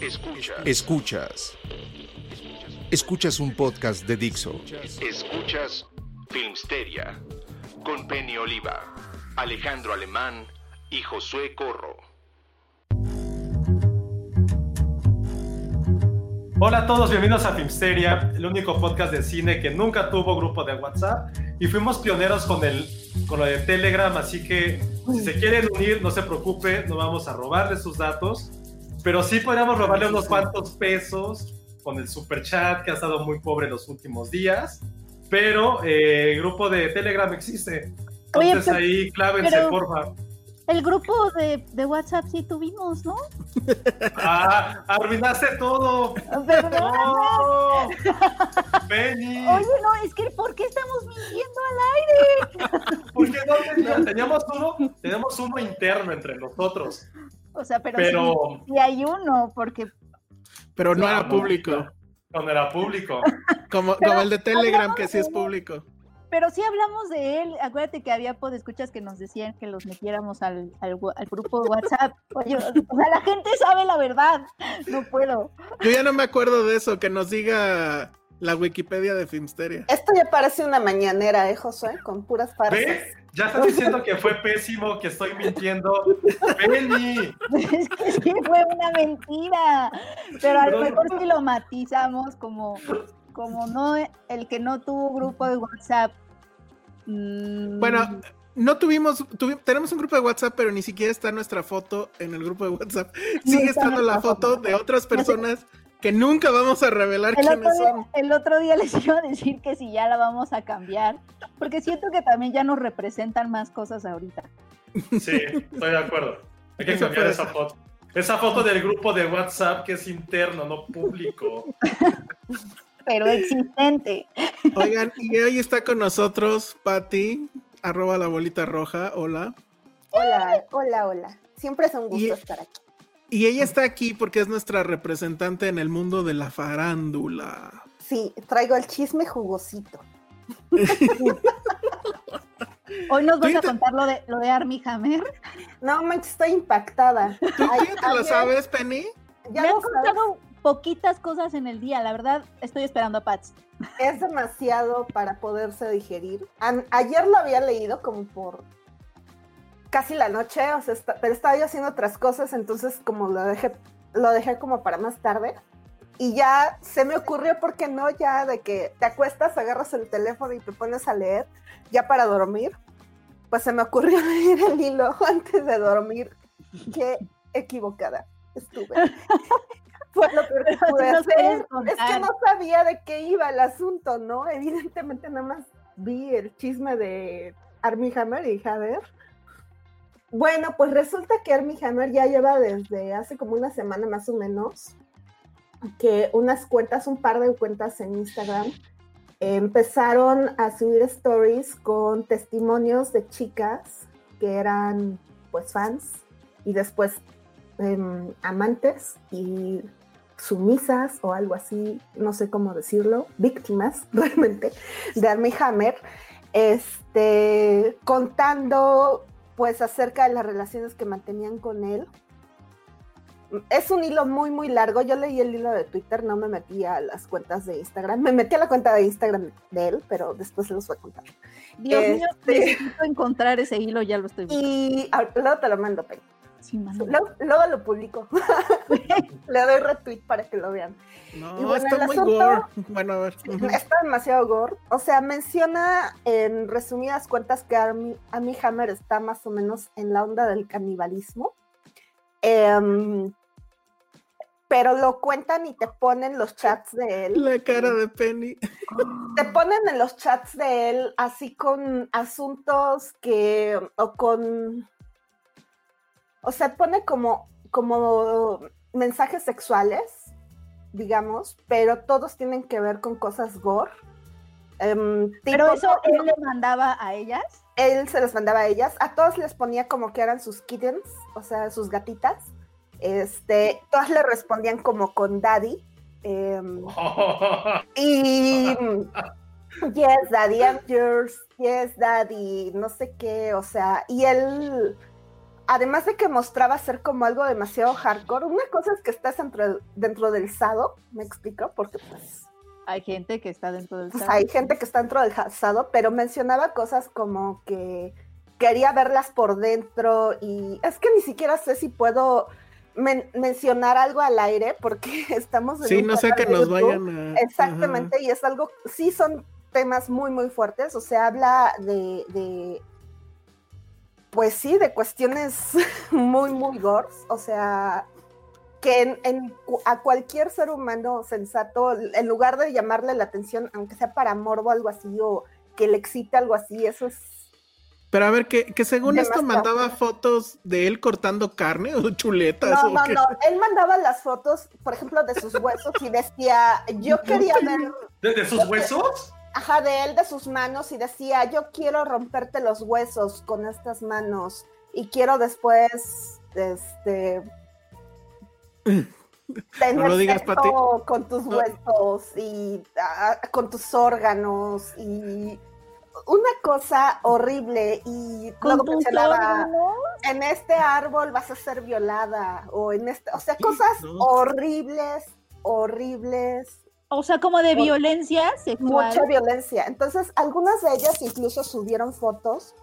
Escuchas. Escuchas. Escuchas un podcast de Dixo. Escuchas Filmsteria con Penny Oliva, Alejandro Alemán y Josué Corro. Hola a todos, bienvenidos a Filmsteria, el único podcast de cine que nunca tuvo grupo de WhatsApp y fuimos pioneros con el con lo de Telegram, así que si se quieren unir, no se preocupe, no vamos a robarle sus datos, pero sí podríamos robarle unos cuantos pesos con el super chat que ha estado muy pobre los últimos días, pero eh, el grupo de Telegram existe. Oye, Entonces pero- ahí clávense, pero- porfa. El grupo de, de WhatsApp sí tuvimos, ¿no? Ah, arruinaste todo. Perdón. No. Penny. Oye, no, es que ¿por qué estamos mintiendo al aire? Porque no teníamos, teníamos uno, teníamos uno interno entre nosotros. O sea, pero, Pero- sí, sí hay uno, porque Pero no era público. Cuando era público. Como, Pero como el de Telegram, que sí es público. pero sí hablamos de él. Acuérdate que había podescuchas que nos decían que los metiéramos al, al, wa- al grupo de WhatsApp. Oye, o sea, la gente sabe la verdad. No puedo. Yo ya no me acuerdo de eso, que nos diga la Wikipedia de Filmsteria. Esto ya parece una mañanera, ¿eh, Josué? Con puras farsas. ¿Ve? Ya estás diciendo que fue pésimo, que estoy mintiendo. Penny. Es que sí fue una mentira. Pero a lo mejor si lo matizamos como, como no el que no tuvo grupo de WhatsApp. mm, Bueno, no tuvimos, tuvi- tenemos un grupo de WhatsApp, pero ni siquiera está nuestra foto en el grupo de WhatsApp. Sigue estando la foto. de otras personas que nunca vamos a revelar el, quiénes día, son. el otro día les iba a decir que si ya la vamos a cambiar, porque siento que también ya nos representan más cosas ahorita. Sí, estoy de acuerdo. Hay que cambiar esa foto. Esa foto del grupo de WhatsApp que es interno, no público. Pero existente. Oigan, y hoy está con nosotros Patti, arroba la bolita roja, hola. Hola, hola, hola. Siempre es un gusto Y- estar aquí. Y ella está aquí porque es nuestra representante en el mundo de la farándula. Sí, traigo el chisme jugosito. Hoy nos vas a contar lo de, lo de Armie Hammer. No manches, estoy impactada. ¿Tú, tú Ay, te lo sabes, Penny? Ya Me han lo sabes, contado poquitas cosas en el día, la verdad estoy esperando a Pats. es demasiado para poderse digerir. An- ayer lo había leído como por casi la noche, o sea, está- pero estaba yo haciendo otras cosas, entonces como lo dejé, lo dejé como para más tarde. Y ya se me ocurrió, ¿por qué no? Ya de que te acuestas, agarras el teléfono y te pones a leer, ya para dormir. Pues se me ocurrió leer el hilo antes de dormir. Qué equivocada estuve. Fue lo peor que pude hacer. Es que no sabía de qué iba el asunto, ¿no? Evidentemente nada más vi el chisme de Armie Hammer y dije, a ver. Bueno, pues resulta que Armie Hammer ya lleva desde hace como una semana más o menos que unas cuentas, un par de cuentas en Instagram, empezaron a subir stories con testimonios de chicas que eran pues fans y después em, amantes y sumisas o algo así, no sé cómo decirlo, víctimas realmente de Armie Hammer, este, contando pues acerca de las relaciones que mantenían con él es un hilo muy, muy largo. Yo leí el hilo de Twitter, no me metí a las cuentas de Instagram. Me metí a la cuenta de Instagram de él, pero después se los voy a contar. Dios mío, Este- necesito encontrar ese hilo, ya lo estoy viendo. Y luego te lo mando, Penny. Sí. Luego, luego lo publico. Le doy retweet para que lo vean. No, Y bueno, está el muy asunto- gore. Bueno, a ver. Está demasiado gore. O sea, menciona en resumidas cuentas que Armie, Armie Hammer está más o menos en la onda del canibalismo. Em, pero lo cuentan y te ponen los chats de él. La cara de Penny. Te ponen en los chats de él así con asuntos que. o con. O sea, pone como, como mensajes sexuales, digamos, pero todos tienen que ver con cosas gore. Em, Pero eso él le mandaba a ellas. él se les mandaba a ellas, a todos les ponía como que eran sus kittens, o sea, sus gatitas. Este, todas le respondían como con daddy. em, y yes, daddy, I'm yours, yes, daddy, no sé qué, o sea, y él, además de que mostraba ser como algo demasiado hardcore, una cosa es que estás dentro, dentro del sado, me explico, porque pues Hay gente que está dentro del pues SAD. hay gente que está dentro del asado, pero mencionaba cosas como que quería verlas por dentro y es que ni siquiera sé si puedo men- mencionar algo al aire porque estamos en Sí, un no canal que nos YouTube. vayan a. Exactamente, y es algo, sí son temas muy, muy fuertes, o sea, habla de, de pues sí, de cuestiones muy, muy gores, o sea, que en, a cualquier ser humano sensato, en lugar de llamarle la atención, aunque sea para morbo algo así, o que le excite algo así, eso es... Pero a ver, que, que según esto mandaba fotos de él cortando carne o chuletas. No, o no, qué. no, él mandaba las fotos, por ejemplo, de sus huesos y decía, yo quería ver ¿De, de sus huesos? Ajá, de él, de sus manos, y decía, yo quiero romperte los huesos con estas manos y quiero después, este, tener No lo digas, Pati. con tus No. huesos y ah, con tus órganos y una cosa horrible y luego mencionaba, órganos. en este árbol vas a ser violada o en este, o sea, cosas No. horribles, horribles, O sea, como de violencia sexual. mucha violencia. Entonces, algunas de ellas incluso subieron fotos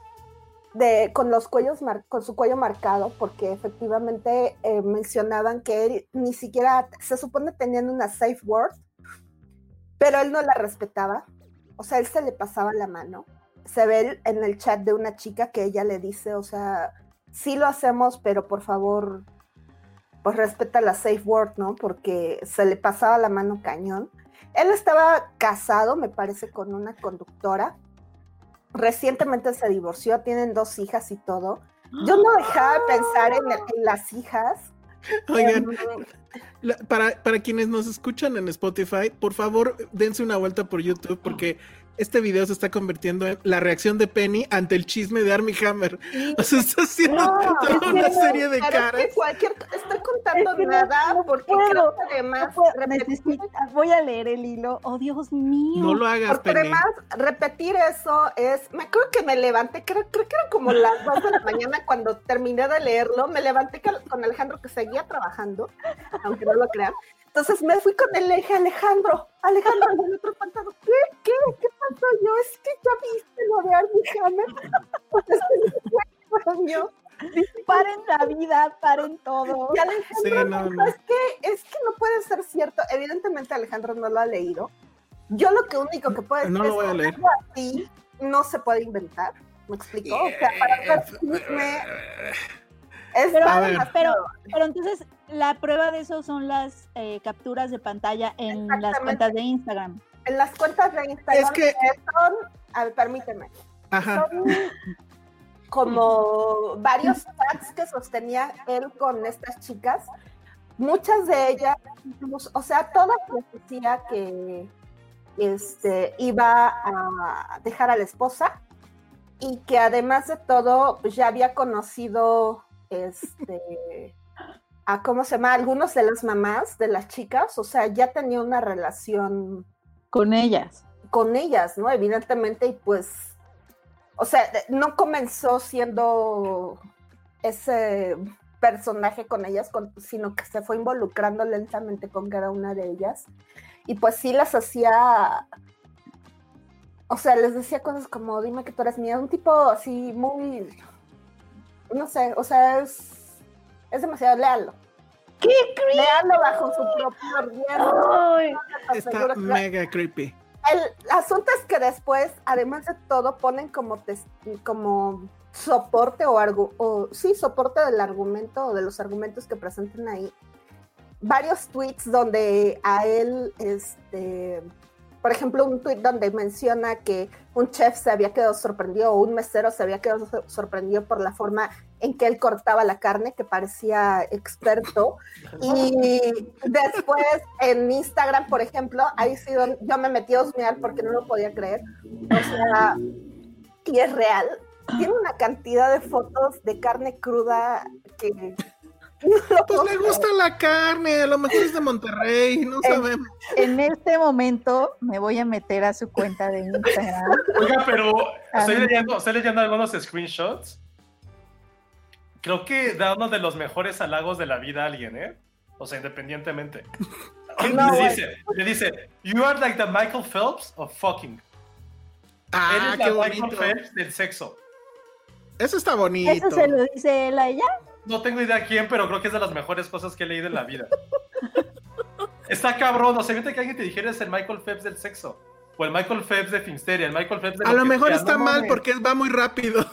de con los cuellos mar- con su cuello marcado, porque efectivamente eh, mencionaban que él ni siquiera se supone tenían una safe word, pero él no la respetaba. O sea, él se le pasaba la mano. Se ve en el chat de una chica que ella le dice, o sea, sí lo hacemos, pero por favor, pues respeta la safe word, ¿no? Porque se le pasaba la mano cañón. Él estaba casado, me parece, con una conductora. Recientemente se divorció, tienen dos hijas y todo. Yo no dejaba de pensar en, en las hijas. Oigan, Em, la- para, para quienes nos escuchan en Spotify, por favor, dense una vuelta por YouTube porque este video se está convirtiendo en la reacción de Penny ante el chisme de Armie Hammer. O sea, está haciendo No, toda es que una no, serie de pero es caras. que cualquier, estoy contando Es que no- nada no porque puedo, creo que No además puedo, repetir, voy a leer el hilo. Oh, Dios mío. No lo hagas, porque Penny. además repetir eso es, me acuerdo que me levanté, creo, creo que era como las 2 de la mañana cuando terminé de leerlo, me levanté con- con Alejandro que seguía trabajando, aunque no lo crean. Entonces me fui con le dije, Alejandro, Alejandro, y el otro fantasma, ¿qué? ¿Qué? ¿Qué pasó? Yo, es que ya viste lo de Armie Hammer. Pues es que sueño. Paren la vida, paren todo. Y Alejandro Sí, no, no. es que es que no puede ser cierto. Evidentemente Alejandro no lo ha leído. Yo lo que único que puedo decir No lo es a que leer. algo así no se puede inventar. ¿Me explico? O sea, para hacer chisme es Pero, pero, pero entonces la prueba de eso son las eh, capturas de pantalla en las cuentas de Instagram. en las cuentas de Instagram Es que- son, a ver, permíteme, Ajá. son como varios chats que sostenía él con estas chicas. Muchas de ellas, o sea, todas les decía que este, iba a dejar a la esposa y que además de todo, pues ya había conocido este, a cómo se llama, algunos de las mamás de las chicas, o sea, ya tenía una relación Con ellas. con ellas, ¿no? Evidentemente, y pues, o sea, no comenzó siendo ese personaje con ellas, con- sino que se fue involucrando lentamente con cada una de ellas. Y pues sí las hacía, o sea, les decía cosas como, dime que tú eres mía, un tipo así muy, no sé, o sea, es, es demasiado, léalo. ¡Qué creepy! Léalo bajo su propio riesgo. Ay, Está mega creepy. el asunto es que después, además de todo, ponen como, tes- como soporte o, argu- o sí, soporte del argumento o de los argumentos que presentan ahí. Varios tweets donde a él, este, por ejemplo, un tweet donde menciona que un chef se había quedado sorprendido o un mesero se había quedado sor- sorprendido por la forma en que él cortaba la carne, que parecía experto. Y después en Instagram, por ejemplo, ahí sí yo me metí a husmear porque no lo podía creer. O sea, y es real. Tiene una cantidad de fotos de carne cruda que Pues le gusta la carne, a lo mejor es de Monterrey, no sabemos. en este momento me voy a meter a su cuenta de Instagram. Oiga, pero estoy leyendo, estoy leyendo algunos screenshots. Creo que da uno de los mejores halagos de la vida a alguien, ¿eh? O sea, independientemente. No, le, dice, le dice, You are like the Michael Phelps of fucking. Ah, Eres qué la Michael bonito. Phelps del sexo. Eso está bonito. Eso se lo dice él a ella. No tengo idea quién, pero creo que es de las mejores cosas que he leído en la vida. Está cabrón, o sea, que alguien te dijera es el Michael Phelps del sexo. O el Michael Phelps de Finsteria, el Michael Phelps de A lo mejor sea, está no mal mames. porque va muy rápido.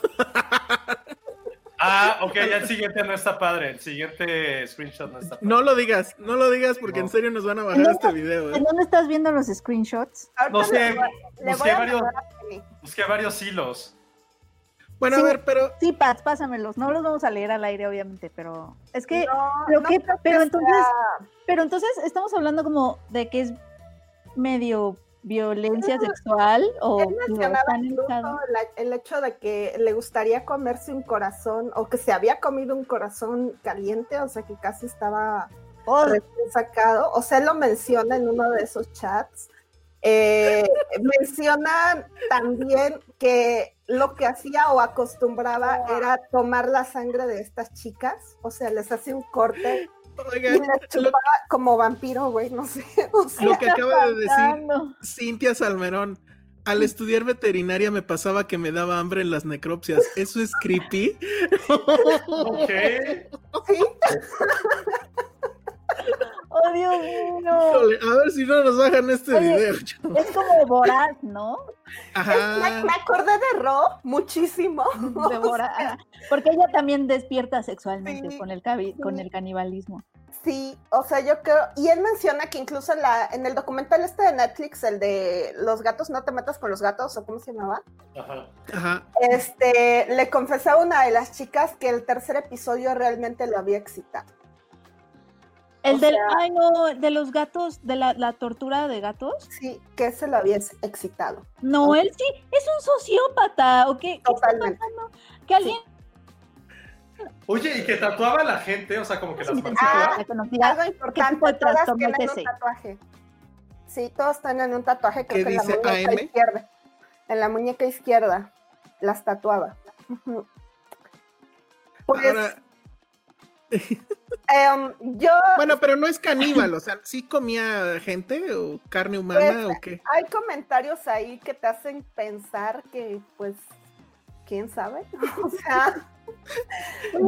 Ah, ok, ya el siguiente no está padre. El siguiente screenshot no está padre. No lo digas, no lo digas porque No. en serio nos van a bajar este video. ¿eh? ¿En dónde estás viendo los screenshots? No sé, varios-. Busqué varios hilos. Bueno, a Sí. ver, pero Sí, Pats, pásamelos. No los vamos a leer al aire, obviamente, pero es que, No, lo no que- creo pero que entonces- sea- pero entonces estamos hablando como de que es medio violencia sexual o mencionaba el hecho de que le gustaría comerse un corazón o que se había comido un corazón caliente, o sea que casi estaba Oh, recién sacado. O sea, él lo menciona en uno de esos chats. Eh, menciona también que lo que hacía o acostumbraba era tomar la sangre de estas chicas, o sea, les hacía un corte y oigan, les lo, chupaba como vampiro, güey, no sé. O sea, lo que acaba de decir? Cintia Salmerón. Al estudiar veterinaria me pasaba que me daba hambre en las necropsias. ¿Eso es creepy? Ok. sí, Oh, Dios mío. Híjole, a ver si no nos bajan este Oye, video. Es como voraz, ¿no? me, Ajá. me acordé de Ro muchísimo. De voraz. Ajá. Porque ella también despierta sexualmente Sí, con, el cabi- con sí. el canibalismo. Sí, o sea, yo creo, y él menciona que incluso en, la, en el documental este de Netflix, el de los gatos, no te metas con los gatos, o cómo se llamaba, Ajá. Ajá. este, le confesaba a una de las chicas que el tercer episodio realmente lo había excitado. El O del, sea- ay no, de los gatos, de la, la tortura de gatos. Sí, que se lo había ex- excitado. No, él sí, es un sociópata, ¿o qué? ¿Qué está Totalmente. pasando? Que alguien Oye, y que tatuaba a la gente, o sea, como que las conocía. Algo importante, todas tienen es un ese? tatuaje. Sí, todos tienen un tatuaje, creo ¿Qué que en la muñeca AM? izquierda. En la muñeca izquierda las tatuaba. Pues, Ahora, em, yo bueno, pero no es caníbal, o sea, ¿sí comía gente o carne humana Pues, o qué? hay comentarios ahí que te hacen pensar que, pues, quién sabe. O sea,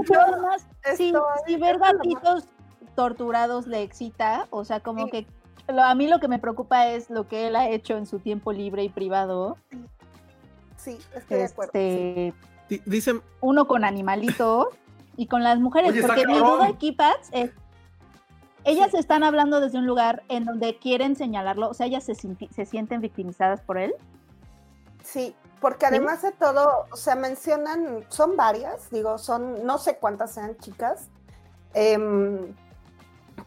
yo además, si, ver gatitos torturados le excita, o sea, como Sí. que lo- a mí lo que me preocupa es lo que él ha hecho en su tiempo libre y privado. sí, estoy de acuerdo. sí. Este, Di- Dicen, uno con animalito y con las mujeres, Oye, porque mi duda aquí, Pats, es ellas están hablando desde un lugar en donde quieren señalarlo, o sea, ellas se, se sienten victimizadas por él. Sí, porque además de todo, o sea, mencionan, son varias, digo, son, no sé cuántas sean chicas, em,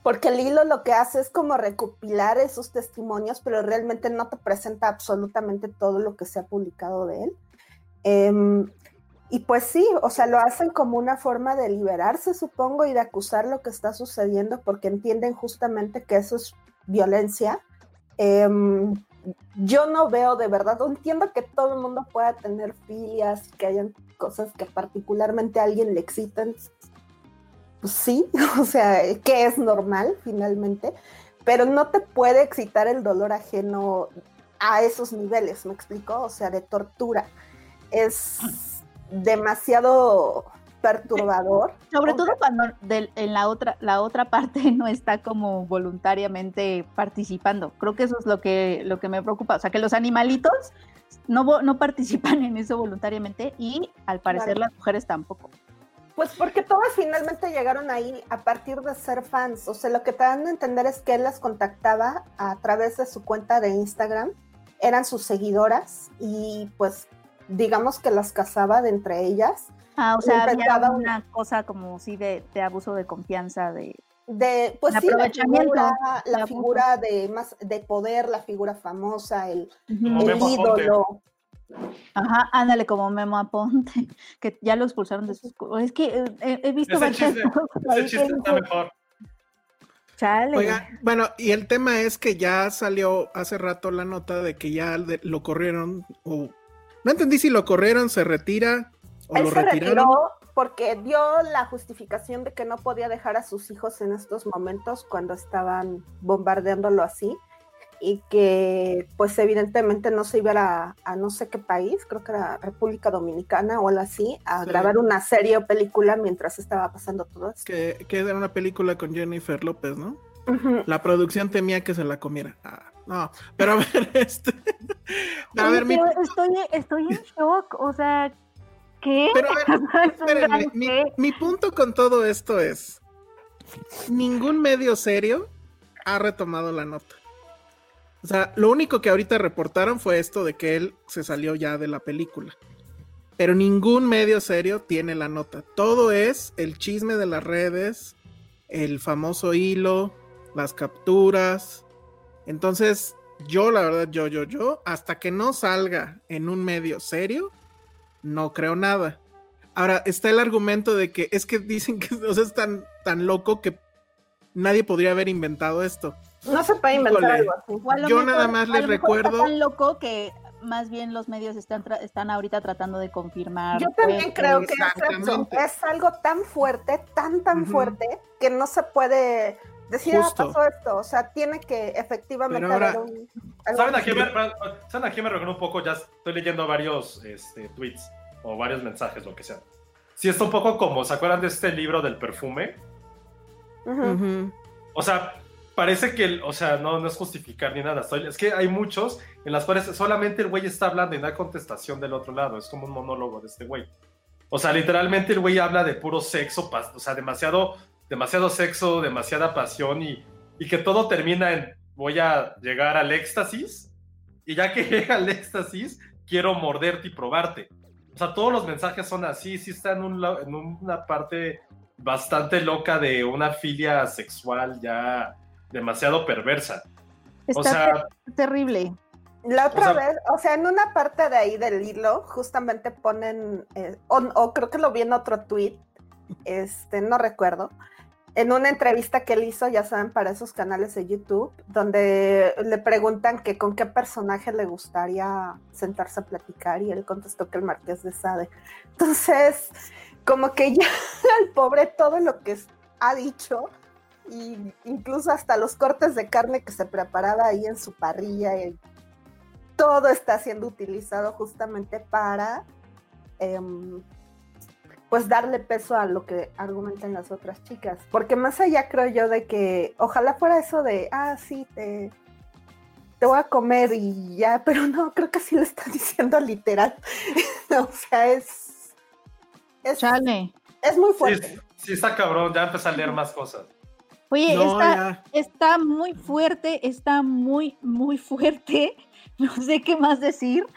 porque el hilo lo que hace es como recopilar esos testimonios, pero realmente no te presenta absolutamente todo lo que se ha publicado de él. Em, y pues sí, o sea, lo hacen como una forma de liberarse, supongo, y de acusar lo que está sucediendo, porque entienden justamente que eso es violencia. Em, yo no veo de verdad, entiendo que todo el mundo pueda tener filias y que hayan cosas que particularmente a alguien le excitan, pues sí, o sea, que es normal finalmente, pero no te puede excitar el dolor ajeno a esos niveles, ¿me explico? O sea, de tortura. Es demasiado perturbador. Sobre todo cuando en la otra, la otra parte no está como voluntariamente participando. Creo que eso es lo que, lo que me preocupa. O sea, que los animalitos no, no participan en eso voluntariamente y al parecer las mujeres tampoco. Pues porque todas finalmente llegaron ahí a partir de ser fans. O sea, lo que te dan a entender es que él las contactaba a través de su cuenta de Instagram. Eran sus seguidoras y pues digamos que las casaba de entre ellas Ah, o sea, había una cosa como sí de, abuso de confianza, de, de pues sí, la figura, la figura de más de poder, la figura famosa, el, ídolo. Ajá, ándale como Memo Aponte, que ya lo expulsaron de sus es que eh, he, visto ese chiste, ese chiste está mejor. Chale. Oiga, bueno, y el tema es que ya salió hace rato la nota de que ya lo corrieron, o no entendí si lo corrieron, se retira, él se retiró porque dio la justificación de que no podía dejar a sus hijos en estos momentos cuando estaban bombardeándolo así y que pues evidentemente no se iba a, no sé qué país, creo que era República Dominicana o algo así, a grabar una serie o película mientras estaba pasando todo esto. Que, que era una película con Jennifer López, ¿no? La producción temía que se la comiera. Ah, no, pero a ver, este... a ver, estoy, estoy en shock, o sea, ¿Qué? Pero mi, punto con todo esto es, ningún medio serio ha retomado la nota. O sea, lo único que ahorita reportaron fue esto de que él se salió ya de la película. Pero ningún medio serio tiene la nota. Todo es el chisme de las redes, el famoso hilo, las capturas. Entonces, yo la verdad, yo, yo, yo, hasta que no salga en un medio serio, no creo nada. Ahora, está el argumento de que es que dicen que o sea, es tan, tan loco que nadie podría haber inventado esto. No se puede inventar algo así. Yo nada más les recuerdo. Es tan loco que más bien los medios están, están ahorita tratando de confirmar. Yo también creo que es, algo tan fuerte, tan, tan fuerte, que no se puede decir, ah, pasó esto. O sea, tiene que efectivamente haber un. ¿Saben a, quién me, ¿Saben a quién me recuerdo un poco? Ya estoy leyendo varios este, tweets o varios mensajes, lo que sea. Sí, está un poco como, ¿se acuerdan de este libro del perfume? O sea, parece que, o sea, no, no es justificar ni nada. es que hay muchos en las cuales solamente el güey está hablando y no hay contestación del otro lado. Es como un monólogo de este güey. O sea, literalmente el güey habla de puro sexo, o sea, demasiado, demasiado sexo, demasiada pasión y, y que todo termina en voy a llegar al éxtasis y ya que llega al éxtasis, quiero morderte y probarte. O sea, todos los mensajes son así, sí está en, en una parte bastante loca de una filia sexual ya demasiado perversa. Está o sea, terrible. La otra vez, o sea, en una parte de ahí del hilo, justamente ponen, eh, o, creo que lo vi en otro tweet, este, no recuerdo, en una entrevista que él hizo, ya saben, para esos canales de YouTube, donde le preguntan que con qué personaje le gustaría sentarse a platicar y él contestó que el Marqués de Sade. Entonces, como que ya al pobre todo lo que ha dicho, y incluso hasta los cortes de carne que se preparaba ahí en su parrilla, y todo está siendo utilizado justamente para... Em, pues darle peso a lo que argumentan las otras chicas. Porque más allá creo yo de que ojalá fuera eso de, ah, sí, te, te voy a comer y ya, pero no, creo que sí lo está diciendo literal. o sea, es... Es, Chale. es muy fuerte. Sí, está cabrón, ya empecé a leer más cosas. Oye, está, está muy fuerte, está muy, muy fuerte. No sé qué más decir.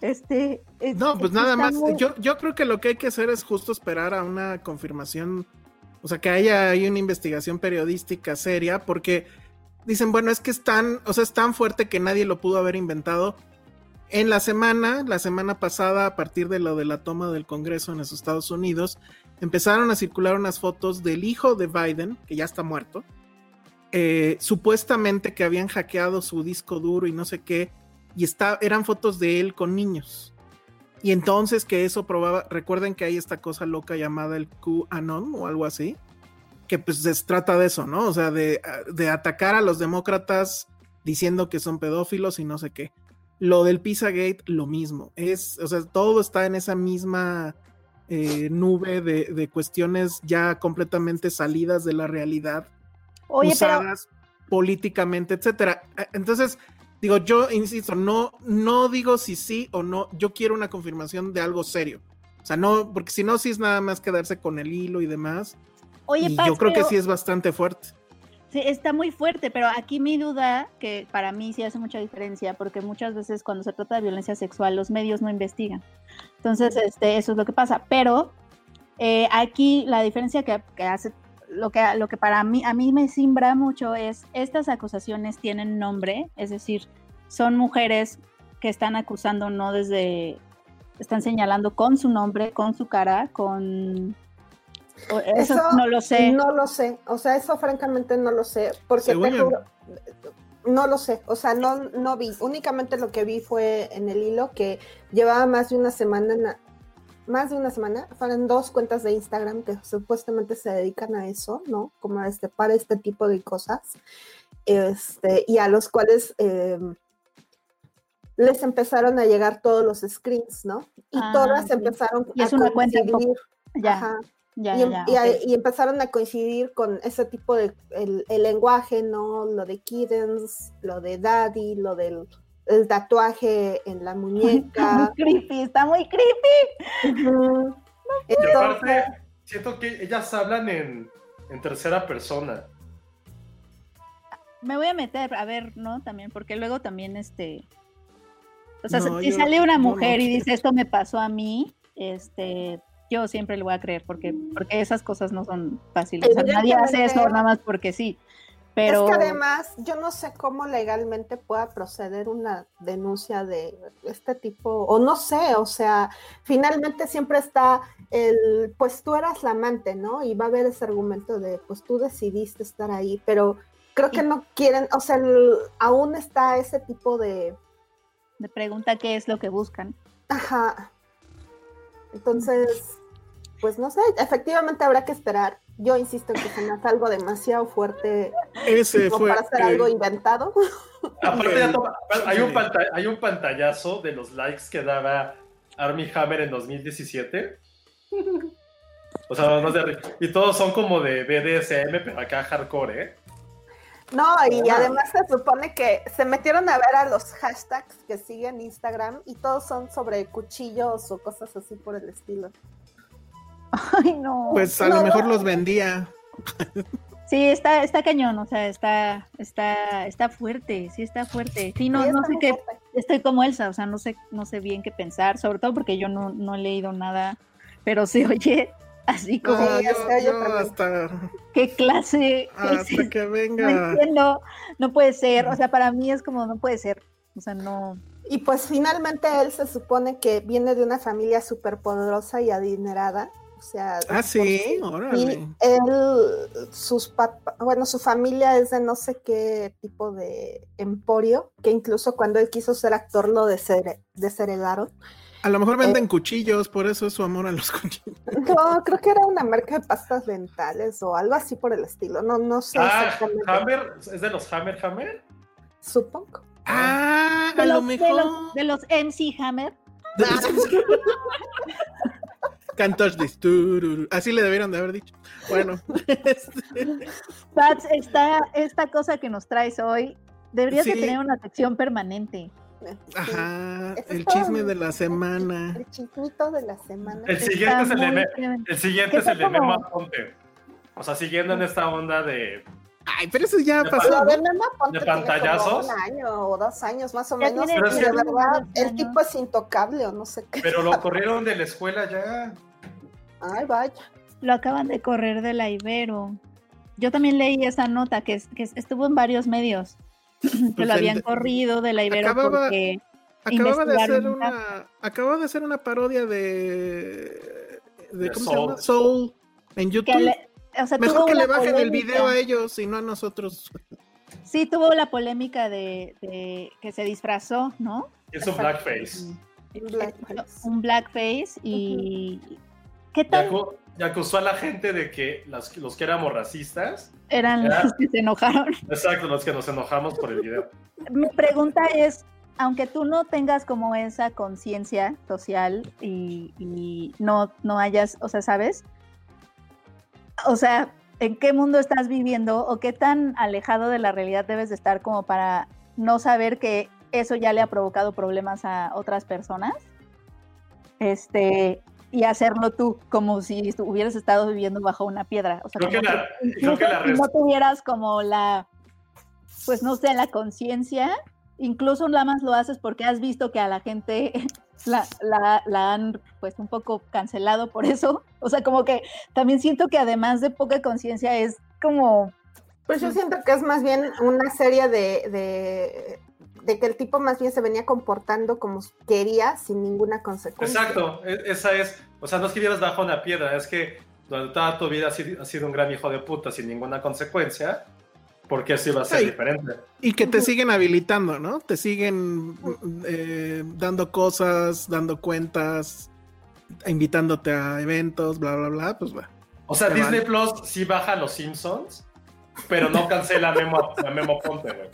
Este, no, pues nada más. Yo, yo creo que lo que hay que hacer es justo esperar a una confirmación, o sea, que haya ahí una investigación periodística seria, porque dicen, bueno, es que es tan, o sea, es tan fuerte que nadie lo pudo haber inventado. En la semana, la semana pasada, a partir de lo de la toma del Congreso en los Estados Unidos, empezaron a circular unas fotos del hijo de Biden, que ya está muerto, eh, supuestamente que habían hackeado su disco duro y no sé qué, y está, eran fotos de él con niños. Y entonces que eso probaba, recuerden que hay esta cosa loca llamada el QAnon o algo así, que pues se trata de eso, ¿no? O sea, de, de atacar a los demócratas diciendo que son pedófilos y no sé qué. Lo del Pizzagate, lo mismo. Es, o sea, todo está en esa misma eh, nube de, de, cuestiones ya completamente salidas de la realidad, Oye, usadas políticamente, etcétera. Eh, Entonces, digo, yo insisto, no, no digo si sí o no, yo quiero una confirmación de algo serio. O sea, no, porque si no, sí es nada más quedarse con el hilo y demás. Oye, y Paz, yo creo pero- que sí es bastante fuerte. Sí, está muy fuerte, pero aquí mi duda, que para mí sí hace mucha diferencia, porque muchas veces cuando se trata de violencia sexual, los medios no investigan. Entonces, este, eso es lo que pasa. Pero eh, aquí la diferencia que, que hace, lo que, lo que para mí, a mí me simbra mucho es, estas acusaciones tienen nombre, es decir, son mujeres que están acusando no desde, están señalando con su nombre, con su cara, con... Eso, no lo sé. No lo sé. O sea, eso francamente no lo sé. Porque te juro, no lo sé. O sea, no, no vi. Únicamente lo que vi fue en el hilo que llevaba más de una semana. Más de una semana. Fueron dos cuentas de Instagram que supuestamente se dedican a eso, ¿no? Como a este, para este tipo de cosas. Este, y a los cuales. eh, les empezaron a llegar todos los screens, ¿no? Y Ah, todas sí. empezaron Y es una cuenta un poco- coincidir. Ya, Ajá. ya, y, ya, em- y a- empezaron a coincidir con ese tipo de el, el lenguaje, ¿no? Lo de kittens, lo de daddy, lo del el tatuaje en la Está muy muñeca. creepy, está muy creepy. Y Entonces, aparte, siento que ellas hablan en, en tercera persona. Me voy a meter a ver, ¿no? También, porque luego también este. O sea, No, si yo- sale una no mujer y dice esto me pasó a mí, este, yo siempre le voy a creer, porque, porque esas cosas no son fáciles. O sea, nadie hace eso nada más porque sí. Pero Es que además, yo no sé cómo legalmente pueda proceder una denuncia de este tipo, o no sé, o sea, finalmente siempre está el, pues tú eras la amante, ¿no? Y va a haber ese argumento de, pues tú decidiste estar ahí, pero creo que no quieren, o sea, el- aún está ese tipo de, me pregunta qué es lo que buscan. ajá. Entonces, pues no sé, efectivamente habrá que esperar. Yo insisto en que se me hace algo demasiado fuerte Ese como fue. para hacer eh, algo inventado. Aparte, ya toma- hay, un hay un pantallazo de los likes que daba Army Hammer en 2017. O sea, no sé, y todos son como de BDSM, pero acá hardcore, ¿eh? No, y además se supone que se metieron a ver a los hashtags que siguen Instagram y todos son sobre cuchillos o cosas así por el estilo. Ay, no. Pues a No, lo mejor no. los vendía. Sí, está, está cañón, o sea, está, está, está fuerte, sí está fuerte. Sí, no, Sí, no sé qué, fuerte. estoy como Elsa, o sea, no sé, no sé bien qué pensar, sobre todo porque yo no, no he leído nada, pero se oye así como, No, yo- yo tremendo. hasta, ¿qué clase? ¿Qué es hasta que No venga. entiendo, no puede ser, o sea, para mí es como, no puede ser, o sea, no, Y pues finalmente él se supone que viene de una familia súper poderosa y adinerada. O sea, Ah, sí, órale. Él, sus papás, bueno, su familia es de no sé qué tipo de emporio, que incluso cuando él quiso ser actor lo deshere- desheredaron. A lo mejor Eh, venden cuchillos, por eso es su amor a los cuchillos. No, creo que era una marca de pastas dentales o algo así por el estilo. No, no sé Ah, exactamente. Hammer, ¿es de los Hammer Hammer? Supongo. Ah, de a lo los, de mejor. los, de los MC Hammer, Can't touch this. Así le debieron de haber dicho. Bueno, Pats, esta, esta cosa que nos traes hoy, deberías de tener una sección permanente. Ajá, es el chisme de la semana. El chismito de la semana. El Está siguiente es el de, el siguiente es el fue de Memo como- Aponte. O sea, siguiendo en esta onda de. Ay, pero eso ya De pasó. De Memo Aponte ¿De como pantallazos? un año o dos años más o Ya menos. Pero sí. de verdad, el tipo es intocable o no sé qué. Pero lo corrieron de la escuela ya. Ay, vaya. Lo acaban de correr de la Ibero. Yo también leí esa nota que, es- que es- estuvo en varios medios que Pues lo habían corrido de la Ibero Acababa- porque Acababa de hacer una. Acababa de hacer una parodia de. de De ¿Cómo se Soul. llama? Soul en que YouTube. le- o sea, Mejor que le bajen el video a ellos y no a nosotros. Sí, tuvo la polémica de, de que se disfrazó, ¿no? Es un Blackface. Un blackface y ¿qué tal? y acusó a la gente de que las- los que éramos racistas. Eran los que se enojaron. Exacto, los que nos enojamos por el video. Mi pregunta es, aunque tú no tengas como esa conciencia social y, y no, no hayas, o sea, ¿sabes? O sea, ¿en qué mundo estás viviendo o qué tan alejado de la realidad debes de estar como para no saber que eso ya le ha provocado problemas a otras personas? Este, y hacerlo tú, como si hubieras estado viviendo bajo una piedra. O sea, Creo que como la- que creo que la si no tuvieras como la, pues no sé, la conciencia, incluso nada más lo haces porque has visto que a la gente la, la, la han pues un poco cancelado por eso. O sea, como que también siento que además de poca conciencia es como... Pues yo siento que es más bien una serie de, de, de que el tipo más bien se venía comportando como quería sin ninguna consecuencia. Exacto, e- esa es, o sea, no es que vivas bajo una piedra, es que durante toda tu vida has sido, un gran hijo de puta sin ninguna consecuencia, porque así va a ser diferente. Y que te siguen habilitando, ¿no? Te siguen eh, dando cosas, dando cuentas, invitándote a eventos, bla, bla, bla, pues va. O sea, Disney vale. Plus sí baja a los Simpsons, pero no cancela a Memo, a Memo Ponte, güey.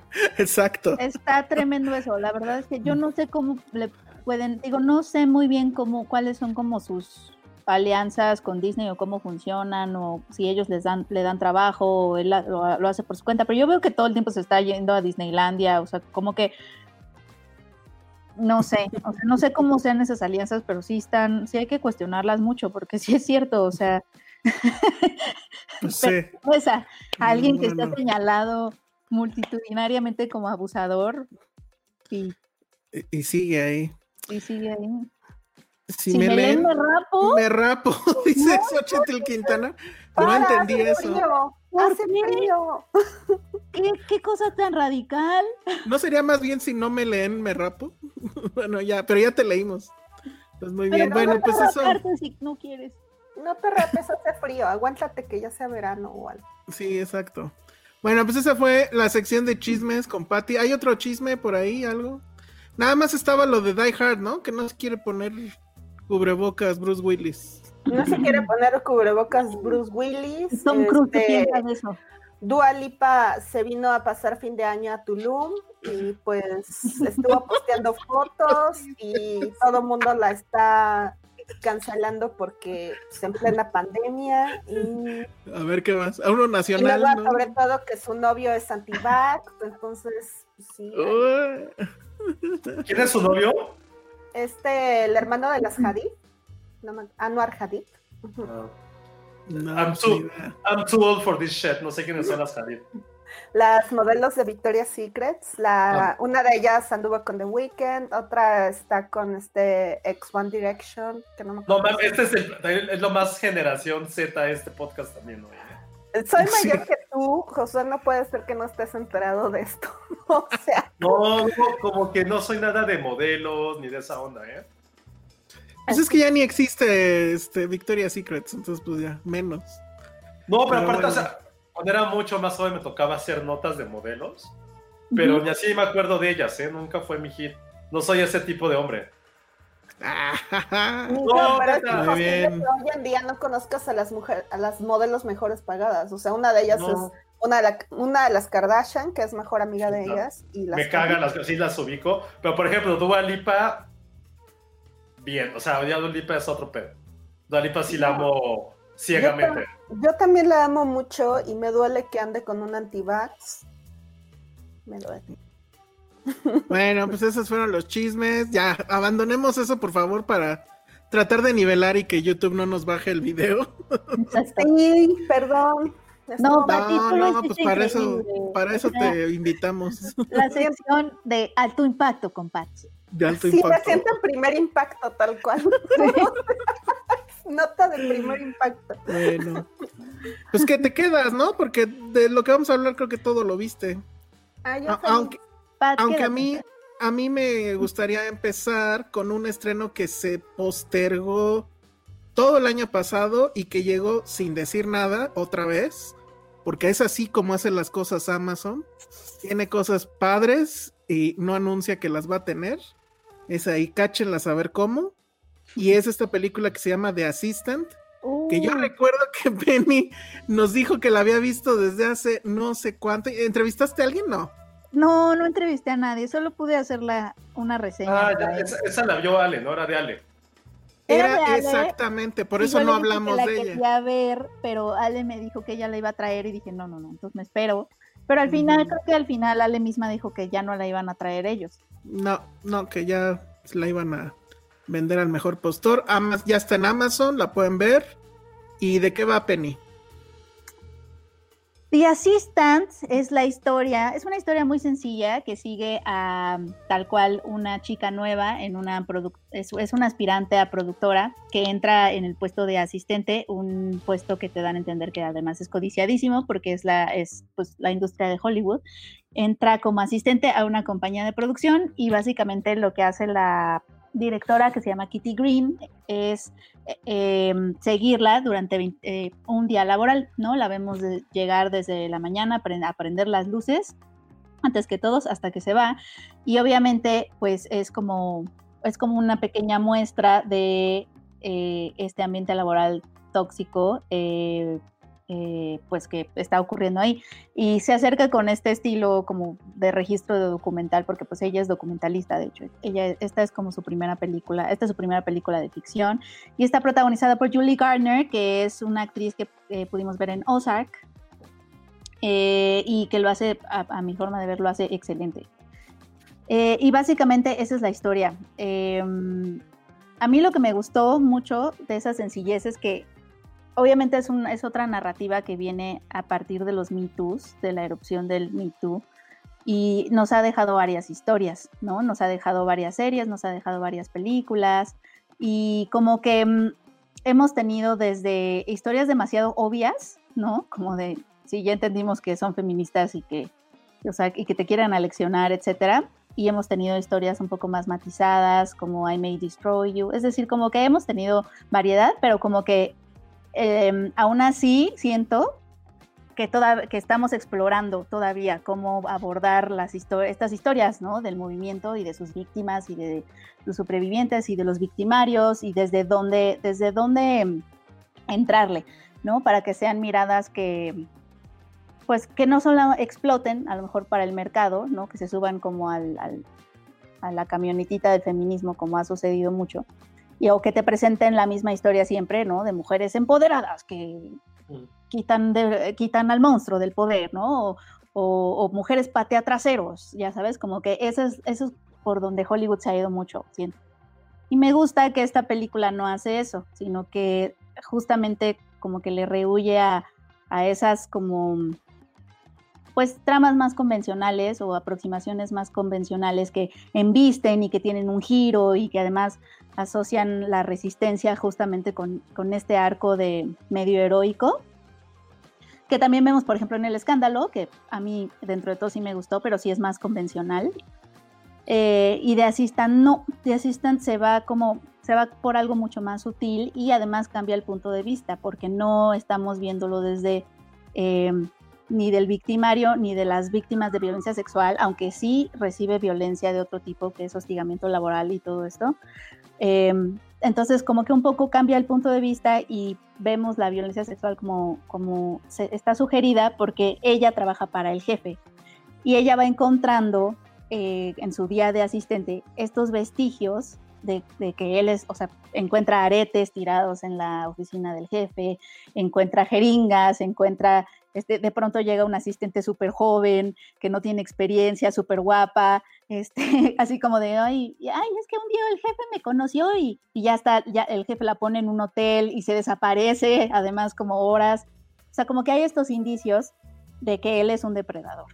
Exacto. Está tremendo eso. La verdad es que yo no sé cómo le pueden, digo, no sé muy bien cómo, cuáles son como sus alianzas con Disney o cómo funcionan o si ellos les dan, le dan trabajo o él lo, lo hace por su cuenta, pero yo veo que todo el tiempo se está yendo a Disneylandia, o sea, como que no sé, o sea, no sé cómo sean esas alianzas, pero sí están, sí hay que cuestionarlas mucho, porque sí es cierto, o sea, Pues sí. pues a, a alguien que No, está señalado multitudinariamente como abusador y, Y, sigue ahí. y sigue ahí. Si, Si, me leen, me rapo. me rapo, dice Xochitl Quintana. No Para, entendí hace eso. frío, ¿Por hace frío. ¿Qué, qué cosa tan radical? ¿No sería más bien si no me leen, me rapo? bueno, ya, pero ya te leímos. Pues muy bien. Bueno, no pues eso. si no quieres. No te rapes, hace frío. Aguántate que ya sea verano o algo. Sí, exacto. Bueno, pues esa fue la sección de chismes con Patty. ¿Hay otro chisme por ahí, algo? Nada más estaba lo de Die Hard, ¿no? Que no se quiere poner cubrebocas Bruce Willis. No se quiere poner cubrebocas Bruce Willis. Tom Cruise, ¿qué este, piensas de eso? Dua Lipa se vino a pasar fin de año a Tulum y pues estuvo posteando fotos y todo el mundo la está cancelando porque pues, en plena pandemia y, A ver qué más. A uno y nacional, luego ¿no? sobre todo que su novio es anti-vax, entonces pues, sí. ¿Quién es su novio? Este, el hermano de las Hadid, no Anwar Hadid. Ujú. No. No, I'm pues, too. I'm too old for this shit. No sé quiénes son las Hadid. Las modelos de Victoria's Secrets, la, una de ellas anduvo con The Weeknd, otra está con este ex One Direction, que no me No, acuerdo. mames, este es, el, es lo más generación Z este podcast también, güey. Soy Sí. mayor que tú, José, no puede ser que no estés enterado de esto. o sea, No, no, como que no soy nada de modelos ni de esa onda, ¿eh? Pues es que ya ni existe este Victoria's Secrets, entonces pues ya, menos. No, pero, Pero aparte, bueno. o sea, cuando era mucho más joven me tocaba hacer notas de modelos, pero ni así me acuerdo de ellas, ¿eh? Nunca fue mi hit. No soy ese tipo de hombre. no, No, pero es Muy bien. hoy en día no conozcas a las mujeres, a las modelos mejores pagadas. O sea, una de ellas No. es una de, la- una de las Kardashian, que es mejor amiga de No. ellas. Y las me cagan las sí las ubico, pero por ejemplo, Dua Lipa, bien, o sea, ya Dua Lipa es otro pedo. Dua Lipa sí la amo ciegamente. Yo también la amo mucho y me duele que ande con un anti-vax. Me duele. Bueno, pues esos fueron los chismes. Ya, abandonemos eso, por favor, para tratar de nivelar y que YouTube no nos baje el video. Sí, perdón. No, Pati. No, no, pues para eso, para eso te invitamos. La sección de alto impacto con Patsy. De alto Sí, impacto. siento en primer impacto, tal cual. Nota de primer impacto. Bueno. Pues que te quedas, ¿no? Porque de lo que vamos a hablar creo que todo lo viste. Ah, yo A- también. aunque, Pat, aunque a mí, a mí me gustaría empezar con un estreno que se postergó todo el año pasado y que llegó sin decir nada otra vez, porque es así como hace las cosas Amazon. Tiene cosas padres y no anuncia que las va a tener. Es ahí, cáchenlas a ver cómo. Y es esta película que se llama The Assistant, Que yo recuerdo que Penny nos dijo que la había visto desde hace no sé cuánto. ¿Entrevistaste a alguien? No. No, no entrevisté a nadie, solo pude hacerla una reseña. Ah, ya, esa, esa, la vio Ale, no era de Ale. Era, de Ale, exactamente, por eso no hablamos la de ella. quería ver, pero Ale me dijo que ella la iba a traer y dije, no, no, no, entonces me espero. Pero al final, creo que al final Ale misma dijo que ya no la iban a traer ellos. No, no, que ya la iban a vender al mejor postor. Amas, ya está en Amazon, la pueden ver. ¿Y de qué va Penny? The Assistant es la historia, es una historia muy sencilla que sigue a tal cual una chica nueva en una es, es una aspirante a productora que entra en el puesto de asistente, un puesto que te dan a entender que además es codiciadísimo porque es la es pues la industria de Hollywood. Entra como asistente a una compañía de producción y básicamente lo que hace la directora que se llama Kitty Green es eh, seguirla durante 20, eh, un día laboral, ¿no? La vemos de llegar desde la mañana a prender las luces antes que todos hasta que se va y obviamente pues es como es como una pequeña muestra de eh, este ambiente laboral tóxico eh, eh, pues que está ocurriendo ahí. Y se acerca con este estilo como de registro de documental porque pues ella es documentalista de hecho ella esta es como su primera película esta es su primera película de ficción y está protagonizada por Julie Gardner que es una actriz que eh, pudimos ver en Ozark eh, y que lo hace a, a, mi forma de ver lo hace excelente. Eh, y básicamente esa es la historia. Em, a mí lo que me gustó mucho de esa sencillez es que obviamente es, un, es otra narrativa que viene a partir de los Me Too's, de la erupción del Me Too, y nos ha dejado varias historias, ¿no? Nos ha dejado varias series, nos ha dejado varias películas, y como que mm, hemos tenido desde historias demasiado obvias, ¿no? Como de, sí, ya entendimos que son feministas y que, o sea, y que te quieran aleccionar, etcétera. Y hemos tenido historias un poco más matizadas, como I May Destroy You. Es decir, como que hemos tenido variedad, pero como que eh, aún así siento que, estamos explorando todavía cómo abordar las estas historias del movimiento y de sus víctimas y de los supervivientes y de los victimarios y desde dónde, desde dónde entrarle, ¿no? Para que sean miradas que, pues, que no solo exploten, a lo mejor para el mercado, ¿no? Que se suban como al, a la camionetita del feminismo, como ha sucedido mucho, y, o que te presenten la misma historia siempre, ¿no? De mujeres empoderadas que mm. quitan, de, quitan al monstruo del poder, ¿no? O, o, o, mujeres patea traseros, ya sabes, como que eso es, eso es por donde Hollywood se ha ido mucho, siento. Y me gusta que esta película no hace eso, sino que justamente como que le rehuye a, a esas como pues tramas más convencionales o aproximaciones más convencionales que embisten y que tienen un giro y que además asocian la resistencia justamente con, con este arco de medio heroico, que también vemos, por ejemplo, en el escándalo, que a mí dentro de todo sí me gustó, pero sí es más convencional. Eh, y de Assistant no, de Assistant se va como, se va por algo mucho más sutil y además cambia el punto de vista, porque no estamos viéndolo desde eh, ni del victimario ni de las víctimas de violencia sexual, aunque sí recibe violencia de otro tipo, que es hostigamiento laboral y todo esto. Eh, entonces, como que un poco cambia el punto de vista y vemos la violencia sexual como, como se, está sugerida porque ella trabaja para el jefe y ella va encontrando eh, en su día de asistente estos vestigios de, de, que él es, o sea, encuentra aretes tirados en la oficina del jefe, encuentra jeringas, encuentra este, de pronto llega un asistente súper joven, que no tiene experiencia, súper guapa, este, así como de, ay, ay, es que un día el jefe me conoció y, y, ya está, ya el jefe la pone en un hotel y se desaparece, además como horas. O sea, como que hay estos indicios de que él es un depredador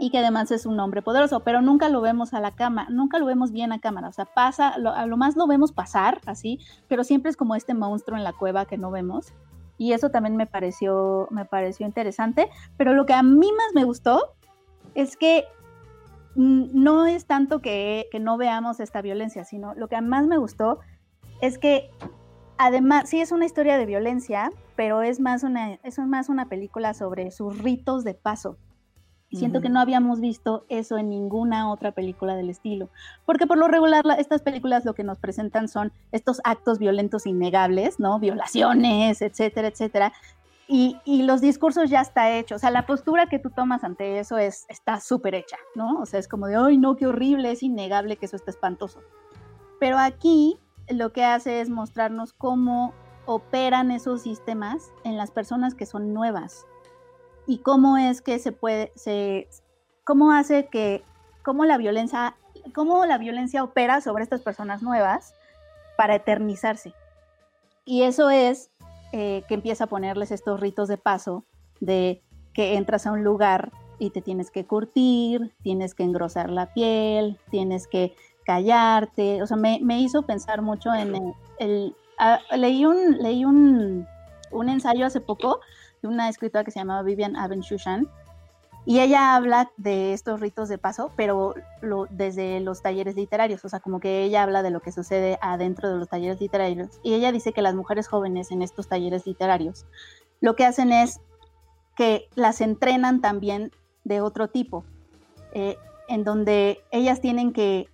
y que además es un hombre poderoso, pero nunca lo vemos a la cama, nunca lo vemos bien a cámara, o sea, pasa, lo, a lo más lo vemos pasar así, pero siempre es como este monstruo en la cueva que no vemos y eso también me pareció, me pareció interesante, pero lo que a mí más me gustó es que no es tanto que, que, no veamos esta violencia, sino lo que más me gustó es que además, sí es una historia de violencia, pero es más una, es más una película sobre sus ritos de paso. Siento que no habíamos visto eso en ninguna otra película del estilo, porque por lo regular estas películas lo que nos presentan son estos actos violentos innegables, ¿no? Violaciones, etcétera, etcétera. Y, y los discursos ya está hecho, o sea, la postura que tú tomas ante eso es, está súper hecha, ¿no? O sea, es como de, ay, no, qué horrible, es innegable que eso está espantoso. Pero aquí lo que hace es mostrarnos cómo operan esos sistemas en las personas que son nuevas, y cómo es que se puede, se, cómo hace que, cómo la violencia, cómo la violencia opera sobre estas personas nuevas para eternizarse. Y eso es eh, que empieza a ponerles estos ritos de paso de que entras a un lugar y te tienes que curtir, tienes que engrosar la piel, tienes que callarte. O sea, me, hizo pensar mucho en el... Ah, leí un, leí un, un ensayo hace poco de una escritora que se llamaba Vivian Abenshushan, y ella habla de estos ritos de paso, pero desde los talleres literarios, o sea, como que ella habla de lo que sucede adentro de los talleres literarios. Y ella dice que las mujeres jóvenes en estos talleres literarios lo que hacen es que las entrenan también de otro tipo, eh, en donde ellas tienen que,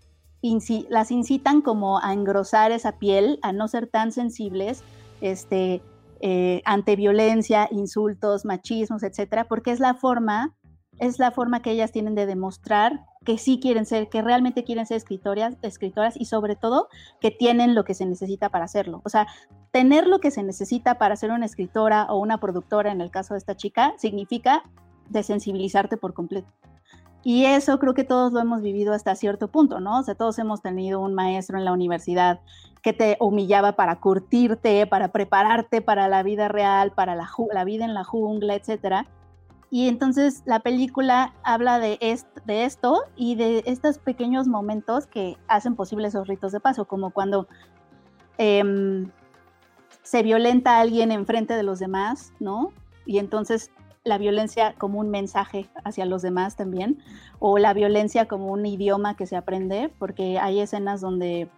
las incitan como a engrosar esa piel, a no ser tan sensibles, este, eh, ante violencia, insultos, machismos, etcétera, porque es la forma, es la forma que ellas tienen de demostrar que sí quieren ser, que realmente quieren ser escritoras, escritoras y sobre todo que tienen lo que se necesita para hacerlo. O sea, tener lo que se necesita para ser una escritora o una productora, en el caso de esta chica, significa desensibilizarte por completo. Y eso creo que todos lo hemos vivido hasta cierto punto, ¿no? O sea, todos hemos tenido un maestro en la universidad que te humillaba para curtirte, para prepararte para la vida real, para la, la vida en la jungla, etc. Y entonces la película habla de, de esto y de estos pequeños momentos que hacen posible esos ritos de paso, como cuando em, se violenta a alguien enfrente de los demás, ¿no? Y entonces la violencia como un mensaje hacia los demás también, o la violencia como un idioma que se aprende, porque hay escenas donde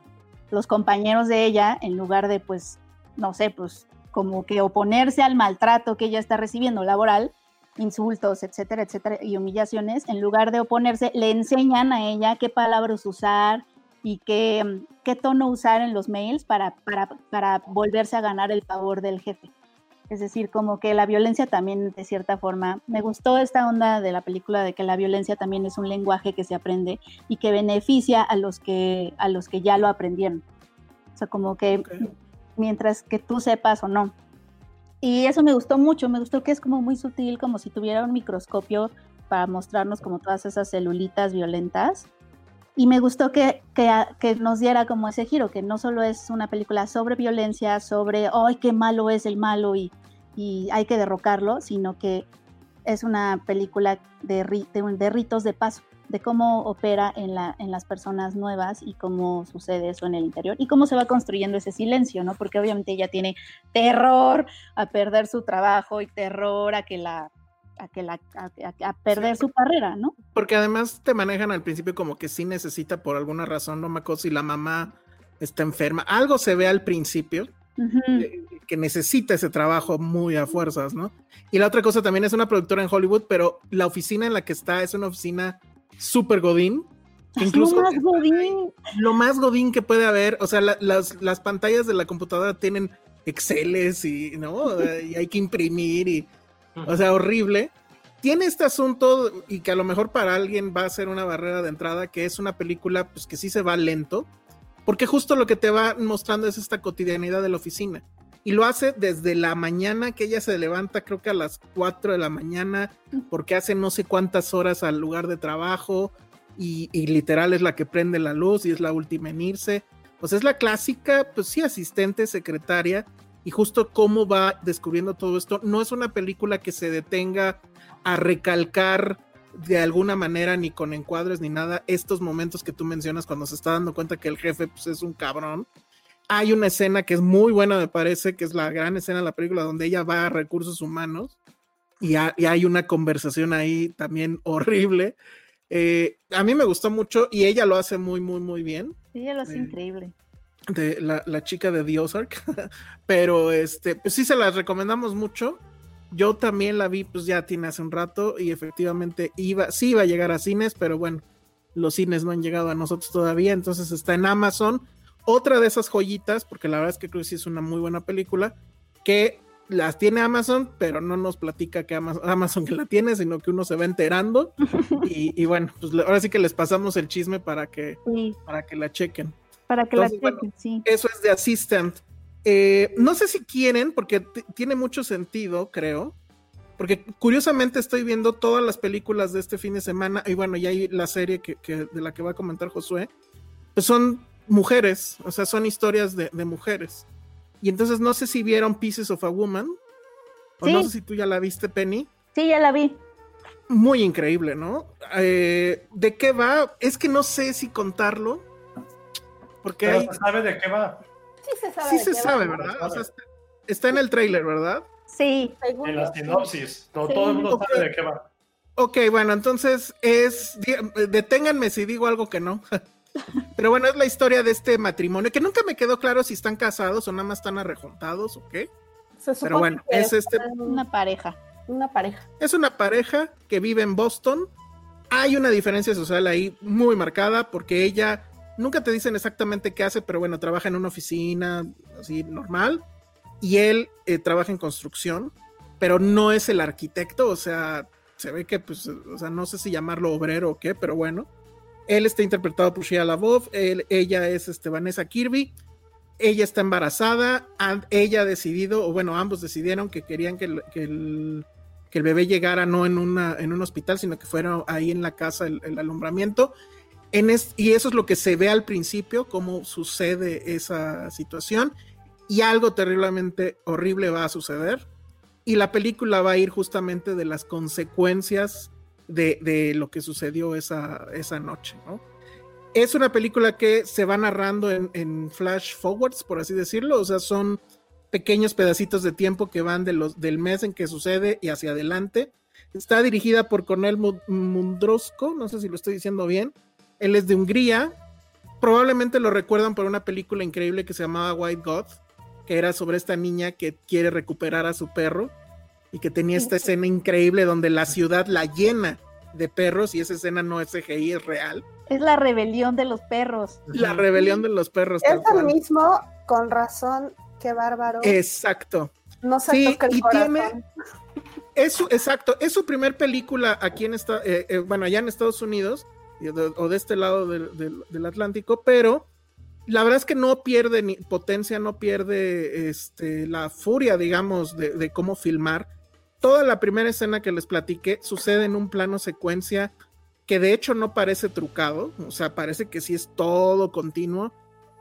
los compañeros de ella, en lugar de, pues, no sé, pues como que oponerse al maltrato que ella está recibiendo laboral, insultos, etcétera, etcétera, y humillaciones, en lugar de oponerse, le enseñan a ella qué palabras usar y qué, qué tono usar en los mails para, para, para volverse a ganar el favor del jefe. Es decir, como que la violencia también, de cierta forma, me gustó esta onda de la película de que la violencia también es un lenguaje que se aprende y que beneficia a los que, a los que ya lo aprendieron. O sea, como que mientras que tú sepas o no. Y eso me gustó mucho, me gustó que es como muy sutil, como si tuviera un microscopio para mostrarnos como todas esas celulitas violentas y me gustó que, que, nos diera como ese giro, que no solo es una película sobre violencia, sobre, ¡ay, qué malo es el malo y, hay que derrocarlo! sino que es una película de, de, ritos de paso, de cómo opera en, la, en las personas nuevas y cómo sucede eso en el interior y cómo se va construyendo ese silencio, ¿no? Porque obviamente ella tiene terror a perder su trabajo y terror a que la a, que la, a, perder su carrera, ¿no? Porque además te manejan al principio como que sí necesita por alguna razón, no me acuerdo si la mamá está enferma, algo se ve al principio que necesita ese trabajo muy a fuerzas, ¿no? Y la otra cosa también es una productora en Hollywood, pero la oficina en la que está es una oficina súper godín. Incluso lo más godín. Lo más godín que puede haber, o sea, las, las pantallas de la computadora tienen Exceles y, ¿no? y hay que imprimir y o sea, horrible. Tiene este asunto y que a lo mejor para alguien va a ser una barrera de entrada, que es una película pues que sí se va lento, porque justo lo que te va mostrando es esta cotidianidad de la oficina. Y lo hace desde la mañana que ella se levanta, creo que a las 4 de la mañana, porque hace no sé cuántas horas al lugar de trabajo y, y literal es la que prende la luz y es la última en irse. Pues es la clásica, pues sí, asistente, secretaria, y justo cómo va descubriendo todo esto. No es una película que se detenga a recalcar de alguna manera ni con encuadres ni nada estos momentos que tú mencionas cuando se está dando cuenta que el jefe pues, es un cabrón. Hay una escena que es muy buena, me parece, que es la gran escena de la película donde ella va a recursos humanos y, hay una conversación ahí también horrible. Eh, a mí me gustó mucho y ella lo hace muy, muy, muy bien. Sí, ella lo hace eh, increíble de la, chica de The Ozark, pero este, pues sí se las recomendamos mucho. Yo también la vi, pues ya tiene hace un rato y efectivamente iba, sí iba a llegar a cines, pero bueno, los cines no han llegado a nosotros todavía, entonces está en Amazon. Otra de esas joyitas, porque la verdad es que creo que sí es una muy buena película, que las tiene Amazon, pero no nos platica que Amazon, que la tiene, sino que uno se va enterando. y, bueno, pues ahora sí que les pasamos el chisme para que, para que la chequen. Para que la chequen, sí. Eso es de Assistant. Eh, no sé si quieren, porque tiene mucho sentido, creo. Porque curiosamente estoy viendo todas las películas de este fin de semana, y bueno, ya hay la serie que, de la que va a comentar Josué, pues son mujeres, o sea, son historias de, mujeres. Y entonces no sé si vieron Pieces of a Woman, o no sé si tú ya la viste, Penny. Sí, ya la vi. Muy increíble, ¿no? Eh, ¿De qué va? Es que no sé si contarlo. Porque hay... sabe de qué va. Sí se sabe. Sí se sabe, ¿verdad? O sea, está en el trailer, ¿verdad? Sí. En la sinopsis. Todo, el mundo sabe de qué va. Ok, bueno, entonces es. Deténganme si digo algo que no. Pero bueno, es la historia de este matrimonio que nunca me quedó claro si están casados o nada más están arrejuntados o qué. Pero bueno, es este. Una pareja. Una pareja. Es una pareja que vive en Boston. Hay una diferencia social ahí muy marcada porque ella nunca te dicen exactamente qué hace, pero bueno, trabaja en una oficina así normal y él eh, trabaja en construcción, pero no es el arquitecto, o sea, se ve que, pues, o sea, no sé si llamarlo obrero o qué, pero bueno. Él está interpretado por Shia LaBeouf, ella es este, Vanessa Kirby, ella está embarazada, ella ha decidido, o bueno, ambos decidieron que querían que el, bebé llegara no en, una, en un hospital, sino que fuera ahí en la casa el, alumbramiento. En y eso es lo que se ve al principio, cómo sucede esa situación y algo terriblemente horrible va a suceder. Y la película va a ir justamente de las consecuencias de, lo que sucedió esa, esa noche, Es una película que se va narrando en, flash forwards, por así decirlo, o sea, son pequeños pedacitos de tiempo que van de los, del mes en que sucede y hacia adelante. Está dirigida por Cornel Mundrosco, no sé si lo estoy diciendo bien. Él es de Hungría. Probablemente lo recuerdan por una película increíble que se llamaba White God, que era sobre esta niña que quiere recuperar a su perro y que tenía esta escena increíble donde la ciudad la llena de perros y esa escena no es CGI, es real. Es la rebelión de los perros. La rebelión de los perros. Es el mismo, con razón, qué bárbaro. Exacto. No se sí, el y tiene es exacto, es su primer película aquí en esta, eh, eh, bueno, allá en Estados Unidos o de este lado del Atlántico, pero la verdad es que no pierde ni potencia, no pierde este, la furia, digamos, de, cómo filmar. Toda la primera escena que les platiqué sucede en un plano secuencia que de hecho no parece trucado, o sea, parece que sí es todo continuo.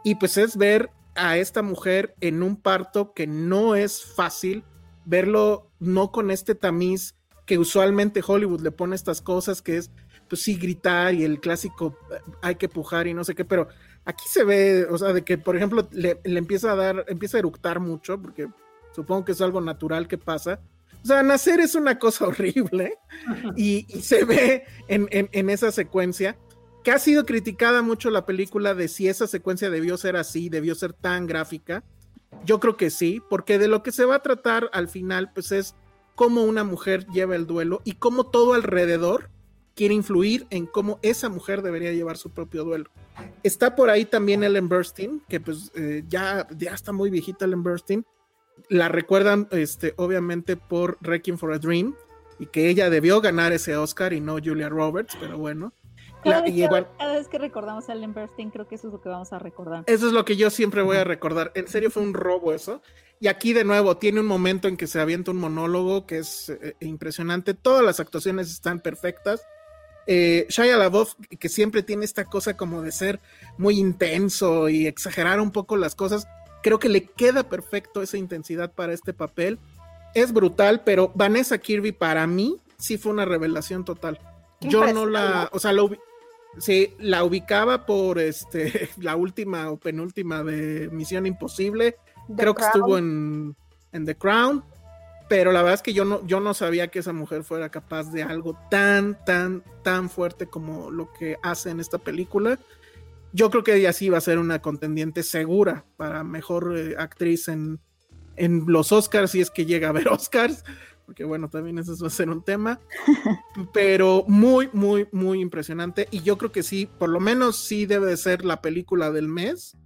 Y pues es ver a esta mujer en un parto que no es fácil, verlo no con este tamiz que usualmente Hollywood le pone estas cosas, que es, pues sí, gritar y el clásico eh, hay que pujar y no sé qué, pero Aquí se ve, o sea, de que, por ejemplo, le, empieza a dar, empieza a eructar mucho, porque supongo que es algo natural que pasa. O sea, nacer es una cosa horrible y, se ve en, esa secuencia que ha sido criticada mucho la película de si esa secuencia debió ser así, debió ser tan gráfica. Yo creo que sí, porque de lo que se va a tratar al final, pues es cómo una mujer lleva el duelo y cómo todo alrededor quiere influir en cómo esa mujer debería llevar su propio duelo. Está por ahí también Ellen Burstyn, que pues eh, ya, ya está muy viejita Ellen Burstyn. La recuerdan este, obviamente por Wrecking for a Dream y que ella debió ganar ese Oscar y no Julia Roberts, pero bueno. Cada, vez, que, recordamos a Ellen Burstyn, creo que eso es lo que vamos a recordar. Eso es lo que yo siempre voy a recordar. En serio fue un robo eso. Y aquí de nuevo tiene un momento en que se avienta un monólogo que es eh, impresionante. Todas las actuaciones están perfectas eh, Shia LaBeouf, que siempre tiene esta cosa como de ser muy intenso y exagerar un poco las cosas, creo que le queda perfecto esa intensidad para este papel. Es brutal, pero Vanessa Kirby para mí sí fue una revelación total. Yo no la, o sea, sí, la ubicaba por este, la última o penúltima de Misión Imposible. creo que estuvo en, en The Crown pero la verdad es que yo no, yo no sabía que esa mujer fuera capaz de algo tan, tan, tan fuerte como lo que hace en esta película. Yo creo que ella sí va a ser una contendiente segura para mejor eh, actriz en, en los Oscars, si es que llega a ver Oscars, porque bueno, también eso va a ser un tema, pero muy, muy, muy impresionante y yo creo que sí, por lo menos sí debe de ser la película del mes.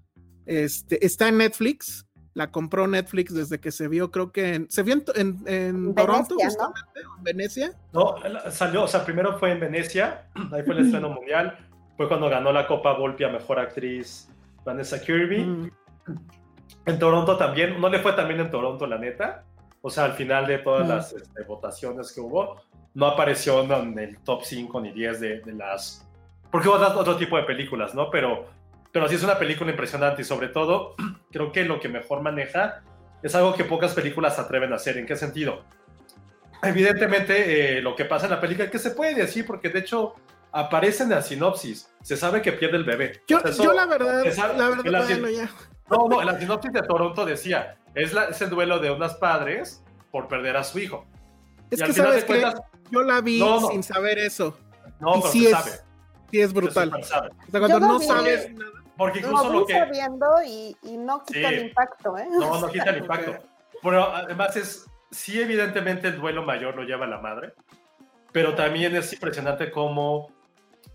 Este, está en Netflix, la compró Netflix desde que se vio, creo que en, se vio en, en, Toronto, justamente, en Venecia. No, salió, o sea, primero fue en Venecia, ahí fue el estreno mundial, fue cuando ganó la Copa Volpi a Mejor Actriz Vanessa Kirby. Mm. En Toronto también, no le fue también en Toronto, la neta. O sea, al final de todas las este, votaciones que hubo, no apareció en el top 5 ni 10 de, de las... Porque hubo otro tipo de películas, ¿no? Pero pero sí es una película impresionante y sobre todo creo que lo que mejor maneja es algo que pocas películas se atreven a hacer. ¿En qué sentido? Evidentemente eh, lo que pasa en la película, que se puede decir porque de hecho aparece en la sinopsis, se sabe que pierde el bebé. Yo, la verdad, la verdad, ya. No, no, en la sinopsis de Toronto decía, es, la, es el duelo de unos padres por perder a su hijo. Es que sabes que yo la vi sin saber eso. No, pero sí sabe. Sí es brutal. O sea, cuando no sabes nada porque incluso lo que. viendo y, y no quita el impacto, ¿eh? No, no quita el impacto. Pero además es. Sí, evidentemente el duelo mayor lo lleva la madre, pero también es impresionante cómo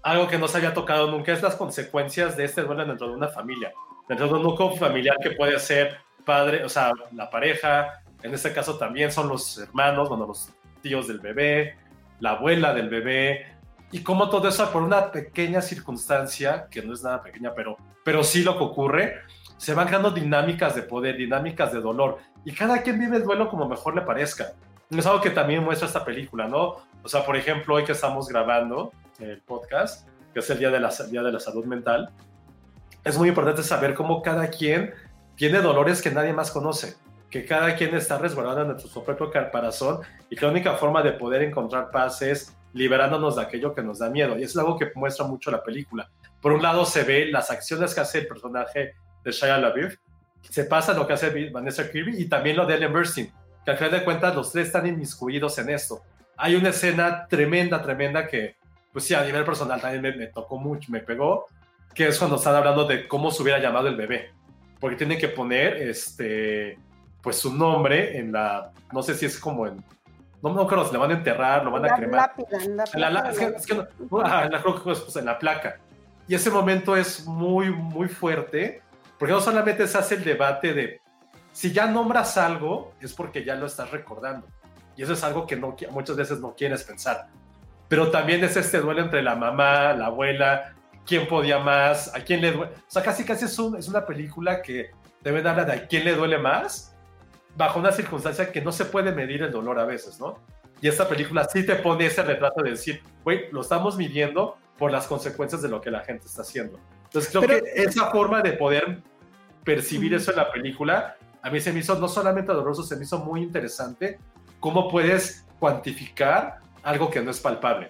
algo que no se había tocado nunca es las consecuencias de este duelo dentro de una familia, dentro de un núcleo familiar que puede ser padre, o sea, la pareja, en este caso también son los hermanos, bueno, los tíos del bebé, la abuela del bebé, y cómo todo eso por una pequeña circunstancia, que no es nada pequeña, pero, pero sí lo que ocurre, se van creando dinámicas de poder, dinámicas de dolor, y cada quien vive el duelo como mejor le parezca. Es algo que también muestra esta película, ¿no? O sea, por ejemplo, hoy que estamos grabando el podcast, que es el Día de la, Día de la Salud Mental, es muy importante saber cómo cada quien tiene dolores que nadie más conoce, que cada quien está resguardando en su propio caparazón y que la única forma de poder encontrar paz es liberándonos de aquello que nos da miedo. Y es algo que muestra mucho la película. Por un lado se ve las acciones que hace el personaje de Shia LaBeouf, se pasa lo que hace Vanessa Kirby y también lo de Ellen Burstyn, que al final de cuentas los tres están inmiscuidos en esto. Hay una escena tremenda, tremenda que, pues sí, a nivel personal también me, me tocó mucho, me pegó, que es cuando están hablando de cómo se hubiera llamado el bebé, porque tienen que poner, este, pues su nombre en la, no sé si es como en no me acuerdo si le van a enterrar, lo van a cremar. en la, la, es que, es que no, pues, en la placa. Y ese momento es muy, muy fuerte, porque no solamente se hace el debate de si ya nombras algo, es porque ya lo estás recordando. Y eso es algo que no, muchas veces no quieres pensar. Pero también es este duelo entre la mamá, la abuela, quién podía más, a quién le duele. O sea, casi casi es, es una película que debe darle de a quién le duele más bajo una circunstancia que no se puede medir el dolor a veces, ¿no? Y esta película sí te pone ese retrato de decir, güey, lo estamos midiendo por las consecuencias de lo que la gente está haciendo. Entonces creo que esa forma de poder percibir eso en la película, a mí se me hizo no solamente doloroso, se me hizo muy interesante cómo puedes cuantificar algo que no es palpable.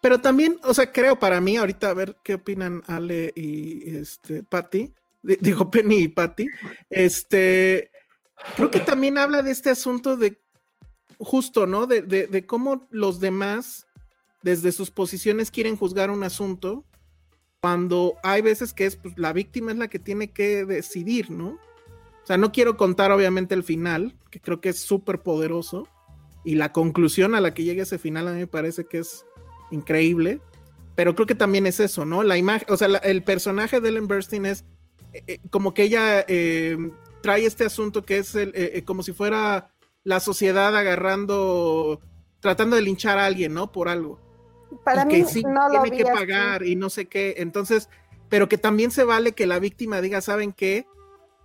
Pero también, o sea, creo para mí, ahorita a ver qué opinan Ale y este Patty, digo Penny y Patty, este, creo que también habla de este asunto de justo, ¿no? De, cómo los demás, desde sus posiciones, quieren juzgar un asunto, cuando hay veces que es pues, la víctima es la que tiene que decidir, ¿no? O sea, no quiero contar obviamente el final, que creo que es súper poderoso, y la conclusión a la que llega ese final a mí me parece que es increíble, pero creo que también es eso, ¿no? La imagen, o sea, el personaje de Ellen Burstyn es eh, eh, como que ella eh, trae este asunto que es el, eh, eh, como si fuera la sociedad agarrando, tratando de linchar a alguien, ¿no? Por algo. Para mí sí, no tiene que pagar y no sé qué. Entonces, pero que también se vale que la víctima diga, ¿saben qué?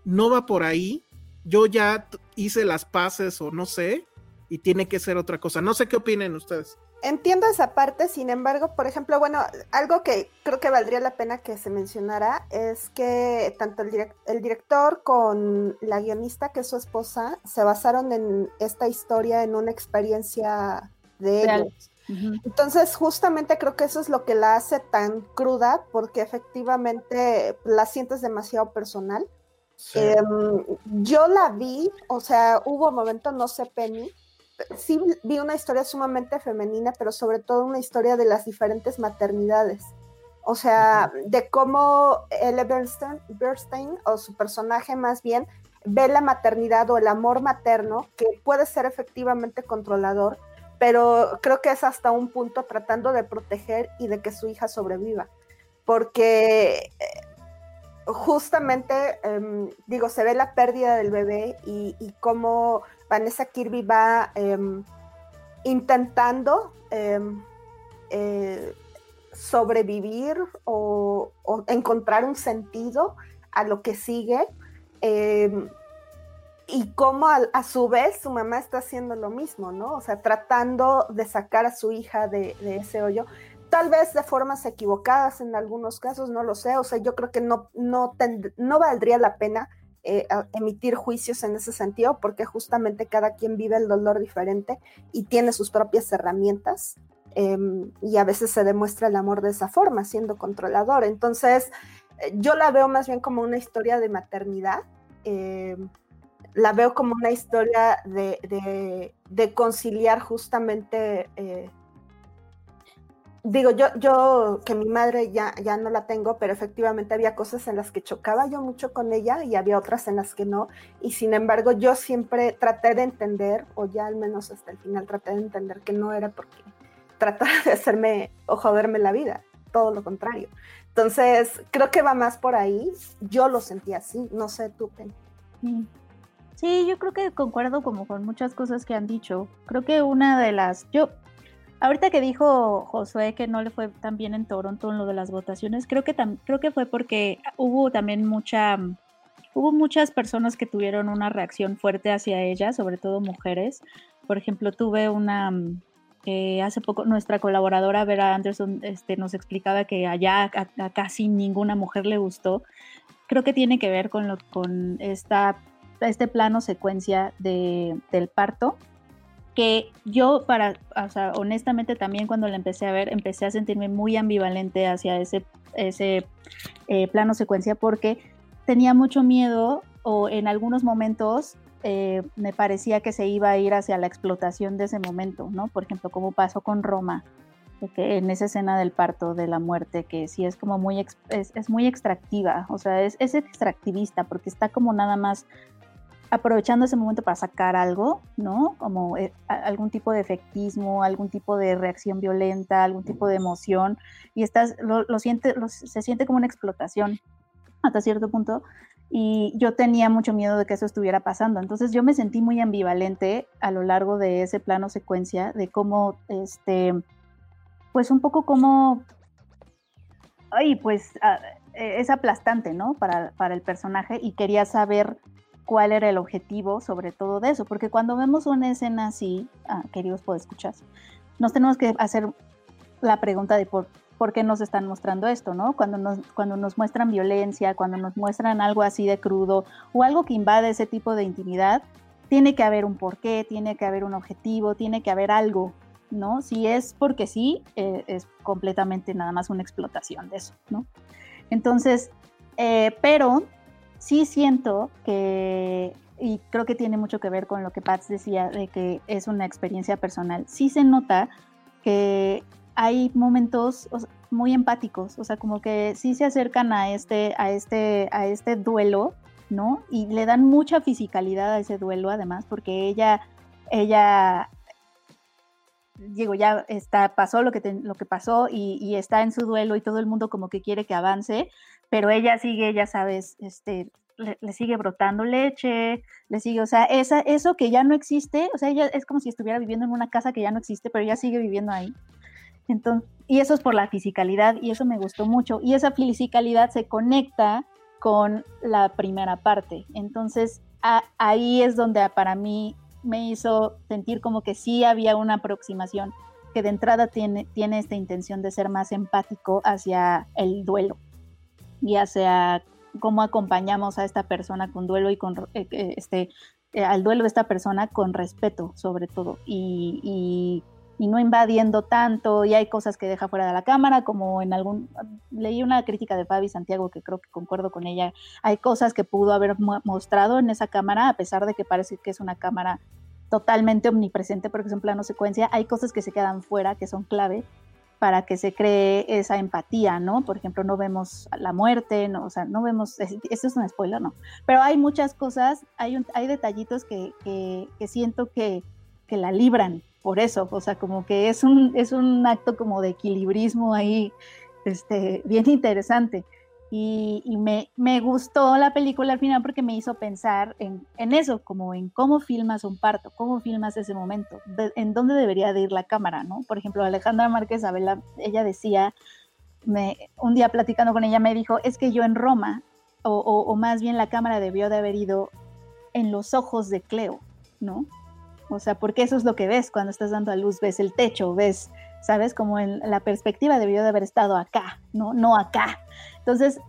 No va por ahí. Yo ya hice las paces o no sé, y tiene que ser otra cosa. No sé qué opinen ustedes entiendo esa parte, sin embargo, por ejemplo, bueno, algo que creo que valdría la pena que se mencionara es que tanto el, el director con la guionista, que es su esposa, se basaron en esta historia en una experiencia de ellos. Entonces, justamente creo que eso es lo que la hace tan cruda, porque efectivamente la sientes demasiado personal. Em, yo la vi, o sea, hubo momentos, no sé, Penny, sí vi una historia sumamente femenina, pero sobre todo una historia de las diferentes maternidades. O sea, de cómo Elle Bernstein, o su personaje más bien, ve la maternidad o el amor materno, que puede ser efectivamente controlador, pero creo que es hasta un punto tratando de proteger y de que su hija sobreviva, porque eh, justamente, em, digo, se ve la pérdida del bebé y, cómo Vanessa Kirby va em, intentando em, eh, sobrevivir o, encontrar un sentido a lo que sigue. y cómo a, su vez su mamá está haciendo lo mismo, ¿no? O sea, tratando de sacar a su hija de ese hoyo tal vez de formas equivocadas en algunos casos, no lo sé, o sea, yo creo que no, no, no valdría la pena eh, emitir juicios en ese sentido, porque justamente cada quien vive el dolor diferente y tiene sus propias herramientas. Em, y a veces se demuestra el amor de esa forma, siendo controlador. Entonces, eh, yo la veo más bien como una historia de maternidad. Em, la veo como una historia de, de conciliar justamente eh, digo, yo, yo que mi madre ya, ya no la tengo, pero efectivamente había cosas en las que chocaba yo mucho con ella y había otras en las que no. Y sin embargo, yo siempre traté de entender, o ya al menos hasta el final traté de entender que no era porque tratara de hacerme o joderme la vida, todo lo contrario. Entonces, creo que va más por ahí. Yo lo sentí así, no sé tú, Penny. Sí, yo creo que concuerdo como con muchas cosas que han dicho. Creo que una de las, Ahorita que dijo Josué que no le fue tan bien en Toronto en lo de las votaciones, creo que, creo que fue porque hubo también mucha, hubo muchas personas que tuvieron una reacción fuerte hacia ella, sobre todo mujeres. Por ejemplo, tuve una, eh, hace poco nuestra colaboradora Vera Anderson este, nos explicaba que allá a, casi ninguna mujer le gustó. Creo que tiene que ver con, lo, con esta, este plano secuencia de, del parto que yo para, o sea, honestamente también cuando la empecé a ver, empecé a sentirme muy ambivalente hacia ese, ese eh, plano secuencia porque tenía mucho miedo o en algunos momentos eh, me parecía que se iba a ir hacia la explotación de ese momento, ¿no? Por ejemplo, como pasó con Roma, que en esa escena del parto, de la muerte, que sí es como muy, es, es muy extractiva, o sea, es, es extractivista porque está como nada más aprovechando ese momento para sacar algo, ¿no? Como eh, algún tipo de efectismo, algún tipo de reacción violenta, algún tipo de emoción, y estás, lo, siente, se siente como una explotación hasta cierto punto, y yo tenía mucho miedo de que eso estuviera pasando, entonces yo me sentí muy ambivalente a lo largo de ese plano secuencia, de cómo, este, pues un poco como, ay, pues ah, es aplastante, ¿no? Para, para el personaje, y quería saber cuál era el objetivo sobre todo de eso, porque cuando vemos una escena así, ah, queridos escuchar, nos tenemos que hacer la pregunta de por, por qué nos están mostrando esto, ¿no? Cuando nos, cuando nos muestran violencia, cuando nos muestran algo así de crudo o algo que invade ese tipo de intimidad, tiene que haber un porqué, tiene que haber un objetivo, tiene que haber algo, ¿no? Si es porque sí, eh, es completamente nada más una explotación de eso, ¿no? Entonces, eh, pero sí siento que, y creo que tiene mucho que ver con lo que Pats decía, de que es una experiencia personal, sí se nota que hay momentos muy empáticos, o sea, como que sí se acercan a este, a este, a este duelo, ¿no? Y le dan mucha fisicalidad a ese duelo, además, porque ella, ella, digo, ya está, pasó lo que, lo que pasó y, y, está en su duelo y todo el mundo como que quiere que avance, pero ella sigue, ya sabes, este, le, sigue brotando leche, le sigue, o sea, esa, eso que ya no existe, o sea, ella es como si estuviera viviendo en una casa que ya no existe, pero ella sigue viviendo ahí. Entonces, y eso es por la fisicalidad y eso me gustó mucho. Y esa fisicalidad se conecta con la primera parte. Entonces, ahí es donde para mí me hizo sentir como que sí había una aproximación que de entrada tiene, tiene esta intención de ser más empático hacia el duelo. Ya sea cómo acompañamos a esta persona con duelo y con eh, eh, este eh, al duelo de esta persona con respeto sobre todo. Y, y, no invadiendo tanto y hay cosas que deja fuera de la cámara como en algún leí una crítica de Fabi Santiago que creo que concuerdo con ella hay cosas que pudo haber mostrado en esa cámara a pesar de que parece que es una cámara totalmente omnipresente porque es un plano secuencia hay cosas que se quedan fuera que son clave para que se cree esa empatía, ¿no? Por ejemplo, no vemos la muerte, no, o sea, no vemos, esto es un spoiler, no, pero hay muchas cosas, hay, un, hay detallitos que, que, que siento que, que, la libran por eso, o sea, como que es un, es un acto como de equilibrismo ahí, este, bien interesante y, me, me, gustó la película al final porque me hizo pensar en, en, eso, como en cómo filmas un parto, cómo filmas ese momento, en dónde debería de ir la cámara, ¿no? Por ejemplo, Alejandra Márquez Abela, ella decía, me, un día platicando con ella me dijo, es que yo en Roma, o, o, más bien la cámara debió de haber ido en los ojos de Cleo, ¿no? O sea, porque eso es lo que ves cuando estás dando a luz, ves el techo, ves, ¿sabes? Como en la perspectiva debió de haber estado acá, ¿no? No acá. Entonces,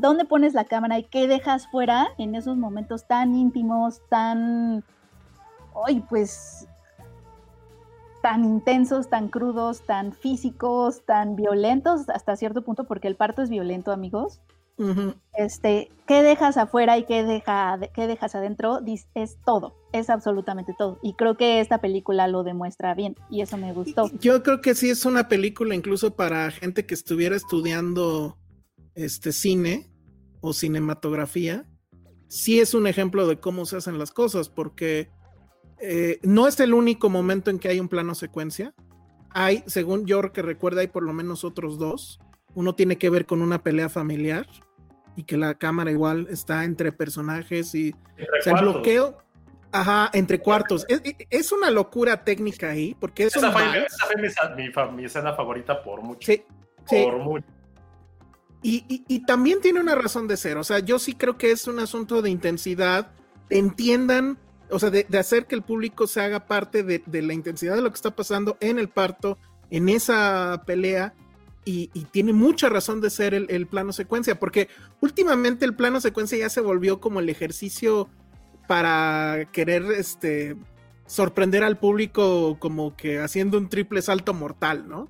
¿dónde pones la cámara y qué dejas fuera en esos momentos tan íntimos, tan, hoy pues, tan intensos, tan crudos, tan físicos, tan violentos hasta cierto punto, porque el parto es violento, amigos? Este, ¿qué dejas afuera y qué, deja, qué dejas adentro? Es todo, es absolutamente todo. Y creo que esta película lo demuestra bien y eso me gustó. Yo creo que sí es una película incluso para gente que estuviera estudiando este cine o cinematografía, sí es un ejemplo de cómo se hacen las cosas, porque eh, no es el único momento en que hay un plano secuencia. Hay, según yo que recuerda, hay por lo menos otros dos. Uno tiene que ver con una pelea familiar y que la cámara igual está entre personajes y se bloqueo. Ajá, entre cuartos. Es, una locura técnica ahí, porque esa fue, mi, escena favorita por mucho. Sí, por mucho. Y, también tiene una razón de ser. O sea, yo sí creo que es un asunto de intensidad. Entiendan, o sea, de, hacer que el público se haga parte de, la intensidad de lo que está pasando en el parto, en esa pelea. Y, tiene mucha razón de ser el, plano secuencia, porque últimamente el plano secuencia ya se volvió como el ejercicio para querer este, sorprender al público como que haciendo un triple salto mortal, ¿no?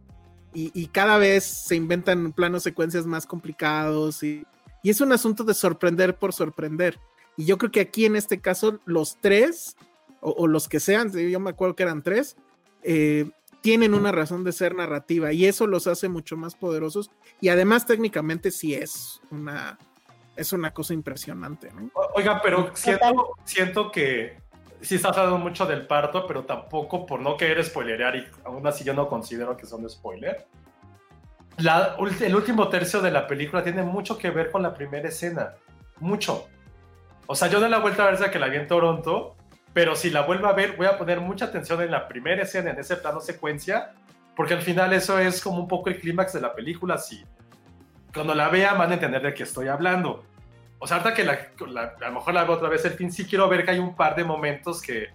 y, cada vez se inventan planos secuencias más complicados y, es un asunto de sorprender por sorprender. Y yo creo que aquí en este caso los tres, o, los que sean, yo me acuerdo que eran tres, eh, tienen una razón de ser narrativa y eso los hace mucho más poderosos y además técnicamente sí es una, es una cosa impresionante. Oiga, pero siento, siento que sí estás hablando mucho del parto, pero tampoco por no querer spoilerear, y aún así yo no considero que son spoiler. La, el último tercio de la película tiene mucho que ver con la primera escena. Mucho. O sea, yo doy la vuelta a ver que la vi en Toronto, pero si la vuelvo a ver, voy a poner mucha atención en la primera escena, en ese plano secuencia, porque al final eso es como un poco el clímax de la película. Si cuando la vean van a entender de qué estoy hablando. O sea, ahorita que la, a lo mejor la veo otra vez el fin, sí quiero ver que hay un par de momentos que,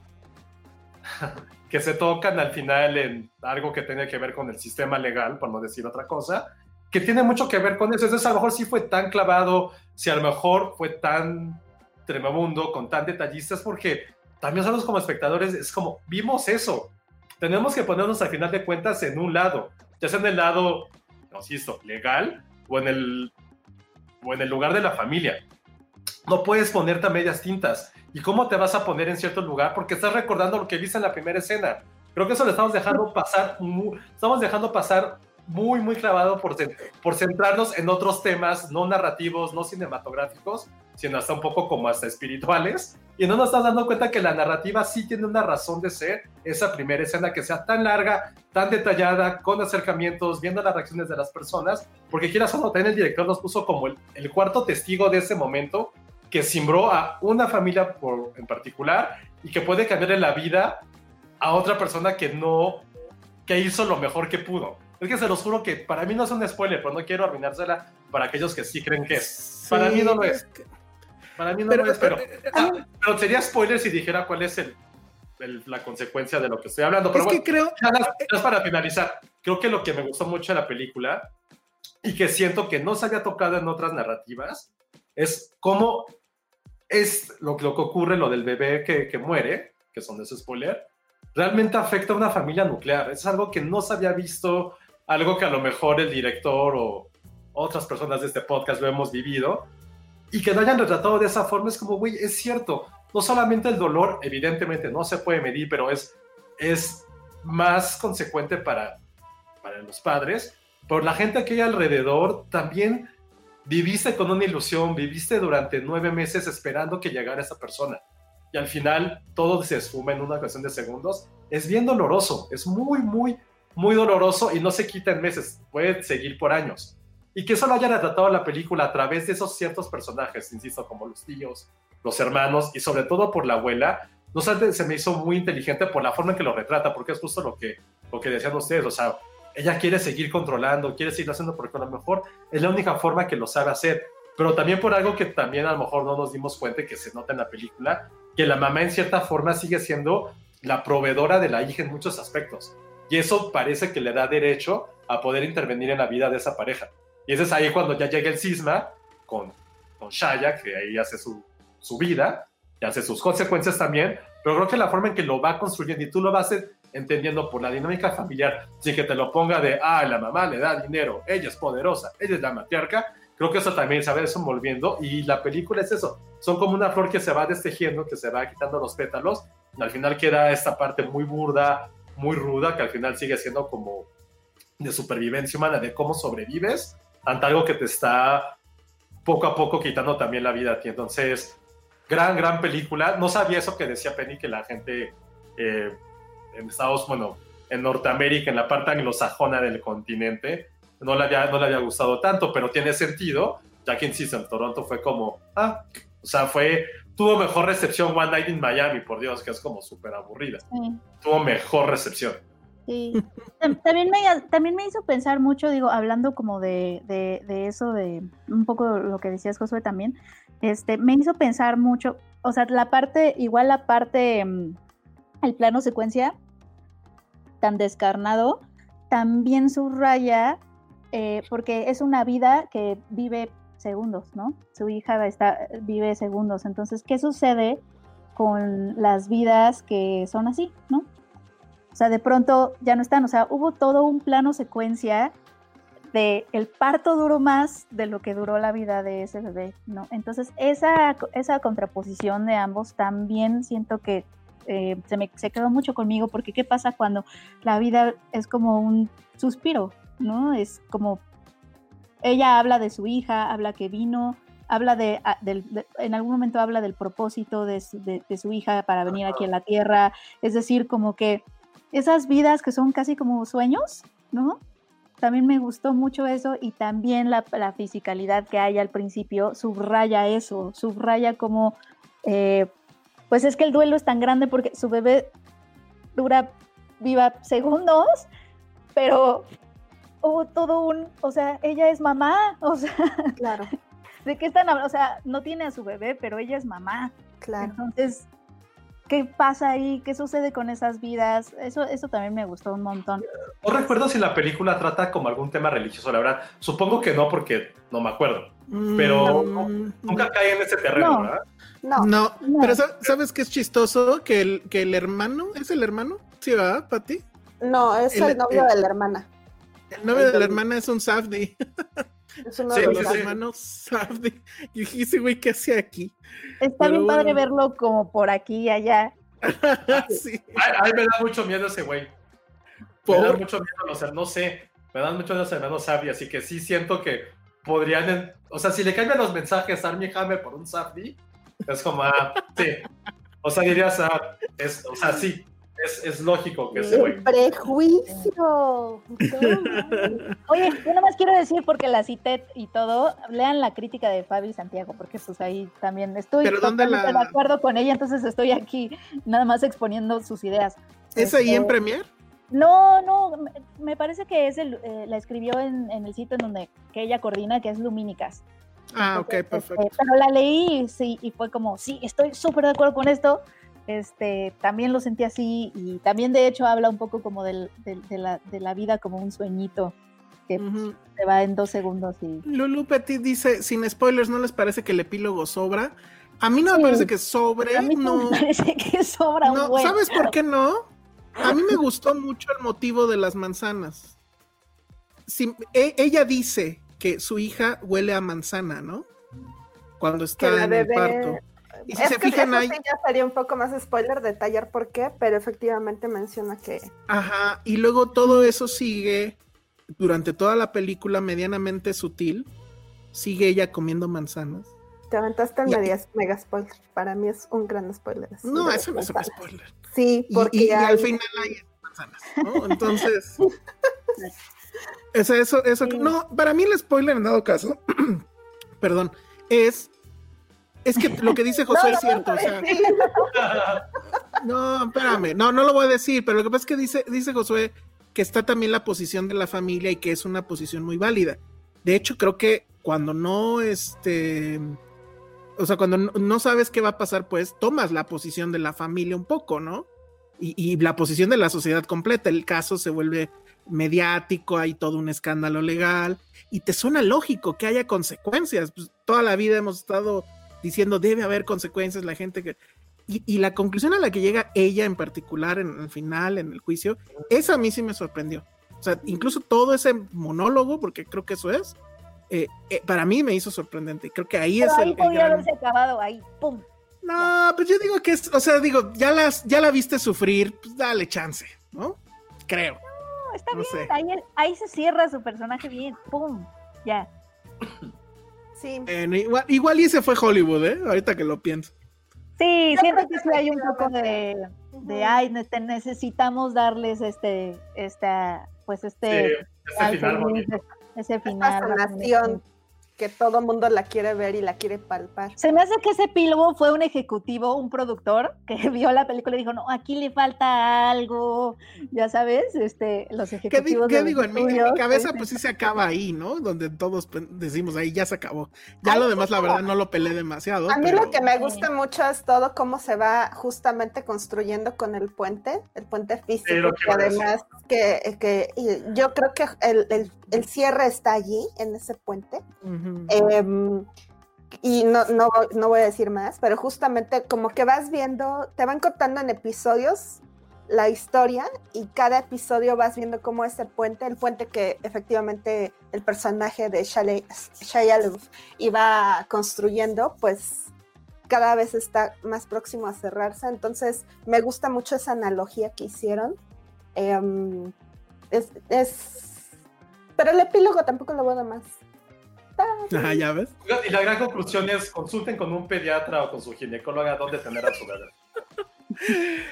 que se tocan al final en algo que tiene que ver con el sistema legal, por no decir otra cosa, que tiene mucho que ver con eso. Entonces, a lo mejor sí fue tan clavado, si a lo mejor fue tan tremebundo, con tan detallistas, porque también nosotros como espectadores es como, vimos eso. Tenemos que ponernos al final de cuentas en un lado, ya sea en el lado, insisto, legal o en el, o en el lugar de la familia no puedes ponerte a medias tintas. ¿Y cómo te vas a poner en cierto lugar? Porque estás recordando lo que viste en la primera escena. Creo que eso lo estamos dejando pasar, estamos dejando pasar muy, muy clavado por, por centrarnos en otros temas no narrativos, no cinematográficos, sino hasta un poco como hasta espirituales. Y no nos estás dando cuenta que la narrativa sí tiene una razón de ser, esa primera escena que sea tan larga, tan detallada, con acercamientos, viendo las reacciones de las personas, porque quieras o no, también el director nos puso como el, el cuarto testigo de ese momento que simbró a una familia por, en particular y que puede cambiarle la vida a otra persona que no, que hizo lo mejor que pudo. Es que se los juro que para mí no es un spoiler, pero no quiero arruinársela para aquellos que sí creen que es. para mí no lo es. Para mí no lo es, pero, pero, sería spoiler si dijera cuál es el, la consecuencia de lo que estoy hablando. Pero es que creo. para finalizar, creo que lo que me gustó mucho de la película y que siento que no se había tocado en otras narrativas es cómo es lo, lo que ocurre, lo del bebé que, que muere, que son ese spoiler, realmente afecta a una familia nuclear. Es algo que no se había visto, algo que a lo mejor el director o otras personas de este podcast lo hemos vivido, y que no hayan retratado de esa forma es como, güey, es cierto, no solamente el dolor, evidentemente no se puede medir, pero es, es más consecuente para para los padres, pero la gente que hay alrededor también viviste con una ilusión, viviste durante nueve meses esperando que llegara esa persona. Y al final todo se esfuma en una cuestión de segundos, es bien doloroso, es muy, muy, muy doloroso y no se quita en meses, puede seguir por años. Y que eso lo hayan retratado la película a través de esos ciertos personajes, insisto, como los tíos, los hermanos y sobre todo por la abuela, no sé, se me hizo muy inteligente por la forma en que lo retrata, porque es justo lo que, lo que decían ustedes, o sea, ella quiere seguir controlando, quiere seguir haciendo porque a lo mejor es la única forma que lo sabe hacer, pero también por algo que también a lo mejor no nos dimos cuenta que se nota en la película, que la mamá en cierta forma sigue siendo la proveedora de la hija en muchos aspectos. Y eso parece que le da derecho a poder intervenir en la vida de esa pareja. Y ese es ahí cuando ya llega el cisma con, con Shaya, que ahí hace su, su vida y hace sus consecuencias también. Pero creo que la forma en que lo va construyendo y tú lo vas entendiendo por la dinámica familiar, sin que te lo ponga de, ah, la mamá le da dinero, ella es poderosa, ella es la matriarca, creo que eso también se va desenvolviendo y la película es eso, son como una flor que se va destejiendo, que se va quitando los pétalos, y al final queda esta parte muy burda, muy ruda, que al final sigue siendo como de supervivencia humana, de cómo sobrevives ante algo que te está poco a poco quitando también la vida a ti. Entonces, gran, gran película. No sabía eso que decía Penny, que la gente eh, en Estados, bueno, en Norteamérica, en la parte anglosajona del continente, no le había, no le había gustado tanto, pero tiene sentido, ya que insisto, en Toronto fue como, ah, o sea, fue, tuvo mejor recepción One Night in Miami, por Dios, que es como súper aburrida. Tuvo mejor recepción. Sí. También me, también me hizo pensar mucho, digo, hablando como de, de, de, eso, de un poco lo que decías, Josué, también, este, me hizo pensar mucho, o sea, la parte, igual la parte, mm, el plano secuencia tan descarnado, también subraya, eh, porque es una vida que vive segundos, ¿no? Su hija está, vive segundos. Entonces, ¿qué sucede con las vidas que son así, ¿no? O sea, de pronto ya no están, o sea, hubo todo un plano secuencia de el parto duró más de lo que duró la vida de ese bebé, ¿no? Entonces, esa, esa contraposición de ambos también siento que eh, se, me, se quedó mucho conmigo, porque ¿qué pasa cuando la vida es como un suspiro, ¿no? Es como ella habla de su hija, habla que vino, habla de, ah, en algún momento habla del propósito de su, hija para venir aquí a la tierra, es decir, como que esas vidas que son casi como sueños, ¿no? También me gustó mucho eso y también la, la fisicalidad que hay al principio subraya eso, subraya como, eh, pues es que el duelo es tan grande porque su bebé dura viva segundos, pero hubo todo un, o sea, ella es mamá, o sea, claro. ¿De qué están hablando? O sea, no tiene a su bebé, pero ella es mamá. Claro. Entonces, ¿qué pasa ahí? ¿Qué sucede con esas vidas? Eso, eso también me gustó un montón. No recuerdo si la película trata como algún tema religioso, la verdad. Supongo que no, porque no me acuerdo. Pero mm, nunca cae en ese terreno, ¿verdad? No, no, pero ¿sabes qué es chistoso? Que el, que el hermano, ¿es el hermano? ¿Sí, va, Pati? No, es el, novio de la hermana. El novio de la hermana es un Safdi. Es uno de los hermanos Safdi. Y dije, güey, ¿qué hace aquí? Está bien padre verlo como por aquí y allá. sí. ay, me da mucho miedo ese güey. Me da mucho miedo los no sé, me dan mucho miedo los hermanos Safdi, así que sí siento que podrían, o sea, si le cambian los mensajes a Armie Hammer por un Safdi, es como, ah, sí. O sea, dirías, ah, es, o sea, sí, es, es lógico que se güey. Prejuicio. Oye, yo nada más quiero decir, porque la cité y todo, lean la crítica de Fabi Santiago, porque pues ahí también estoy totalmente de acuerdo con ella, entonces estoy aquí nada más exponiendo sus ideas. ¿Es ahí en este, Premier? No, no, me parece que es el, eh, la escribió en, en, el sitio en donde que ella coordina, que es Lumínicas. Ah, ok, este, perfecto. pero la leí sí, y fue como, sí, estoy súper de acuerdo con esto este, también lo sentí así y también de hecho habla un poco como del, de, la, de, la, vida como un sueñito que se va en dos segundos. Y... Lulu Petit dice, sin spoilers, ¿no les parece que el epílogo sobra? A mí no me parece que sobre. A mí no, me parece que sobra no, ¿Sabes por qué no? A mí me gustó mucho el motivo de las manzanas. Si, e, ella dice que su hija huele a manzana, ¿no? Cuando está en el parto. Y si se fijan ahí. ya sería un poco más spoiler detallar por qué, pero efectivamente menciona que. Ajá, y luego todo eso sigue durante toda la película medianamente sutil, sigue ella comiendo manzanas. Te aventaste en medias mega spoiler. Para mí es un gran spoiler. No, eso no es un spoiler. Sí, porque y, y al final hay manzanas, ¿no? Entonces, eso, eso, no, para mí el spoiler en dado caso, perdón, es, es que lo que dice José No, es cierto, o sea, no, espérame, no, no lo voy a decir, pero lo que pasa es que dice, dice Josué que está también la posición de la familia y que es una posición muy válida. De hecho, creo que cuando no, este, o sea, cuando no, no sabes qué va a pasar, pues tomas la posición de la familia un poco, ¿no? Y, y la posición de la sociedad completa. El caso se vuelve mediático, hay todo un escándalo legal y te suena lógico que haya consecuencias. Pues, toda la vida hemos estado diciendo debe haber consecuencias, la gente que... Y, y la conclusión a la que llega ella en particular en el final, en el juicio, esa a mí sí me sorprendió. O sea, incluso todo ese monólogo, porque creo que eso es, eh, eh, para mí me hizo sorprendente. Creo que ahí Pero es ahí el, el podía gran- haberse acabado, ahí, pum. No, pues yo digo que es, o sea, digo, ya las, ya la viste sufrir, pues dale chance, ¿no? Creo. No, está No bien, ahí, ahí se cierra su personaje bien, pum, ya. Sí, igual, igual y ese fue Hollywood, ¿eh? Ahorita que lo pienso. Sí, Yo siento que sí hay un poco de, de ay, ne- necesitamos darles este, esta, pues Sí, este, ese final ese final. esta sanación que todo mundo la quiere ver y la quiere palpar. Se me hace que ese epílogo fue un ejecutivo, un productor que vio la película y dijo, no, aquí le falta algo, ya sabes, este, los ¿Qué, di- ejecutivos. qué digo? En mi, en mi estudios, cabeza, este, pues sí se acaba ahí, ¿no? Donde todos decimos ahí, ya se acabó. Ya lo demás, la verdad, no lo peleé demasiado. A mí pero- lo que me gusta mucho es todo cómo se va justamente construyendo con el puente, el puente físico, que además que, que y yo creo que el, el- el cierre está allí, en ese puente. Em, y no, no, no voy a decir más, pero justamente como que vas viendo, te van contando en episodios la historia y cada episodio vas viendo cómo es el puente, el puente que efectivamente el personaje de Shia LaBeouf iba construyendo, pues cada vez está más próximo a cerrarse. Entonces me gusta mucho esa analogía que hicieron. Em, es, es- pero el epílogo tampoco lo veo más. Está- Ajá, ya ves. Y la gran conclusión es consulten con un pediatra o con su ginecóloga dónde tener a su bebé.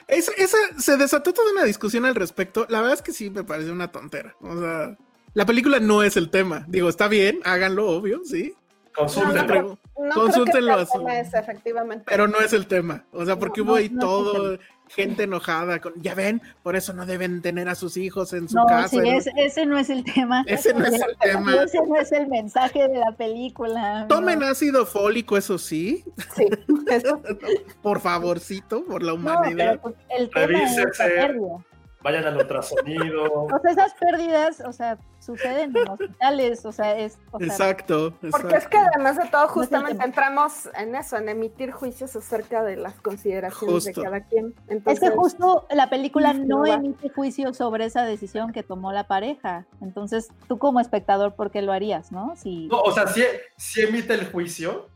Esa, esa- se desató toda una discusión al respecto. La verdad es que sí me pareció una tontera. O sea, la película no es el tema. Digo, está bien, háganlo, obvio, sí. Consulten. No, no, No Consúltenlo creo a que su- el tema es, efectivamente. Pero no es el tema. O sea, porque No, hubo ahí todo, gente enojada con, ya ven, por eso no deben tener a sus hijos en su No, casa. sí, ¿no? ese, ese no es el tema. Ese no es el tema. Ese no es el mensaje de la película. Tomen no. ácido fólico, eso sí, Sí, eso- por favorcito, por la No, humanidad. pero pues, el tema es la. Vayan al ultrasonido. O sea, esas pérdidas, o sea, suceden en hospitales, o sea, es... O sea, exacto, Porque es que exacto. además de todo, justamente entramos en eso, en emitir juicios acerca de las consideraciones Justo. de cada quien. Es Entonces, que justo la película no no va. emite juicio sobre esa decisión que tomó la pareja. Entonces, tú como espectador, ¿por qué lo harías, no? Si... No, o sea, sí, sí emite el juicio,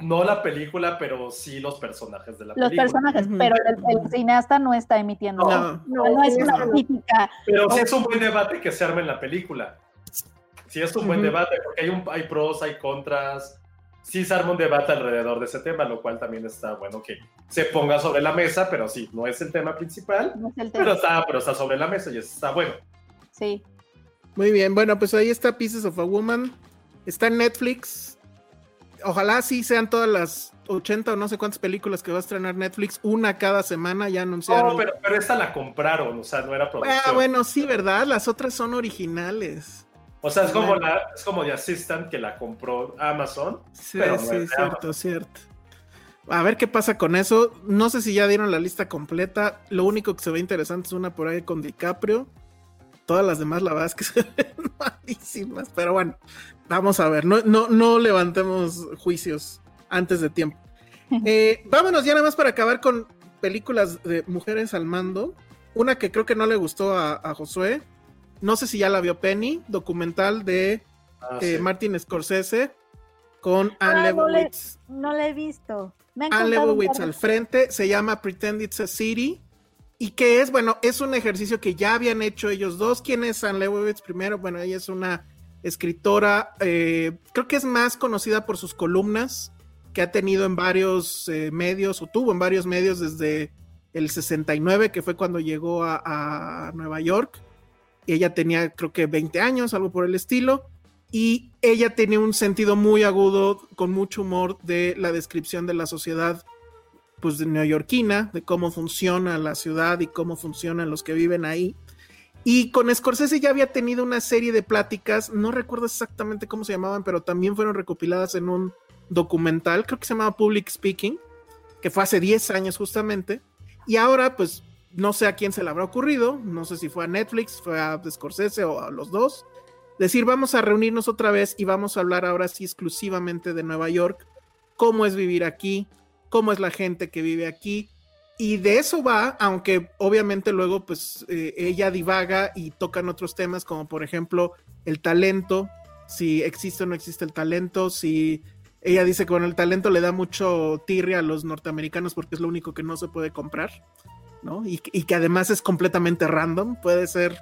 no la película, pero sí los personajes de la los película. personajes, Ujú. pero el, el cineasta no está emitiendo. No. No, no es una crítica. Pero sí es un buen debate que se arma en la película. Sí es un buen debate, porque hay, un, hay pros, hay contras. Sí se arma un debate alrededor de ese tema, lo cual también está bueno que se ponga sobre la mesa, pero sí, no es el tema principal, No es el pero tema. está, pero está sobre la mesa y eso está bueno. Sí. Muy bien, bueno, pues ahí está Pieces of a Woman. Está en Netflix. Ojalá sí sean todas las 80 o no sé cuántas películas que va a estrenar Netflix, una cada semana, ya anunciaron. No, pero, pero esta la compraron, o sea, no era producción. Ah, bueno, sí, ¿verdad? Las otras son originales. O sea, es como, la, es como The Assistant que la compró Amazon. Sí, Pero no sí, es cierto, Amazon. cierto. A ver qué pasa con eso. No sé si ya dieron la lista completa. Lo único que se ve interesante es una por ahí con DiCaprio. Todas las demás, la verdad es que se ven malísimas. Pero bueno, vamos a ver. No, no, no levantemos juicios antes de tiempo. Eh, vámonos ya nada más para acabar con películas de mujeres al mando. Una que creo que no le gustó a, a Josué. No sé si ya la vio Penny, documental de Ah, eh, sí. Martin Scorsese con Anne Ah, no le-. No la he visto. Me Anne al frente, se llama Pretend It's a City. Y que es, bueno, es un ejercicio que ya habían hecho ellos dos. ¿Quién es Anne Leibovitz primero? Bueno, ella es una escritora, eh, creo que es más conocida por sus columnas que ha tenido en varios eh, medios, o tuvo en varios medios desde el 69, que fue cuando llegó a, a Nueva York. Ella tenía, creo que 20 años, algo por el estilo y ella tiene un sentido muy agudo, con mucho humor, de la descripción de la sociedad pues de neoyorquina, de cómo funciona la ciudad y cómo funcionan los que viven ahí. Y con Scorsese ya había tenido una serie de pláticas, no recuerdo exactamente cómo se llamaban, pero también fueron recopiladas en un documental, creo que se llamaba Public Speaking, que fue hace 10 años justamente. Y ahora, pues, no sé a quién se le habrá ocurrido, no sé si fue a Netflix, fue a Scorsese o a los dos, decir, vamos a reunirnos otra vez y vamos a hablar ahora sí exclusivamente de Nueva York, cómo es vivir aquí, cómo es la gente que vive aquí. Y de eso va, aunque obviamente luego pues eh, ella divaga y tocan otros temas como por ejemplo el talento, si existe o no existe el talento, si ella dice que bueno, el talento le da mucho tirria a los norteamericanos porque es lo único que no se puede comprar, ¿no? Y, y que además es completamente random, puede ser,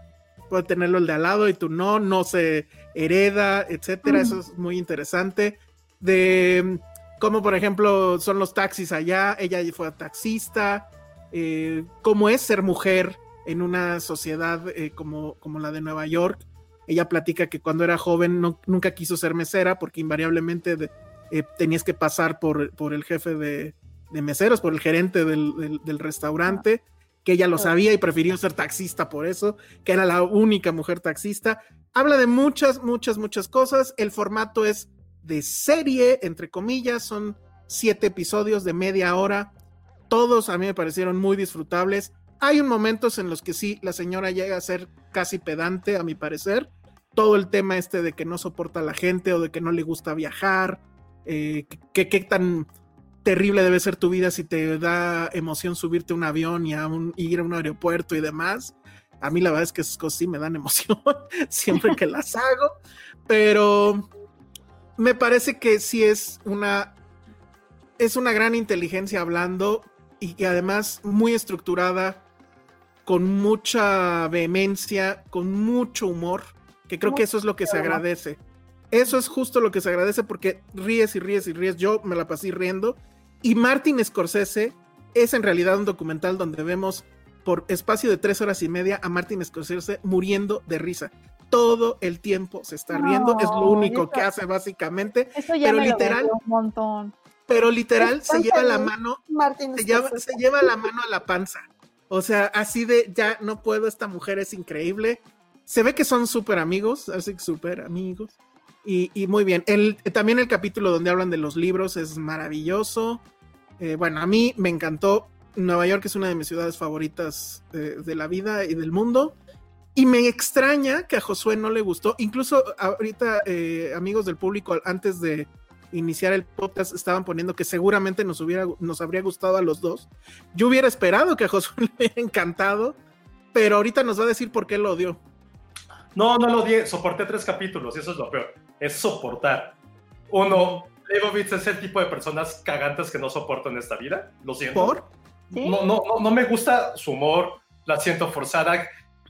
puede tenerlo el de al lado y tú no, no se hereda, etcétera, eso es muy interesante. De como por ejemplo son los taxis allá, ella fue taxista, eh, cómo es ser mujer en una sociedad eh, como, como la de Nueva York. Ella platica que cuando era joven no, nunca quiso ser mesera porque invariablemente de, eh, tenías que pasar por, por el jefe de, de, meseros, por el gerente del, del, del restaurante, que ella lo sabía y prefirió ser taxista por eso, que era la única mujer taxista. Habla de muchas, muchas, muchas cosas. El formato es de serie, entre comillas, son siete episodios de media hora. Todos a mí me parecieron muy disfrutables. Hay un momentos en los que sí, la señora llega a ser casi pedante, a mi parecer. Todo el tema este de que no soporta a la gente o de que no le gusta viajar, eh, que qué tan terrible debe ser tu vida si te da emoción subirte a un avión y a un, ir a un aeropuerto y demás. A mí la verdad es que esas cosas sí me dan emoción siempre que las hago, pero me parece que sí es una es una gran inteligencia hablando y que además muy estructurada con mucha vehemencia, con mucho humor, que creo que eso es lo que se agradece. Eso es justo lo que se agradece porque ríes y ríes y ríes. Yo me la pasé riendo. Y Martin Scorsese es en realidad un documental donde vemos por espacio de tres horas y media a Martin Scorsese muriendo de risa todo el tiempo se está riendo, es lo único eso, que hace básicamente. Eso ya pero me literal, lo un montón. pero literal se lleva la mano, se lleva, Scorsese. se lleva la mano a la panza. O sea, así de ya no puedo, esta mujer es increíble. Se ve que son súper amigos, así que súper amigos. Y, y, muy bien. El, también el capítulo donde hablan de los libros es maravilloso. Eh, bueno, a mí me encantó. Nueva York es una de mis ciudades favoritas de, de la vida y del mundo. Y me extraña que a Josué no le gustó. Incluso ahorita, eh, amigos del público, antes de iniciar el podcast, estaban poniendo que seguramente nos, hubiera, nos habría gustado a los dos. Yo hubiera esperado que a Josué le hubiera encantado, pero ahorita nos va a decir por qué lo odió. No, no lo odié. Soporté tres capítulos y eso es lo peor. Es soportar. Uno, Leibovitz es el tipo de personas cagantes que no soporto en esta vida. Lo siento. ¿Por? ¿Sí? No, no, no, no me gusta su humor. La siento forzada.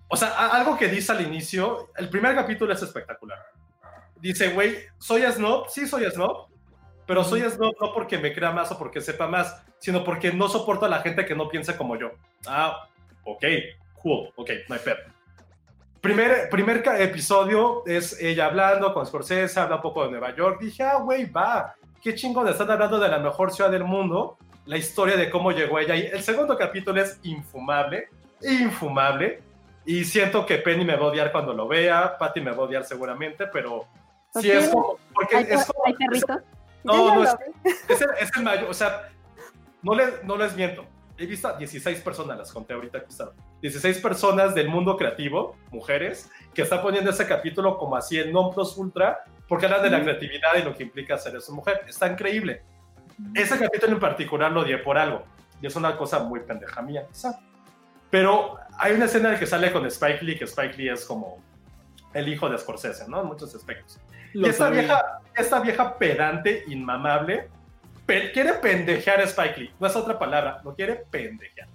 O sea, algo que dice al inicio, el primer capítulo es espectacular. Dice, güey, ¿soy snob? Sí, soy snob, pero soy snob no porque me crea más o porque sepa más, sino porque no soporto a la gente que no piense como yo. Ah, ok, cool, ok, no hay pedo. Primer, primer episodio es ella hablando con Scorsese, habla un poco de Nueva York. Dije, ah, güey, va, qué chingón, están hablando de la mejor ciudad del mundo, la historia de cómo llegó ella ahí. El segundo capítulo es infumable, infumable. Y siento que Penny me va a odiar cuando lo vea, Patty me va a odiar seguramente, pero ¿Por sí qué? es como. Porque ¿Hay, es como- hay perritos? no, no es, es el, es el mayor, o sea, no, le, no les miento. He visto a 16 personas, las conté ahorita estaban. 16 personas del mundo creativo, mujeres, que están poniendo ese capítulo como así en non plus ultra, porque hablan de la creatividad y lo que implica ser esa mujer. Está increíble. Ese capítulo en particular lo odié por algo, y es una cosa muy pendeja mía, quizá. Pero hay una escena en la que sale con Spike Lee, que Spike Lee es como el hijo de Scorsese, ¿no? En muchos aspectos. Lo Y esta sabía. vieja, esta vieja pedante, inmamable, pe- quiere pendejear a Spike Lee. No es otra palabra, lo quiere pendejear.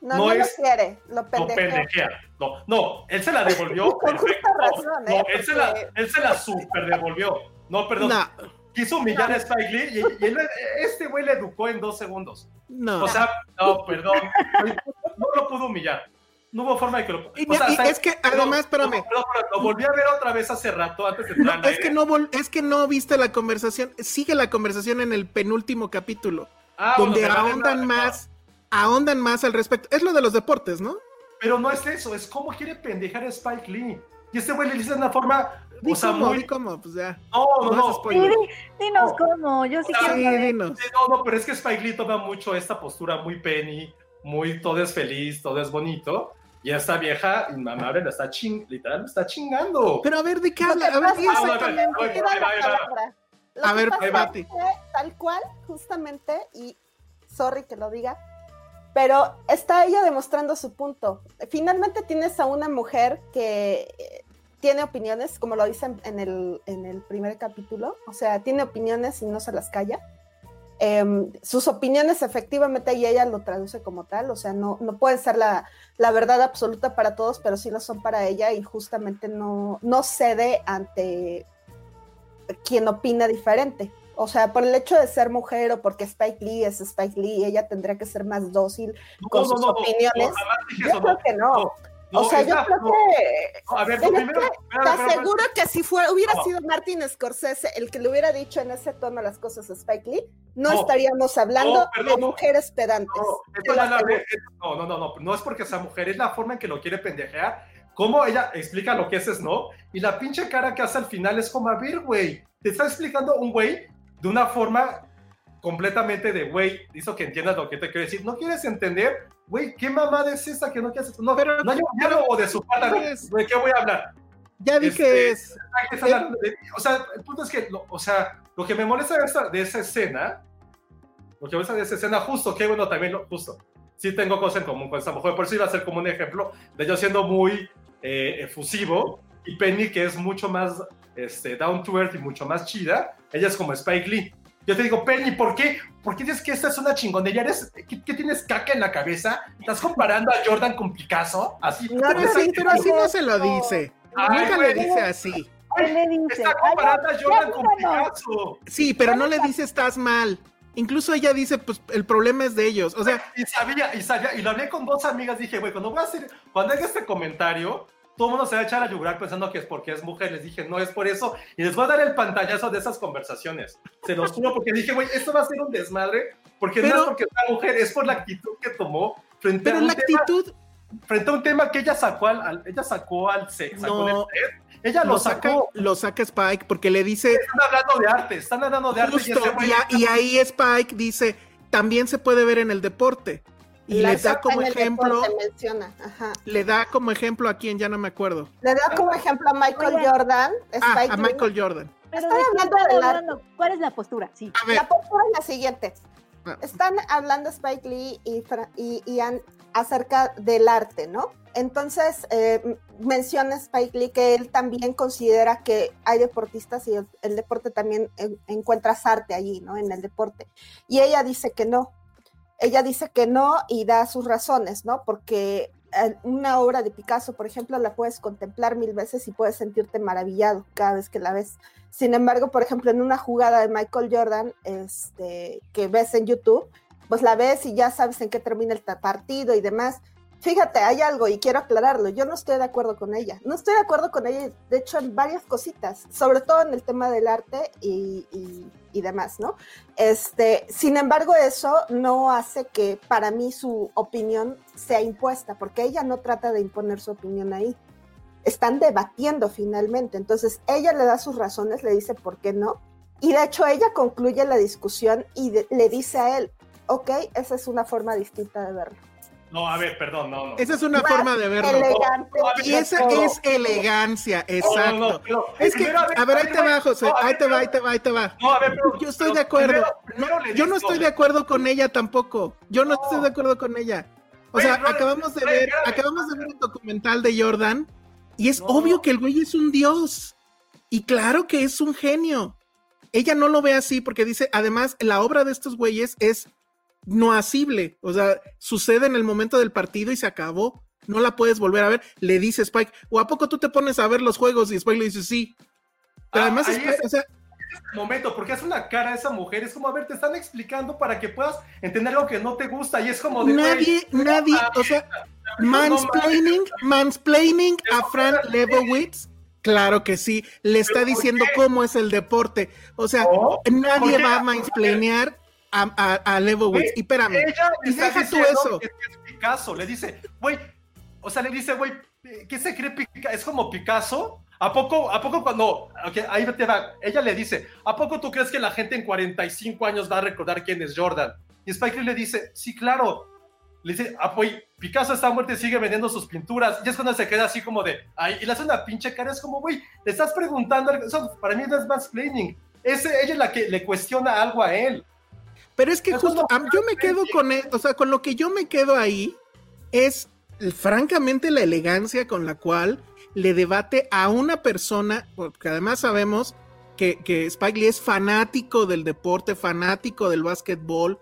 No, No no, es- lo quiere, lo No, pendejea. pendejea. No, no, él se la devolvió. Con justa razón, No, ¿eh? él, se la, él se la super devolvió. No, perdón. No, Quiso humillar a Spike Lee y, y él- este güey le educó en dos segundos. no. O sea, no, perdón. No lo pudo humillar. No hubo forma de que lo. Y- o sea, y es que, además, espérame. perdón, perdón, lo volví a ver otra vez hace rato antes de No, entrar al es que no vol- es que no viste la conversación. Sigue la conversación en el penúltimo capítulo, Ah, bueno, donde vale ahondan más, ahondan más al respecto. Es lo de los deportes, ¿no? Pero no es eso, es cómo quiere pendejar a Spike Lee. Y este güey le dice de una forma. Di O sea, cómo, muy. di cómo, pues ya. No, no, No no. di- dinos No. cómo, yo sí Ah, quiero Sí, dinos. No, no, pero es que Spike Lee toma mucho esta postura muy penny, muy todo es feliz, todo es bonito. Y esta vieja inmamable la está ching, literal, está chingando. Pero a ver, ¿de qué habla? A ver, Ah, exactamente. Lo A ver, tal cual, justamente, y sorry que lo diga, pero está ella demostrando su punto. Finalmente tienes a una mujer que eh, tiene opiniones, como lo dicen en el, en el primer capítulo, o sea, tiene opiniones y no se las calla. Em, sus opiniones efectivamente y ella lo traduce como tal, o sea, no, no pueden ser la, la verdad absoluta para todos, pero sí lo son para ella y justamente no, no cede ante quien opina diferente. O sea, por el hecho de ser mujer o porque Spike Lee es Spike Lee, ella tendría que ser más dócil No, con no, sus no, opiniones. yo creo que no. No, o sea, yo creo no. que No, a ver, primero. que espérame, te aseguro que si fuera, hubiera sido Martin Scorsese el que le hubiera dicho en ese tono las cosas a Spike Lee, no, estaríamos hablando perdón. de mujeres pedantes. No, no, no, no, no es porque sea mujer, es la forma en que lo quiere pendejear, cómo ella explica lo que es Snow, y la pinche cara que hace al final es como, a ver, güey, te está explicando un güey de una forma completamente de, güey, hizo que entiendas lo que te quiero decir, no quieres entender, güey, ¿qué mamada es esta que no quieres? No, Pero- no hay un diálogo de su parte, Pues- ¿de qué voy a hablar? Ya di Este, que es. Hablando de- o sea, el punto es que, lo- o sea, lo que me molesta de esa, de esa escena, lo que me molesta de esa escena, justo, que bueno, también, lo- justo, sí tengo cosas en común con esta mujer, por eso iba a ser como un ejemplo de yo siendo muy eh, efusivo, y Penny, que es mucho más este, down to earth y mucho más chida, ella es como Spike Lee. Yo te digo, Penny, ¿por qué? ¿Por qué dices que esta es una chingonería? ¿Eres, qué, qué tienes caca en la cabeza? ¿Estás comparando a Jordan con Picasso? Así. No, Pero no, sí, pero así no se lo dice. Ay, Nunca le dice así. ¿Qué le dice? Está Ay, comparando a Jordan con. Picasso. Sí, pero no le dice estás mal. Incluso ella dice, pues el problema es de ellos. O sea, Y sabía, y sabía, y lo hablé con dos amigas, dije, güey, cuando voy a hacer, cuando haga este comentario, todo el mundo se va a echar a yugular pensando que es porque es mujer, les dije, no es por eso, y les voy a dar el pantallazo de esas conversaciones, se los juro, porque dije, güey, esto va a ser un desmadre, porque no es porque es una mujer, es por la actitud que tomó frente, pero a, un la tema, actitud frente a un tema que ella sacó al, al- ella sacó al sexo, No. ella lo, lo saca, sacó, lo saca Spike porque le dice están hablando de arte, están hablando de arte, a- y ahí Spike dice, también se puede ver en el deporte. Y La le da como ejemplo, deporte, menciona, ajá. le da como ejemplo a quien ya no me acuerdo. Le da como ejemplo a Michael. Jordan, Ah, a Lee. Michael Jordan. ¿de qué hablando están del hablando? ¿Cuál es la postura? Sí. A ver, La postura es la siguiente. Ah. Están hablando Spike Lee y, Fra- y Ian acerca del arte, ¿no? Entonces eh, menciona Spike Lee que él también considera que hay deportistas y el, el deporte también en- encuentras arte allí, ¿no? En el deporte. Y ella dice que no. Ella dice que no y da sus razones, ¿no? Porque eh, una obra de Picasso, por ejemplo, la puedes contemplar mil veces y puedes sentirte maravillado cada vez que la ves. Sin embargo, por ejemplo, en una jugada de Michael Jordan este, que ves en YouTube, pues la ves y ya sabes en qué termina el partido y demás. Fíjate, hay algo y quiero aclararlo. Yo no estoy de acuerdo con ella. No estoy de acuerdo con ella, de hecho, en varias cositas, sobre todo en el tema del arte y, y- demás, ¿no? Este, sin embargo, eso no hace que para mí su opinión sea impuesta, porque ella no trata de imponer su opinión ahí están debatiendo finalmente. Entonces, ella le da sus razones, le dice por qué no. Y de hecho, ella concluye la discusión y le dice a él, ok, esa es una forma distinta de verlo. No, a ver, perdón, no, no. esa es una Más forma de verlo. Elegante. No, ver, Y esa es elegancia, No, no, exacto. no, pero Es que, primero, a ver, ahí te va, José, ahí ver, te va, pero- ahí te va, ahí te va. No, a ver, pero- Yo estoy pero de acuerdo. primero- primero le Yo no estoy de acuerdo con ella tampoco. Yo no, No. estoy de acuerdo con ella. O sea, no, acabamos de ver, acabamos de ver un documental de Jordan y es No. obvio que el güey es un dios. Y claro que es un genio. Ella no lo ve así porque dice, además, la obra de estos güeyes es no asible. O sea, sucede en el momento del partido y se acabó. No la puedes volver a ver. Le dice Spike, ¿o a poco tú te pones a ver los juegos? Y Spike le dice, sí. Pero Ah, además, Spike, es- o sea, momento, porque hace una cara a esa mujer, es como, a ver, te están explicando para que puedas entender algo que no te gusta, y es como de, nadie, nadie, o sea, mansplaining, mansplaining a Fran Lebowitz. Claro que sí, le está ¿Pero por diciendo cómo es el deporte. O sea, nadie va a mansplainear a, a, a Lebowitz. Y espérame, Ella y deja tú eso. que es Picasso, le dice, güey, o sea, le dice, güey, ¿qué se cree Picasso? ¿Es como Picasso? ¿A poco, a poco cuando, ok, ahí te va, ella le dice, ¿a poco tú crees que la gente en 45 años va a recordar quién es Jordan? Y Spike Lee le dice, sí, claro. Le dice, ah, güey, Picasso está muerto y sigue vendiendo sus pinturas. Y es cuando se queda así como de, ay, y le hace una pinche cara, es como, güey, le estás preguntando, eso para mí no es mansplaining. Es ella la que le cuestiona algo a él. Pero es que Eso justo, no yo me quedo con, e- o sea, con lo que yo me quedo ahí es francamente la elegancia con la cual le debate a una persona, porque además sabemos que, que Spike Lee es fanático del deporte, fanático del básquetbol.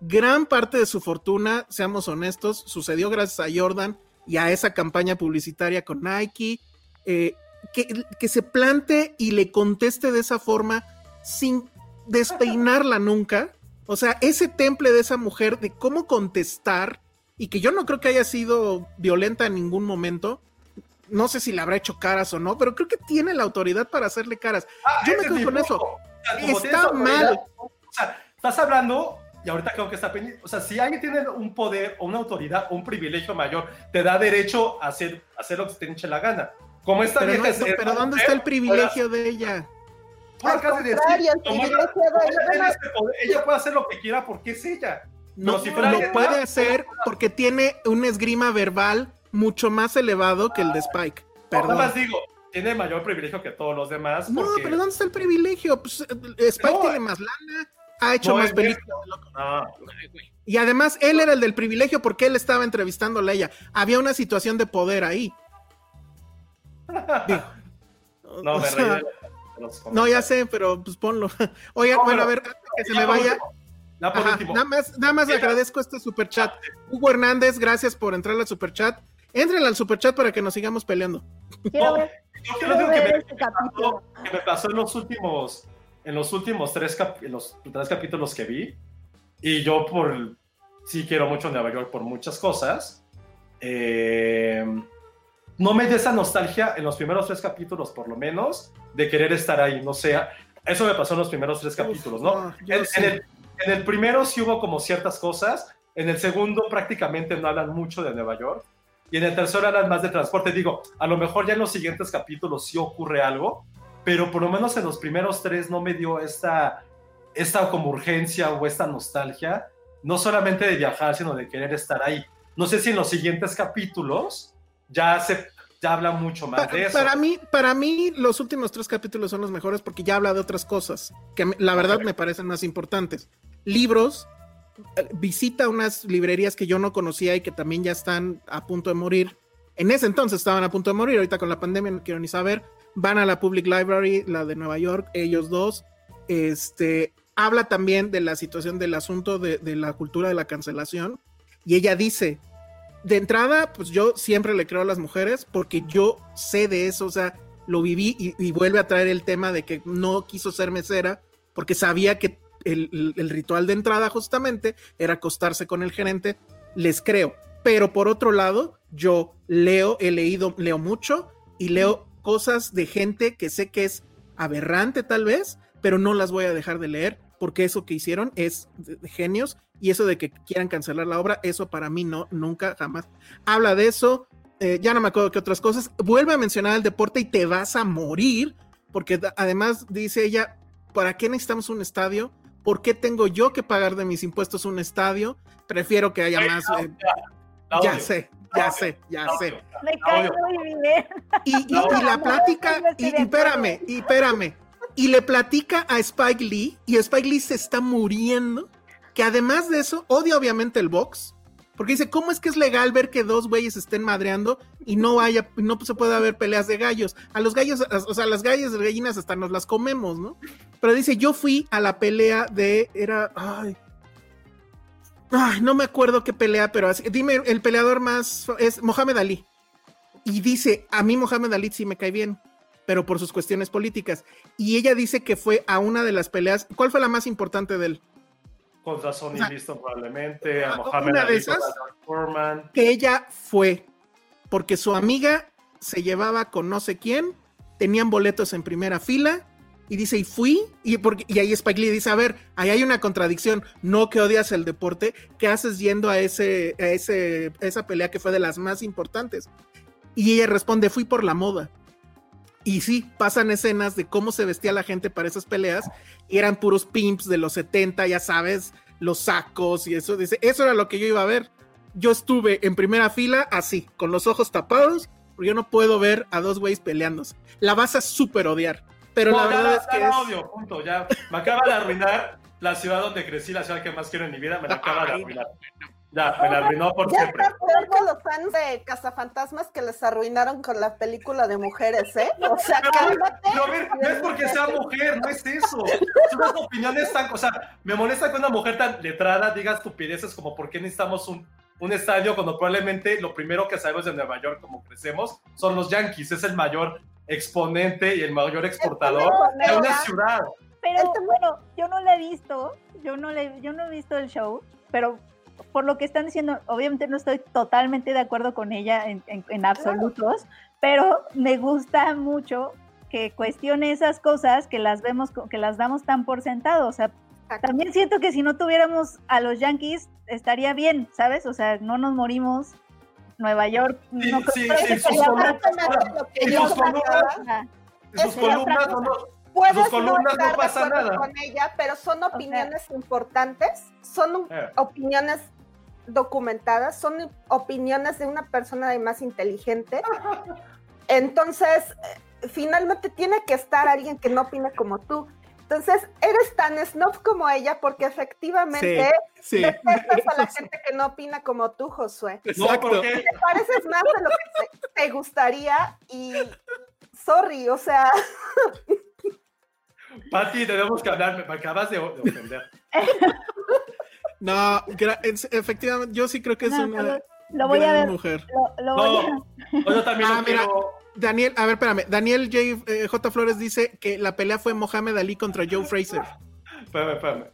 Gran parte de su fortuna, seamos honestos, sucedió gracias a Jordan y a esa campaña publicitaria con Nike. eh, que, que se plante y le conteste de esa forma sin despeinarla nunca. O sea, ese temple de esa mujer de cómo contestar y que yo no creo que haya sido violenta en ningún momento. No sé si le habrá hecho caras o no, pero creo que tiene la autoridad para hacerle caras. Ah, Yo me quedo con eso. o sea, Está mal. O sea, estás hablando, y ahorita creo que está pendiente. O sea, si alguien tiene un poder o una autoridad o un privilegio mayor, te da derecho a hacer, a hacer lo que te hinche la gana. Como esta Pero, vieja no- es- pero ¿dónde mujer, está el privilegio de ella? Al decir, el ella puede hacer lo que quiera porque es ella. No, si fuera lo puede más, hacer porque tiene un esgrima verbal mucho más elevado que el de Spike. Nada Perdón. más digo, tiene mayor privilegio que todos los demás. No, porque- pero ¿dónde está el privilegio? Pues, eh, Spike No, tiene más lana, ha hecho no, más películas. Ah, Y además, él era el del privilegio porque él estaba entrevistándole a ella. Había una situación de poder ahí. Digo, no, o me reí de No, ya sé, pero pues ponlo. Oiga, No, bueno, a ver, antes que se me vaya. por Ajá, nada más, nada más agradezco este super chat. Hugo Hernández, gracias por entrar al super chat. Entren al super chat para que nos sigamos peleando. Quiero No, ver, Yo quiero creo que ver me, este me pasó, capítulo. que me pasó en los últimos, en los últimos tres, cap- en los tres capítulos que vi. Y yo por sí quiero mucho Nueva York por muchas cosas. eh, no me da esa nostalgia en los primeros tres capítulos, por lo menos, de querer estar ahí. No sé, eso me pasó en los primeros tres capítulos, ¿no? el, en el primero sí hubo como ciertas cosas. En el segundo prácticamente no hablan mucho de Nueva York. Y en el tercero hablan más de transporte. Digo, a lo mejor ya en los siguientes capítulos sí ocurre algo, pero por lo menos en los primeros tres no me dio esta, esta como urgencia o esta nostalgia, no solamente de viajar, sino de querer estar ahí. No sé si en los siguientes capítulos ya se ya habla mucho más Pa- de eso. Para mí, para mí, los últimos tres capítulos son los mejores porque ya habla de otras cosas que me- la verdad me parecen más importantes. Libros, eh, visita unas librerías que yo no conocía y que también ya están a punto de morir. En ese entonces estaban a punto de morir, ahorita con la pandemia no quiero ni saber. Van a la Public Library, la de Nueva York, ellos dos. Este, habla también de la situación del asunto de, de la cultura de la cancelación. Y ella dice, de entrada, pues yo siempre le creo a las mujeres porque yo sé de eso, o sea, lo viví y, y vuelve a traer el tema de que no quiso ser mesera porque sabía que el, ritual de entrada justamente era acostarse con el gerente, les creo. Pero por otro lado, yo leo, he leído, leo mucho y leo cosas de gente que sé que es aberrante tal vez, pero no las voy a dejar de leer porque eso que hicieron es de genios y eso de que quieran cancelar la obra, eso para mí no, nunca, jamás. Habla de eso, eh, ya no me acuerdo qué otras cosas, vuelve a mencionar el deporte y te vas a morir, porque además dice ella, ¿para qué necesitamos un estadio? ¿Por qué tengo yo que pagar de mis impuestos un estadio? Prefiero que haya más... eh, ya sé, ya sé, ya sé. Me bien. Y, y- y la plática, y, y espérame, y espérame, y le platica a Spike Lee, y Spike Lee se está muriendo, que además de eso, odia obviamente el box, porque dice, ¿cómo es que es legal ver que dos güeyes estén madreando y no haya, no se puede haber peleas de gallos? A los gallos, o sea, las gallas de gallinas hasta nos las comemos, ¿no? Pero dice, yo fui a la pelea de, era, ay, Ay, no me acuerdo qué pelea, pero dime el peleador más es Mohamed Ali. Y dice, a mí Mohamed Ali sí me cae bien, pero por sus cuestiones políticas. Y ella dice que fue a una de las peleas, ¿cuál fue la más importante de él? Contra Sonny sea, Liston probablemente, a ah, Mohamed una de esas. Foreman. Que ella fue, porque su amiga se llevaba con no sé quién, tenían boletos en primera fila. Y dice, y fui, y, porque, y ahí Spike Lee dice, a ver, ahí hay una contradicción, no que odias el deporte, ¿qué haces yendo a, ese, a ese, a esa pelea que fue de las más importantes? Y ella responde, fui por la moda. Y sí, pasan escenas de cómo se vestía la gente para esas peleas, y eran puros pimps de los 70, ya sabes, los sacos y eso, dice, eso era lo que yo iba a ver. Yo estuve en primera fila así, con los ojos tapados, porque yo no puedo ver a dos güeyes peleándose. La vas a súper odiar. Pero No, la verdad es que es- odio, punto, ya. Me acaba de arruinar la ciudad donde crecí, la ciudad que más quiero en mi vida, me la acaba de arruinar. Ya, me la arruinó por Ya siempre. está peor que los fans de Cazafantasmas que les arruinaron con la película de mujeres, ¿eh? O sea, cálmate. Pero a ver, no es porque sea mujer, no es eso. Son unas opiniones tan. O sea, me molesta que una mujer tan letrada diga estupideces como por qué necesitamos un, un estadio cuando probablemente lo primero que sabemos de Nueva York, como crecemos, son los Yankees. Es el mayor exponente y el mayor exportador de una ciudad. Pero bueno, yo no la he visto, yo no, le, yo no he visto el show, pero por lo que están diciendo, obviamente no estoy totalmente de acuerdo con ella en, en- en absolutos, pero me gusta mucho que cuestione esas cosas que las vemos, que las damos tan por sentado. O sea, también siento que si no tuviéramos a los Yankees estaría bien, ¿sabes? O sea, no nos morimos. Nueva York, no sí, creo sí, que sus columnas- no. Puedes sus columnas no no estar de pasa acuerdo nada. con ella, pero son opiniones importantes, son Eh. opiniones documentadas, son opiniones de una persona además inteligente. Entonces, eh, finalmente tiene que estar alguien que no opine como tú. Entonces, eres tan snob como ella porque efectivamente Sí, sí. detestas a la gente que no opina como tú, Josué. No, Exacto. Te pareces más de lo que te gustaría y sorry, o sea, Pati, tenemos que hablar, me acabas de, de ofender. No, es- efectivamente, yo sí creo que es No, una lo voy a gran ver. mujer. Lo, lo voy a- No, yo también Ah, lo mira. quiero. Daniel, a ver, espérame. Daniel J. eh, J. Flores dice que la pelea fue Mohamed Ali contra Joe Fraser. Espérame, espérame.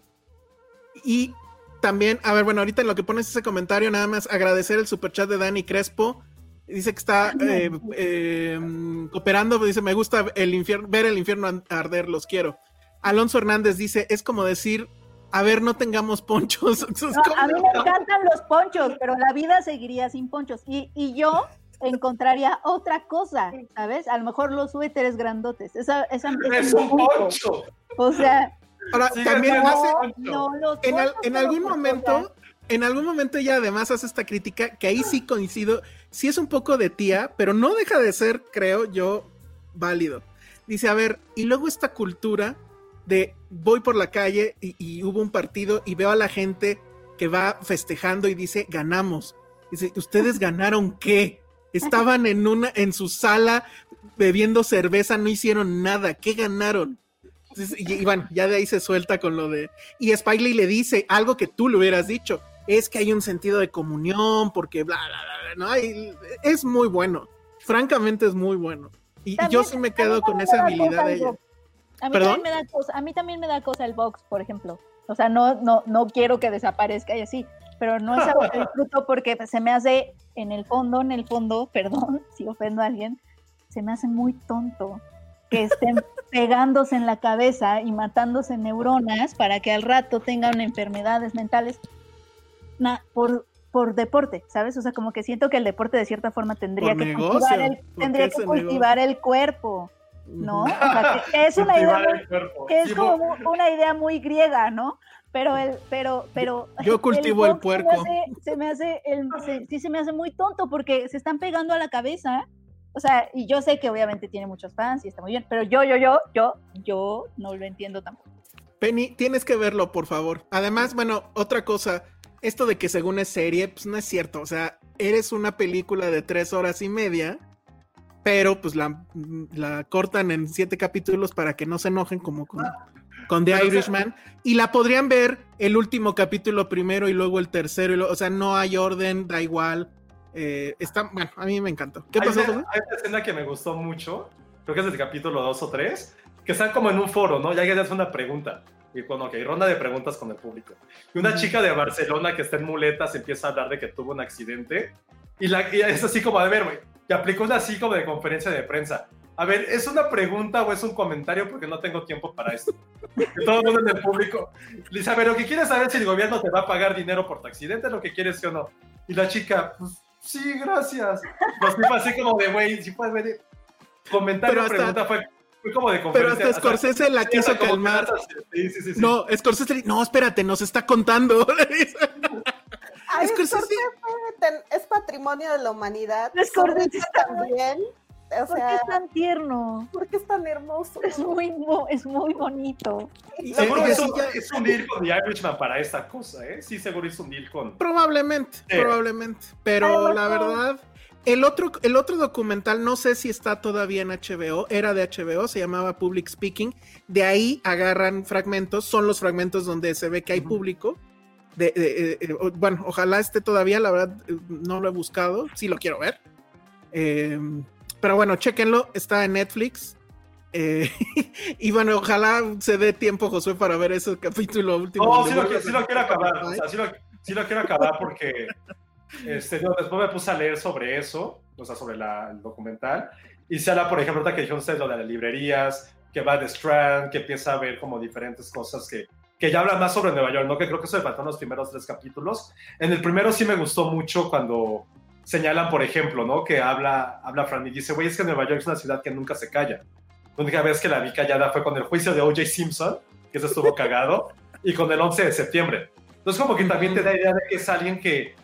Y también, a ver, bueno, ahorita en lo que pones ese comentario, nada más agradecer el superchat de Dani Crespo. Dice que está eh, eh, cooperando, dice, me gusta el infierno, ver el infierno arder, los quiero. Alonso Hernández dice, es como decir, a ver, no tengamos ponchos. No, a mí me encantan los ponchos, pero la vida seguiría sin ponchos. Y, y yo encontraría otra cosa, ¿sabes? A lo mejor los suéteres grandotes. Esa, esa, Es un poncho. O sea, Ahora, también hace, poncho. no, los en, al- en algún momento, en algún momento ella además hace esta crítica, que ahí sí coincido, sí es un poco de tía, pero no deja de ser, creo yo, válido. Dice, a ver, y luego esta cultura de voy por la calle y, y hubo un partido y veo a la gente que va festejando y dice, ganamos. Dice, ¿ustedes ganaron qué? Estaban en una, en su sala bebiendo cerveza, no hicieron nada, ¿qué ganaron? Entonces, y, y bueno, ya de ahí se suelta con lo de. Y Spike Lee le dice algo que tú le hubieras dicho: es que hay un sentido de comunión, porque bla, bla, bla, bla, ¿no? Y es muy bueno. Francamente, es muy bueno. Y También- yo sí me quedo con esa da habilidad de el ella. A mí, me da cosa, a mí también me da cosa el box, por ejemplo. O sea, no, no, no quiero que desaparezca y así, pero no es algo que disfruto porque se me hace, en el fondo, en el fondo, perdón si ofendo a alguien, se me hace muy tonto que estén pegándose en la cabeza y matándose neuronas para que al rato tengan enfermedades mentales por, por deporte, ¿sabes? O sea, como que siento que el deporte de cierta forma tendría Por que negocio, cultivar el, tendría que el cultivar el cuerpo, ¿no? O sea, que, que es una idea muy- el que es como una idea muy griega, ¿no? Pero el, pero, pero. Yo cultivo el box puerco. Se me hace, se me hace el- se- sí se me hace muy tonto porque se están pegando a la cabeza. O sea, y yo sé que obviamente tiene muchos fans y está muy bien, pero yo, yo, yo, yo, yo no lo entiendo tampoco. Penny, tienes que verlo, por favor. Además, bueno, otra cosa, esto de que según es serie, pues no es cierto. O sea, eres una película de tres horas y media, pero pues la, la cortan en siete capítulos para que no se enojen como con con The Irishman y la podrían ver el último capítulo primero y luego el tercero. y luego- o sea, no hay orden, da igual. Eh, está, bueno, a mí me encantó. ¿Qué hay, pasó? una, hay una escena que me gustó mucho, creo que es del capítulo 2 o 3, que están como en un foro, ¿no? Y alguien hace una pregunta. Y bueno, ok, ronda de preguntas con el público. Y una chica de Barcelona que está en muletas empieza a hablar de que tuvo un accidente. Y, la, y es así como, a ver, güey, y aplicó una así como de conferencia de prensa. A ver, ¿es una pregunta o es un comentario? Porque no tengo tiempo para esto. Todo el mundo en el público le dice, a ver, lo que quieres saber si el gobierno te va a pagar dinero por tu accidente, lo que quieres sí o no. Y la chica, pues sí, gracias. Pues fue así como de, güey, si puedes ver. Comentario, Pero hasta- pregunta, fue, fue como de Pero hasta Scorsese la quiso calmar. Sí, sí, sí. sí. No, Scorsese, no, espérate, nos está contando. Ay, Scorsese- es patrimonio de la humanidad. Scorsese también. O ¿Por qué sea, es tan tierno? porque es tan hermoso. Es muy, es muy bonito. Seguro sí, ya- hizo un deal con The Irishman para esta cosa, ¿eh? Sí, seguro hizo un deal con. Probablemente, Sí. probablemente. Pero Además, la no. verdad, el otro, el otro documental, no sé si está todavía en HBO, era de HBO, se llamaba Public Speaking. De ahí agarran fragmentos, son los fragmentos donde se ve que hay público. De, de- eh, o- bueno, ojalá esté todavía, la verdad, eh, no lo he buscado, sí lo quiero ver. Eh, pero bueno, chéquenlo, está en Netflix. Eh, y bueno, ojalá se dé tiempo, Josué, para ver ese capítulo último. Donde sí lo, sí lo quiero acabar. O sea, sí lo, sí lo quiero acabar porque este, después me puse a leer sobre eso, o sea, sobre la- el documental. Y se habla, por ejemplo, ahorita que dijeron ustedes lo de las librerías, que va de Strand, que empieza a ver como diferentes cosas que, que ya hablan más sobre Nueva York, ¿no? Que creo que eso me faltó en los primeros tres capítulos. En el primero sí me gustó mucho cuando señalan, por ejemplo, ¿no? Que habla, habla Fran y dice, güey, es que Nueva York es una ciudad que nunca se calla. La única vez que la vi callada fue con el juicio de O.J. Simpson, que eso estuvo cagado, y con el 11 de septiembre. Entonces, como que también te da idea de que es alguien que,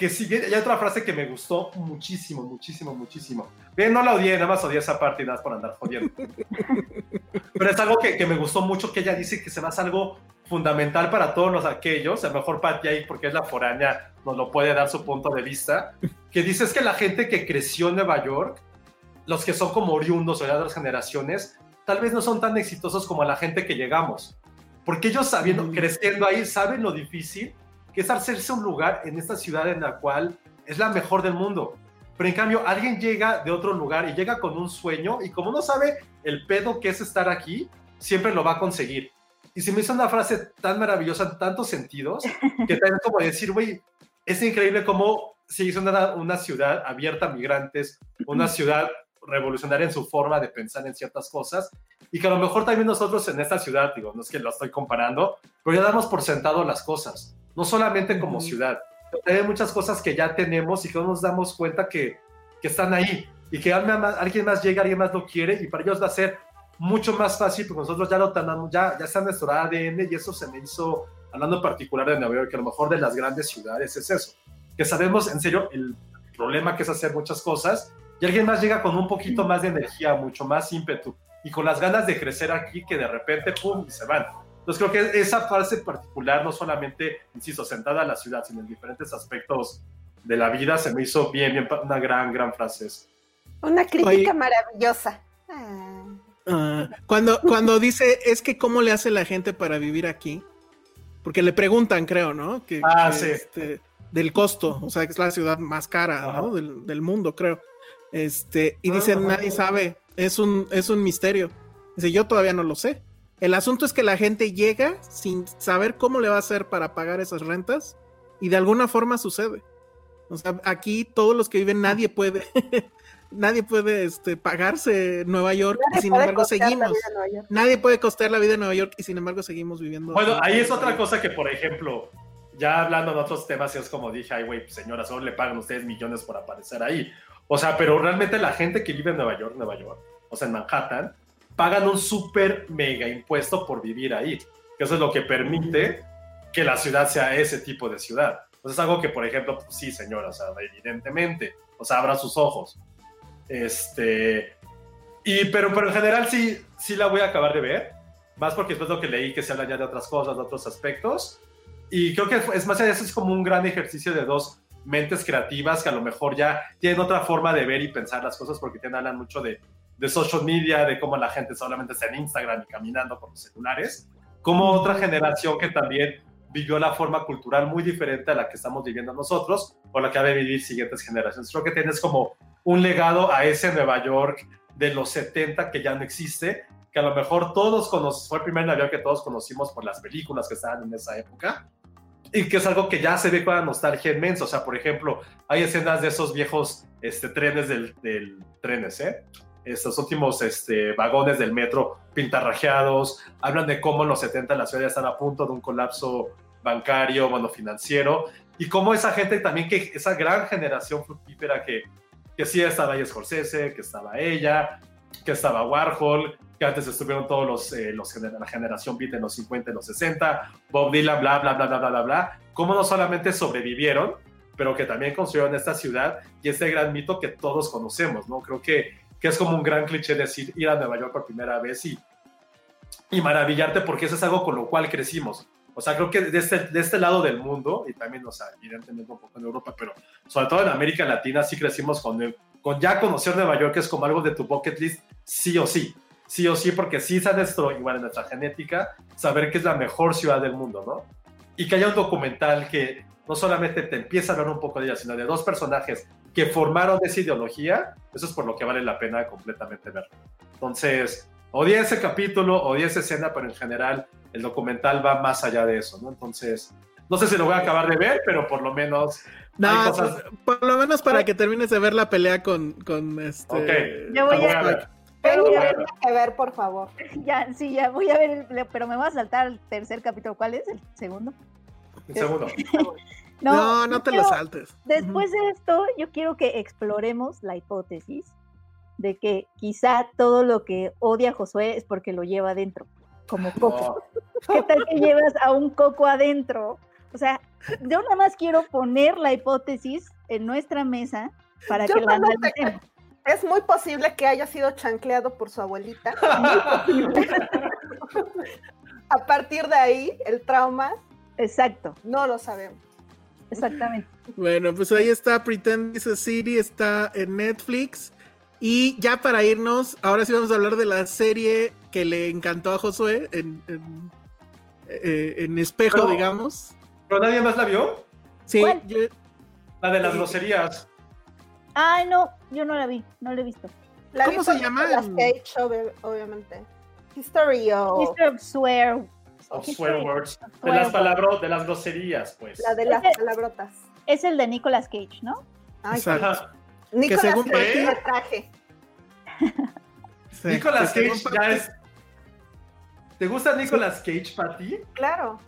que si bien, hay otra frase que me gustó muchísimo, muchísimo, muchísimo. Bien, no la odié, nada más odié esa parte y nada más por andar jodiendo. Pero es algo que, que me gustó mucho, que ella dice que se me hace algo fundamental para todos los aquellos, a lo mejor Patty ahí, porque es la foránea, nos lo puede dar su punto de vista, que dice es que la gente que creció en Nueva York, los que son como oriundos o de otras generaciones, tal vez no son tan exitosos como la gente que llegamos. Porque ellos sabiendo, Mm. creciendo ahí, saben lo difícil que es hacerse un lugar en esta ciudad en la cual es la mejor del mundo. Pero en cambio, alguien llega de otro lugar y llega con un sueño y como no sabe el pedo que es estar aquí, siempre lo va a conseguir. Y se me hizo una frase tan maravillosa en tantos sentidos que también como decir, güey, es increíble cómo se hizo una, una ciudad abierta a migrantes, una ciudad revolucionaria en su forma de pensar en ciertas cosas y que a lo mejor también nosotros en esta ciudad, digo, no es que lo estoy comparando, pero ya damos por sentado las cosas, no solamente como Ujú. ciudad, pero hay muchas cosas que ya tenemos y que no nos damos cuenta que, que están ahí y que alguien más, alguien más llega, alguien más lo quiere y para ellos va a ser mucho más fácil porque nosotros ya lo tenemos, ya, ya está en nuestro ADN y eso se me hizo, hablando en particular de Nueva York, que a lo mejor de las grandes ciudades es eso, que sabemos en serio el problema que es hacer muchas cosas y alguien más llega con un poquito más de energía, mucho más ímpetu y con las ganas de crecer aquí que de repente, ¡pum!, y se van. Entonces creo que esa frase particular, no solamente, insisto, sentada a la ciudad, sino en diferentes aspectos de la vida, se me hizo bien, bien, una gran, gran frase. esa. Una crítica Oye. maravillosa. Ah. Ah, cuando, cuando dice, es que cómo le hace la gente para vivir aquí, porque le preguntan, creo, ¿no? Que, Ah, que, sí. este, del costo, o sea, que es la ciudad más cara. Del, del mundo, creo. Este, y dicen, Ajá. nadie sabe, es un, es un misterio. Dice, yo todavía no lo sé. El asunto es que la gente llega sin saber cómo le va a hacer para pagar esas rentas y de alguna forma sucede. O sea, aquí todos los que viven, nadie puede, nadie puede este, pagarse Nueva York y sin embargo seguimos. Nadie puede costear la vida en Nueva York y sin embargo seguimos viviendo. Bueno, en- ahí es otra cosa que, por ejemplo, ya hablando de otros temas, es como dije, ay, güey, pues, señora, solo le pagan ustedes millones por aparecer ahí. O sea, pero realmente la gente que vive en Nueva York, Nueva York, o sea, en Manhattan, pagan un súper mega impuesto por vivir ahí. Que eso es lo que permite que la ciudad sea ese tipo de ciudad. Entonces es algo que, por ejemplo, pues, sí, señora, o sea, evidentemente, o sea, abra sus ojos. Este, y, pero, pero en general sí, sí la voy a acabar de ver, más porque después lo que leí que se habla ya de otras cosas, de otros aspectos. Y creo que es más eso, es como un gran ejercicio de dos mentes creativas que a lo mejor ya tienen otra forma de ver y pensar las cosas porque tienen, hablan mucho de, de social media, de cómo la gente solamente está en Instagram y caminando con los celulares. como otra generación que también vivió la forma cultural muy diferente a la que estamos viviendo nosotros o la que ha de vivir siguientes generaciones. Creo que tienes como un legado a ese Nueva York de los 70 que ya no existe, que a lo mejor todos conocimos, fue el primer Nueva que todos conocimos por las películas que estaban en esa época, y que es algo que ya se ve con la nostalgia inmensa. O sea, por ejemplo, hay escenas de esos viejos este, trenes del, del trenes, ¿eh? Estos últimos este, vagones del metro pintarrajeados, hablan de cómo en los 70 la ciudad ya están a punto de un colapso bancario, bueno, financiero, y cómo esa gente también, que esa gran generación fructífera que, que sí estaba ahí Scorsese, que estaba ella, que estaba Warhol, que antes estuvieron todos los, eh, los la generación beat en los 50 y los 60, Bob Dylan, bla, bla, bla, bla, bla, bla, bla, cómo no solamente sobrevivieron, pero que también construyeron esta ciudad y este gran mito que todos conocemos, ¿no? Creo que, que es como un gran cliché decir ir a Nueva York por primera vez y, y maravillarte porque eso es algo con lo cual crecimos. O sea, creo que de este, de este lado del mundo, y también, o sea, evidentemente un poco en Europa, pero sobre todo en América Latina sí crecimos con, con ya conocer Nueva York, que es como algo de tu bucket list, sí o sí sí o sí, porque sí está nuestro, igual en nuestra genética, saber que es la mejor ciudad del mundo, ¿no? Y que haya un documental que no solamente te empieza a hablar un poco de ella, sino de dos personajes que formaron esa ideología, eso es por lo que vale la pena completamente verlo. Entonces, odié ese capítulo, odié esa escena, pero en general el documental va más allá de eso, ¿no? Entonces, no sé si lo voy a acabar de ver, pero por lo menos. No, por lo menos para que termines de ver la pelea con, con este. Ok, Yo voy a ver. Pero que ver, por favor. Ya, sí, ya voy a ver, pero me voy a saltar al tercer capítulo. ¿Cuál es? ¿El segundo? El segundo. no, no, te lo saltes. Después de esto, yo quiero que exploremos la hipótesis de que quizá todo lo que odia Josué es porque lo lleva adentro, como coco. ¿Qué tal que llevas a un coco adentro? O sea, yo nada más quiero poner la hipótesis en nuestra mesa para que la analicemos es muy posible que haya sido chancleado por su abuelita. A partir de ahí, el trauma. Exacto. No lo sabemos. Exactamente. Bueno, pues ahí está Pretend This a City, está en Netflix. Y ya para irnos, ahora sí vamos a hablar de la serie que le encantó a Josué en, en, eh, espejo, digamos. ¿Pero nadie más la vio? Sí, la de las groserías. Ay, no, yo no la vi, no la he visto. ¿Cómo se llama? Las Cage, obviamente. History of... History of Swear. Of swear words. De las palabras, de las groserías, pues. La de las palabrotas. Es el de Nicolas Cage, ¿no? Ay, Nicolas Cage me traje. Nicolas Cage ya es... ¿Te gusta Nicolas Cage, Pati? Claro.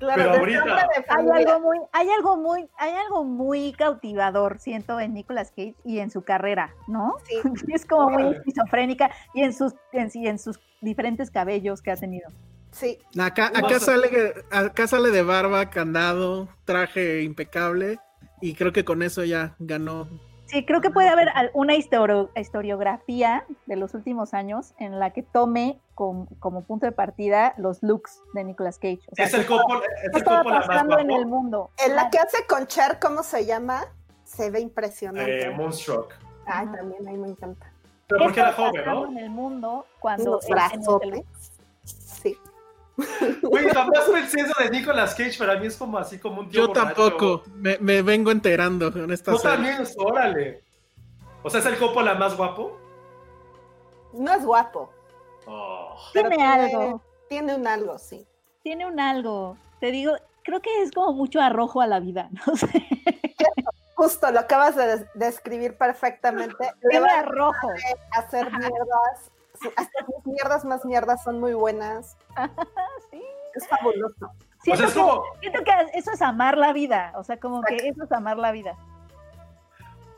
Pero ahorita hay algo muy, hay algo muy, hay algo muy cautivador, siento, en Nicolas Cage y en su carrera, ¿no? Sí. es como muy esquizofrénica y en sus, en, en sus diferentes cabellos que ha tenido. Sí. Acá, acá sale, acá sale de barba, candado, traje impecable y creo que con eso ya ganó Sí, creo que puede haber una historiografía de los últimos años en la que tome como, punto de partida los looks de Nicolas Cage. es el copo, es pasando en el mundo. En la que hace con Cher, ¿cómo se llama? Se ve impresionante. Eh, Moonstruck. Ay, también, a mí me encanta. Pero porque era joven, ¿no? en el mundo cuando... Oye, jamás pensé eso de Nicolas Cage, para mí es como así como un tío Yo tampoco, me, me, vengo enterando en esta Tú también, órale. O sea, ¿es el Coppola más guapo? No es guapo. Oh. Tiene, algo. Tiene un algo, sí. Tiene un algo. Te digo, creo que es como mucho arrojo a la vida, no sé. Justo, lo acabas de describir perfectamente. Tiene arrojo. Hacer mierdas hasta las mierdas más mierdas son muy buenas. sí. Es fabuloso. Siento, que, eso es amar la vida, o sea, como que eso es amar la vida.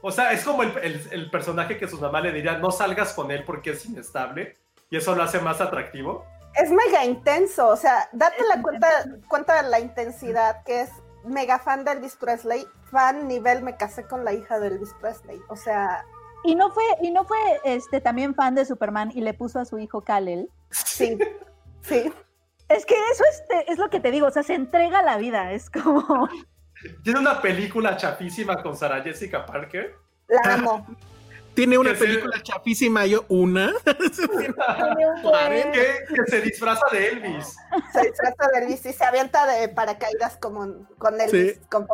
O sea, es como el, personaje que su mamá le diría, no salgas con él porque es inestable, y eso lo hace más atractivo. Es mega intenso, o sea, date la cuenta, cuenta de la intensidad, que es mega fan de Elvis Presley, fan nivel me casé con la hija de Elvis Presley, o sea, y no fue, y no fue este también fan de Superman y le puso a su hijo Kal-El. Sí, sí. Es que eso es, es lo que te digo, o sea, se entrega a la vida, es como... Tiene una película chapísima con Sarah Jessica Parker. La amo. Tiene una Que se- película chapísima, yo, ¿una? que, que se disfraza de Elvis. Se disfraza de Elvis y se avienta de paracaídas como con Elvis. Sí. Con.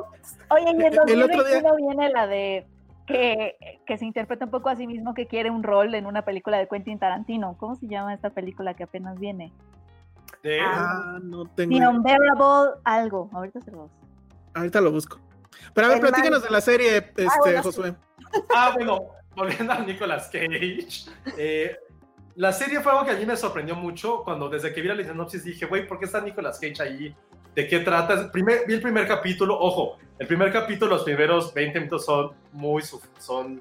Oye, y en El otro 2021 viene la de que, que se interpreta un poco a sí mismo que quiere un rol en una película de Quentin Tarantino. ¿Cómo se llama esta película que apenas viene? De, Ah, no tengo. The Unbearable algo. Ahorita se los. Ahorita lo busco. Pero a ver, El platícanos man- de la serie, este, bueno, sí. Josué. Ah, bueno, volviendo a Nicolas Cage. eh, la serie fue algo que a mí me sorprendió mucho cuando desde que vi la sinopsis dije, güey, ¿por qué está Nicolas Cage ahí? ¿De qué trata? Primer, vi el primer capítulo, ojo, el primer capítulo, los primeros 20 minutos son muy, son,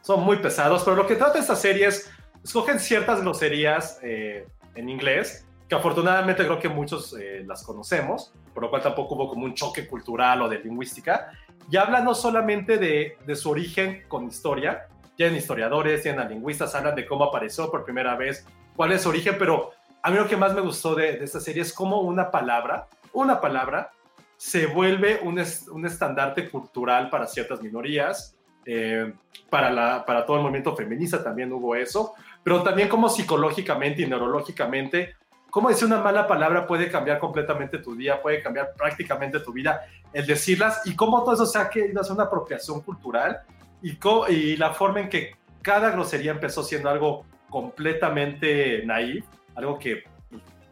son muy pesados, pero lo que trata esta serie es, escogen ciertas groserías eh, en inglés, que afortunadamente creo que muchos eh, las conocemos, por lo cual tampoco hubo como un choque cultural o de lingüística, y habla no solamente de, de su origen con historia, tienen historiadores, tienen lingüistas, hablan de cómo apareció por primera vez, cuál es su origen, pero a mí lo que más me gustó de, de esta serie es cómo una palabra, una palabra, se vuelve un, un estandarte cultural para ciertas minorías, eh, para, la, para todo el movimiento feminista también hubo eso, pero también como psicológicamente y neurológicamente, cómo decir una mala palabra puede cambiar completamente tu día, puede cambiar prácticamente tu vida, el decirlas y cómo todo eso se ha querido hacer una apropiación cultural y, y la forma en que cada grosería empezó siendo algo completamente naif, algo que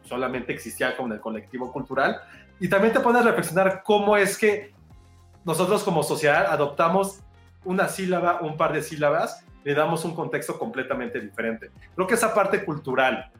solamente existía como en el colectivo cultural, y también te pone a reflexionar cómo es que nosotros como sociedad adoptamos una sílaba, un par de sílabas, le damos un contexto completamente diferente. Creo que esa parte cultural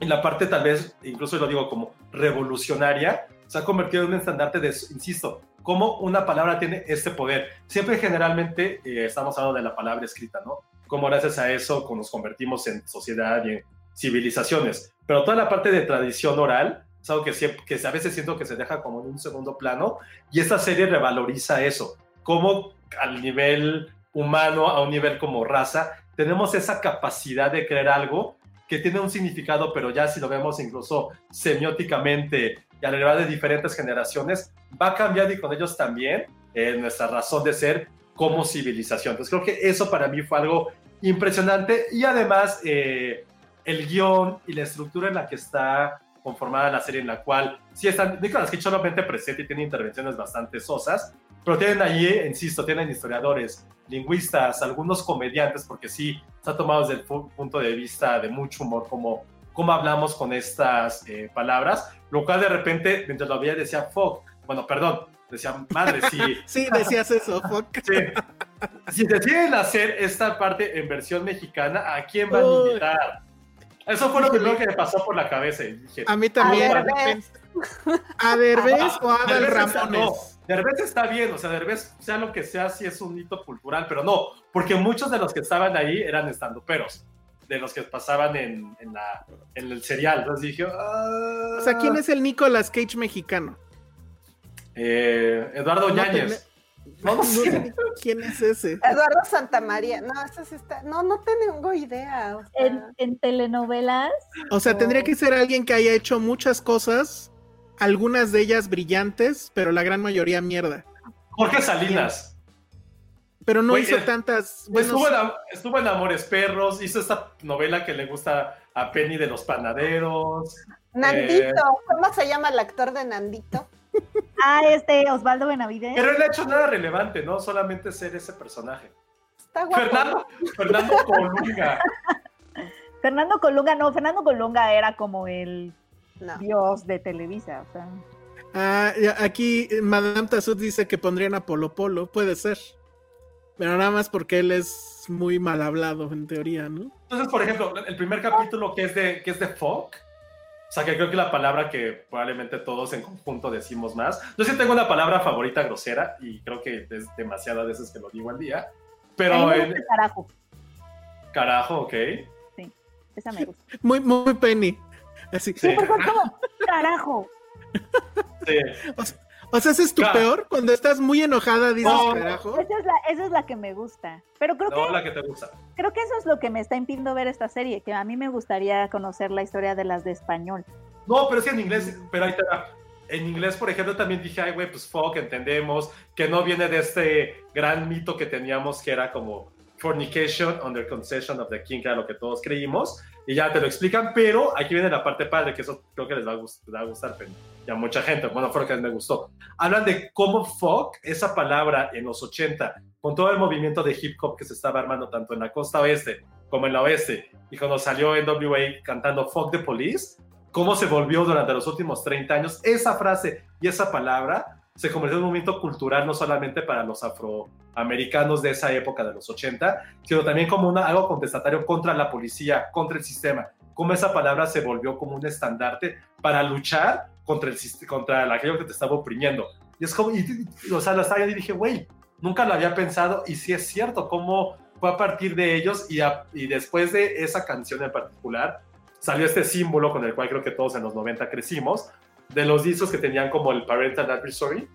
y la parte tal vez, incluso lo digo como revolucionaria, se ha convertido en un estandarte de, insisto, cómo una palabra tiene este poder. Siempre generalmente eh, estamos hablando de la palabra escrita, ¿no? Cómo gracias a eso nos convertimos en sociedad y en civilizaciones. Pero toda la parte de tradición oral es algo que, a veces siento que se deja como en un segundo plano y esta serie revaloriza eso. Cómo al nivel humano, a un nivel como raza, tenemos esa capacidad de creer algo que tiene un significado, pero ya si lo vemos incluso semióticamente y a la edad de diferentes generaciones, va a cambiar y con ellos también eh, nuestra razón de ser como civilización. Entonces creo que eso para mí fue algo impresionante y además eh, el guion y la estructura en la que está conformada la serie en la cual sí están, Nicolas Cage solamente presente y tiene intervenciones bastante sosas, pero tienen allí, insisto, tienen historiadores, lingüistas, algunos comediantes, porque sí, está tomado desde el pu- punto de vista de mucho humor, como cómo hablamos con estas eh, palabras, lo cual de repente, mientras lo veía, decía, fuck, bueno, perdón, decía, madre, sí, Sí, decías eso, fuck. sí. Si deciden hacer esta parte en versión mexicana, ¿a quién van a invitar? Eso fue lo primero que me pasó por la cabeza y dije, A mí también. A Derbez. ¿A Derbez o a Adal Ramones? No, Derbez está bien, o sea, Derbez, sea lo que sea, sí es un hito cultural, pero no, porque muchos de los que estaban ahí eran estandoperos, de los que pasaban en, en, la, en el serial. Entonces dije, ah, O sea, ¿quién es el Nicolas Cage mexicano? eh, Eduardo No Yáñez. No, no sé. quién es ese. Eduardo Santamaría. No, eso sí está. No, no tengo idea. o sea, En, en telenovelas. O sea, tendría que ser alguien que haya hecho muchas cosas, algunas de ellas brillantes, pero la gran mayoría mierda. Jorge Salinas. Pero no hizo eh, tantas. bueno, estuvo, en, Am- estuvo en Amores Perros, hizo esta novela que le gusta a Penny de los panaderos. Nandito. Eh, ¿Cómo se llama el actor de Nandito? Ah, este Osvaldo Benavides. pero él ha hecho nada relevante, ¿no? Solamente ser ese personaje. Está guapo. Fernando, Fernando Colunga. Fernando Colunga, no, Fernando Colunga era como el No. dios de Televisa. O sea. Ah, aquí eh, Madame Tassut dice que pondrían a Polo Polo, puede ser. Pero nada más porque él es muy mal hablado, en teoría, ¿no? Entonces, por ejemplo, el primer capítulo que es de, que es de folk, o sea, que creo que la palabra que probablemente todos en conjunto decimos más. Yo sí tengo una palabra favorita grosera y creo que es demasiadas veces que lo digo al día. Pero, me el, carajo. carajo, ok. Esa me gusta. Muy, muy penny. Así. Sí, ¿Cómo? Carajo. sí. O sea, ese es tu Ca- peor. Cuando estás muy enojada, dices No. carajo. Esa es, la, esa es la que me gusta. Pero creo No, que la que te gusta. creo que eso es lo que me está impidiendo ver esta serie, que a mí me gustaría conocer la historia de las de español. No, pero es que en inglés, pero ahí te va. En inglés, por ejemplo, también dije, ay, güey, pues fuck, entendemos que no viene de este gran mito que teníamos que era como fornication under concession of the king, que era lo que todos creímos, y ya te lo explican, pero aquí viene la parte padre, que eso creo que les va a, gust- les va a gustar Penny, y a mucha gente, bueno, fue lo que me gustó. Hablan de cómo fuck, esa palabra en los 80, con todo el movimiento de hip hop que se estaba armando tanto en la costa oeste como en la oeste, y cuando salió NWA cantando fuck the police, cómo se volvió durante los últimos 30 años esa frase y esa palabra se convirtió en un movimiento cultural no solamente para los afroamericanos de esa época de los 80, sino también como una, algo contestatario contra la policía, contra el sistema. Cómo esa palabra se volvió como un estandarte para luchar contra, el, contra aquello que te estaba oprimiendo. Y es como, y, y- o sea, lo estaba y dije, güey, nunca lo había pensado y sí es cierto, cómo fue a partir de ellos y, a- y después de esa canción en particular, salió este símbolo con el cual creo que todos en los 90 crecimos, de los discos que tenían como el Parental Advisory,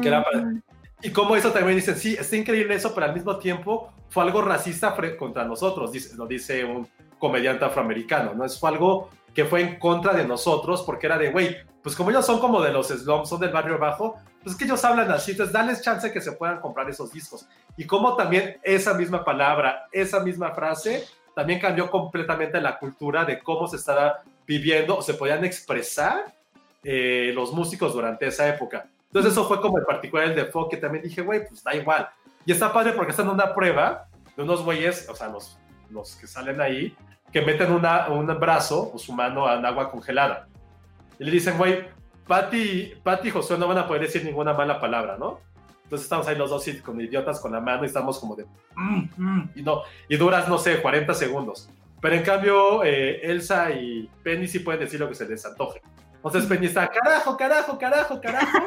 que era para- Mm, y como eso también dicen, sí, está increíble eso, pero al mismo tiempo fue algo racista contra nosotros, dice, lo dice un comediante afroamericano, ¿no? Es fue algo que fue en contra de nosotros porque era de, güey, pues como ellos son como de los slums, son del barrio bajo, pues es que ellos hablan así, entonces dales chance que se puedan comprar esos discos. Y como también esa misma palabra, esa misma frase, también cambió completamente la cultura de cómo se estaba viviendo, o se podían expresar eh, los músicos durante esa época. Entonces eso fue como el particular el de folk, que también dije, güey, pues da igual. Y está padre porque están en una prueba de unos güeyes, o sea, los, los que salen ahí, que meten una, un brazo o su mano en agua congelada. Y le dicen, güey, Pati, Pati y Josué no van a poder decir ninguna mala palabra, ¿no? Entonces estamos ahí los dos como idiotas con la mano y estamos como de... "Mm, mm", y, no, y duras, no sé, 40 segundos. Pero en cambio, eh, Elsa y Penny sí pueden decir lo que se les antoje. Entonces Penny está, carajo, carajo, carajo, carajo.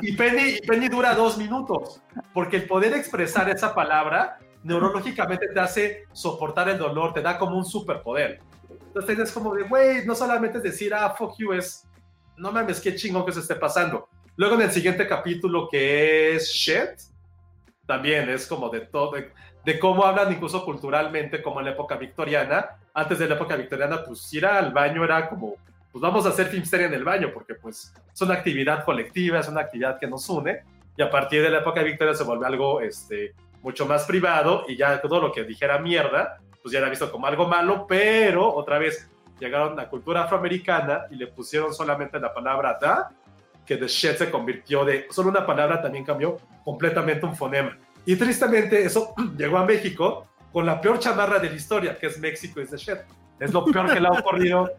y, Penny, y Penny dura dos minutos, porque el poder expresar esa palabra neurológicamente te hace soportar el dolor, te da como un superpoder. Entonces es como de, güey, no solamente es decir, ah, fuck you, es, no mames, qué chingón que se esté pasando. Luego en el siguiente capítulo que es Shit, también es como de todo, de, de cómo hablan incluso culturalmente, como en la época victoriana. Antes de la época victoriana, pues ir al baño era como, pues vamos a hacer filmsteria en el baño, porque pues es una actividad colectiva, es una actividad que nos une. Y a partir de la época victoriana se vuelve algo este, mucho más privado y ya todo lo que dijera mierda, pues ya era visto como algo malo, pero otra vez llegaron a la cultura afroamericana y le pusieron solamente la palabra da, que de shit se convirtió de, solo una palabra también cambió completamente un fonema. Y tristemente eso llegó a México con la peor chamarra de la historia, que es México is the shit. Es lo peor que le ha ocurrido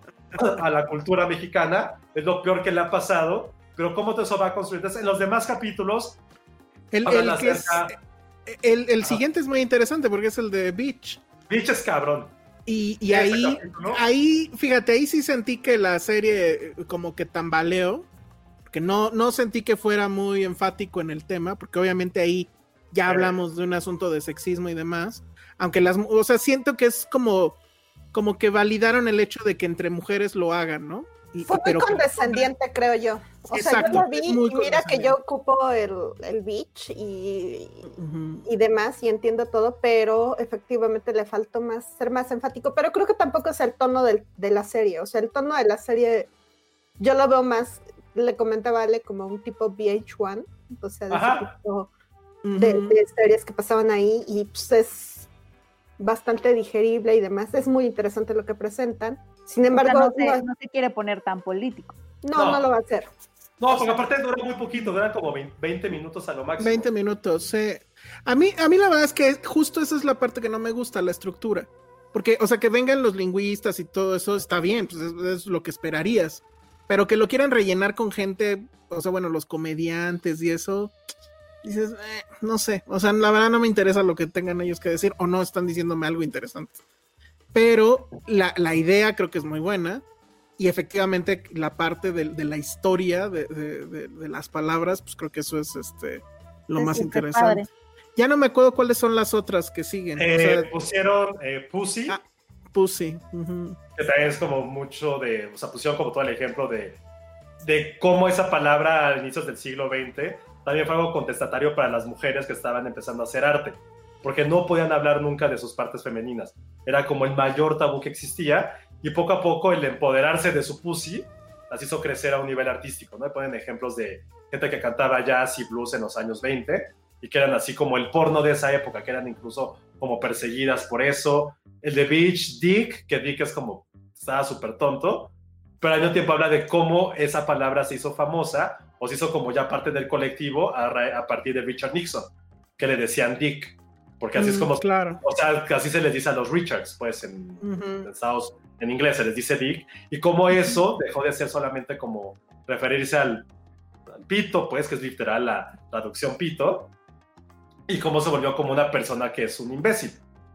a la cultura mexicana, es lo peor que le ha pasado, pero cómo todo eso va a construir. Entonces, en los demás capítulos, El, el que es- acerca- el- el siguiente es muy interesante porque es el de Beach. Bitch es cabrón. Y, y ahí, capítulo. ahí, fíjate, ahí sí sentí que la serie eh, como que tambaleó, porque no, no sentí que fuera muy enfático en el tema, porque obviamente ahí ya Eh. hablamos de un asunto de sexismo y demás, aunque las, o sea, siento que es como, como que validaron el hecho de que entre mujeres lo hagan, ¿no? Y- Fue muy condescendiente, creo yo. O sea, yo lo vi y mira que yo ocupo el, el beach y, y demás y entiendo todo, pero efectivamente le faltó más ser más enfático. Pero creo que tampoco es el tono del- de la serie. O sea, el tono de la serie yo lo veo más, le comentaba Ale, como un tipo VH1, o sea, de, ese Ajá. tipo de, Ujú. de series que pasaban ahí y pues es bastante digerible y demás. Es muy interesante lo que presentan. Sin o sea, embargo, no, se, no, no se quiere poner tan político. no, No. no lo va a hacer. No, porque aparte dura muy poquito, dura como 20 20 minutos a lo máximo. 20 minutos, sí. A mí, a mí la verdad es que justo esa es la parte que no me gusta, la estructura. Porque, o sea, que vengan los lingüistas y todo eso está bien, pues es, es lo que esperarías. Pero que lo quieran rellenar con gente, o sea, bueno, los comediantes y eso, dices, eh, no sé, o sea, la verdad no me interesa lo que tengan ellos que decir o no están diciéndome algo interesante. Pero la, la idea creo que es muy buena y efectivamente la parte de, de la historia de, de- de- de las palabras, pues creo que eso es este lo Es más interesante. padre. Ya no me acuerdo cuáles son las otras que siguen. Eh, o sea, pusieron eh, Pussy, Ah. Pussy. ujú. que también es como mucho de, o sea, pusieron como todo el ejemplo de, de cómo esa palabra a inicios del siglo XX también fue algo contestatario para las mujeres que estaban empezando a hacer arte, porque no podían hablar nunca de sus partes femeninas. Era como el mayor tabú que existía y poco a poco el empoderarse de su pussy las hizo crecer a un nivel artístico, ¿no? Ponen ejemplos de gente que cantaba jazz y blues en los años 20 y que eran así como el porno de esa época, que eran incluso como perseguidas por eso. El de Beach Dick, que Dick es como, estaba súper tonto, pero al mismo tiempo habla de cómo esa palabra se hizo famosa o se hizo como ya parte del colectivo a, a partir de Richard Nixon, que le decían Dick, porque así es Mm, como, claro. o sea, así se les dice a los Richards, pues en, Ujú. en Estados en inglés se les dice Dick, y cómo eso dejó de ser solamente como referirse al, al pito, pues, que es literal la traducción pito, y cómo se volvió como una persona que es un imbécil,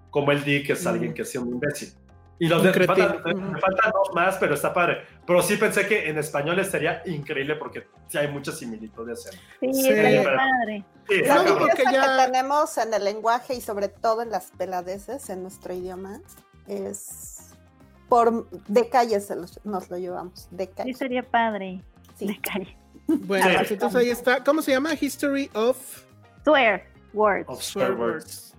como el Dick es alguien que es un imbécil. Y los de, me, faltan, me Ujú. faltan dos más, pero está padre. Pero sí pensé que en español estaría increíble porque sí hay muchas similitudes. En, Sí, Sí. Pero- padre. sí, Lo único que ya- tenemos en el lenguaje y sobre todo en las peladeces, en nuestro idioma, es por de calle se los- nos lo llevamos, de Sí, calle. sería padre. Sí. De calle. Bueno, Sí. pues entonces ahí está. ¿Cómo se llama? History of Swear words. Of swear words.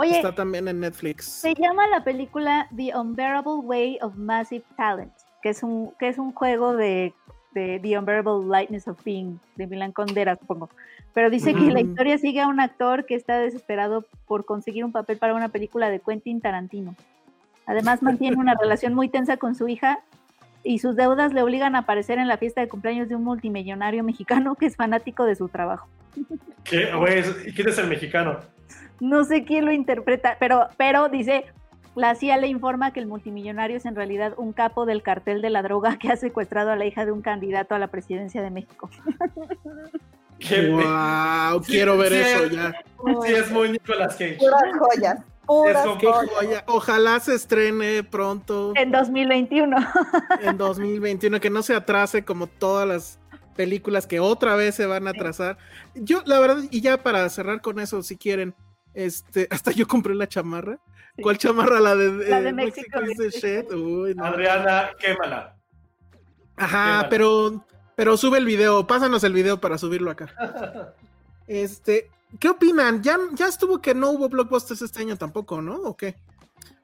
Oye, Está también en Netflix. se llama la película The Unbearable Way of Massive Talent, que es un, que es un juego de, de The Unbearable Lightness of Being, de Milan Kundera, supongo. Pero dice que la Ujú. historia sigue a un actor que está desesperado por conseguir un papel para una película de Quentin Tarantino. Además, mantiene una relación muy tensa con su hija y sus deudas le obligan a aparecer en la fiesta de cumpleaños de un multimillonario mexicano que es fanático de su trabajo. ¿Qué, quién es el mexicano? No sé quién lo interpreta, pero, pero dice, la CIA le informa que el multimillonario es en realidad un capo del cartel de la droga que ha secuestrado a la hija de un candidato a la presidencia de México. ¿Qué, Wow, quiero ver Sí, eso es- ya. Sí, es muy Nicolas Cage. Puras joyas, puras joyas. joya. Ojalá se estrene pronto En 2021. en 2021, que no se atrase como todas las películas que otra vez se van a atrasar. Yo, la verdad, y ya para cerrar con eso, si quieren, este, hasta yo compré la chamarra. ¿Cuál chamarra? La de, La de eh, México? Uy, no. Adriana, quémala. Ajá, pero, pero sube el video, pásanos el video para subirlo acá. Este, ¿qué opinan? Ya, ya estuvo que no hubo blockbusters este año tampoco, ¿no? ¿O qué?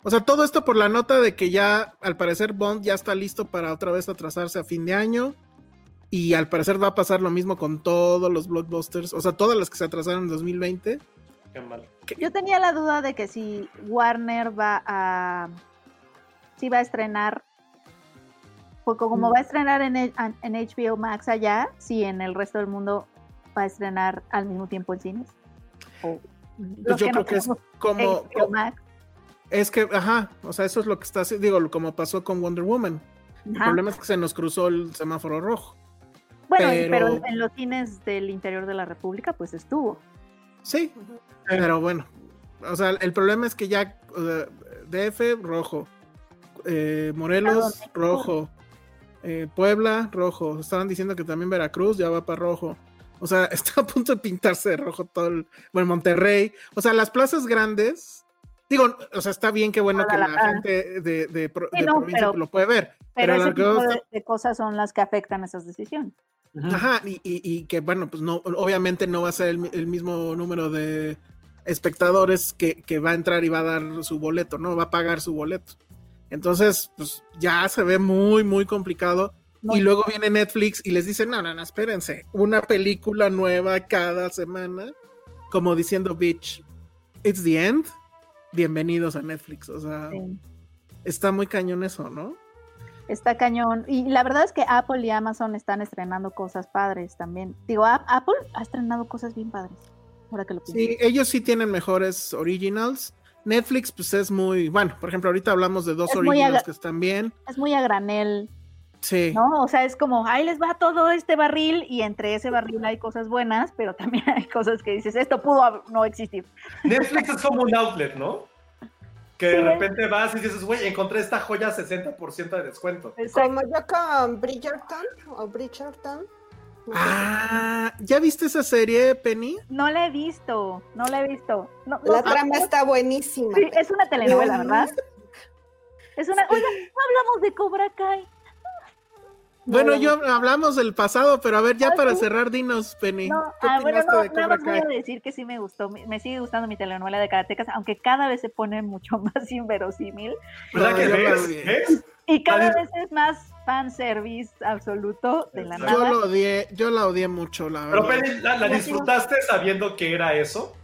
O sea, todo esto por la nota de que ya, al parecer, Bond ya está listo para otra vez atrasarse a fin de año. Y al parecer va a pasar lo mismo con todos los blockbusters, o sea, todas las que se atrasaron en 2020. Qué mal. Yo tenía la duda de que si Warner va a, si va a estrenar, porque como va a estrenar en, HBO Max allá, si en el resto del mundo va a estrenar al mismo tiempo en cines. O Pues yo que creo no que es como, HBO Max. es que, ajá, o sea, eso es lo que está haciendo, digo, como pasó con Wonder Woman. El Ajá. problema es que se nos cruzó el semáforo rojo. Bueno, pero- en los cines del interior de la República, pues estuvo. Sí, pero bueno, o sea, el problema es que ya DF rojo, eh, Morelos rojo, eh, Puebla rojo, estaban diciendo que también Veracruz ya va para rojo. O sea, está a punto de pintarse de rojo todo el, bueno, Monterrey, o sea, las plazas grandes, digo, o sea, está bien que bueno que la gente de, de, pro- Sí, de no, provincia pero- lo puede ver, Pero, pero, ese tipo de cosas son las que afectan esas decisiones. Ajá, y, y- y que bueno, pues no, obviamente no va a ser el, el mismo número de espectadores que, que va a entrar y va a dar su boleto, ¿no? Va a pagar su boleto. Entonces, pues ya se ve muy, muy complicado. Y luego viene Netflix y les dice, no, no, no, espérense, una película nueva cada semana, como diciendo, bitch, it's the end. Bienvenidos a Netflix. O sea, Sí. está muy cañón eso, ¿no? Está cañón. Y la verdad es que Apple y Amazon están estrenando cosas padres también. Digo, A- Apple ha estrenado cosas bien padres. Ahora que lo pienso. Sí, ellos sí tienen mejores originals. Netflix, pues es muy, bueno, por ejemplo, ahorita hablamos de dos Es originals que están bien. Es muy a granel, Sí. ¿no? O sea, es como, ahí les va todo este barril y entre ese barril hay cosas buenas, pero también hay cosas que dices, esto pudo no existir. Netflix es como un outlet, ¿no? Que de repente vas y dices, güey, encontré esta joya a 60% de descuento. Como yo con Bridgerton o Bridgerton. Ah, ¿ya viste esa serie, Penny? No la he visto, no la he visto. No, no- La trama está buenísima. Sí, es una telenovela, ¿verdad? Es una. Oiga, no hablamos de Cobra Kai. Bueno, yo hablamos del pasado, pero a ver, ya para cerrar, dinos, Penny. No, ¿qué ah, bueno, no, de nada más voy a decir que sí me gustó, me, sigue gustando mi telenovela de karatecas, aunque cada vez se pone mucho más inverosímil ¿Verdad No, que yo la ves? odié. ¿Ves? y cada vez es más fanservice absoluto de la Yo Yo nada. la odié, yo la odié mucho, la Pero verdad. Penny, ¿la, la disfrutaste sabiendo que era eso?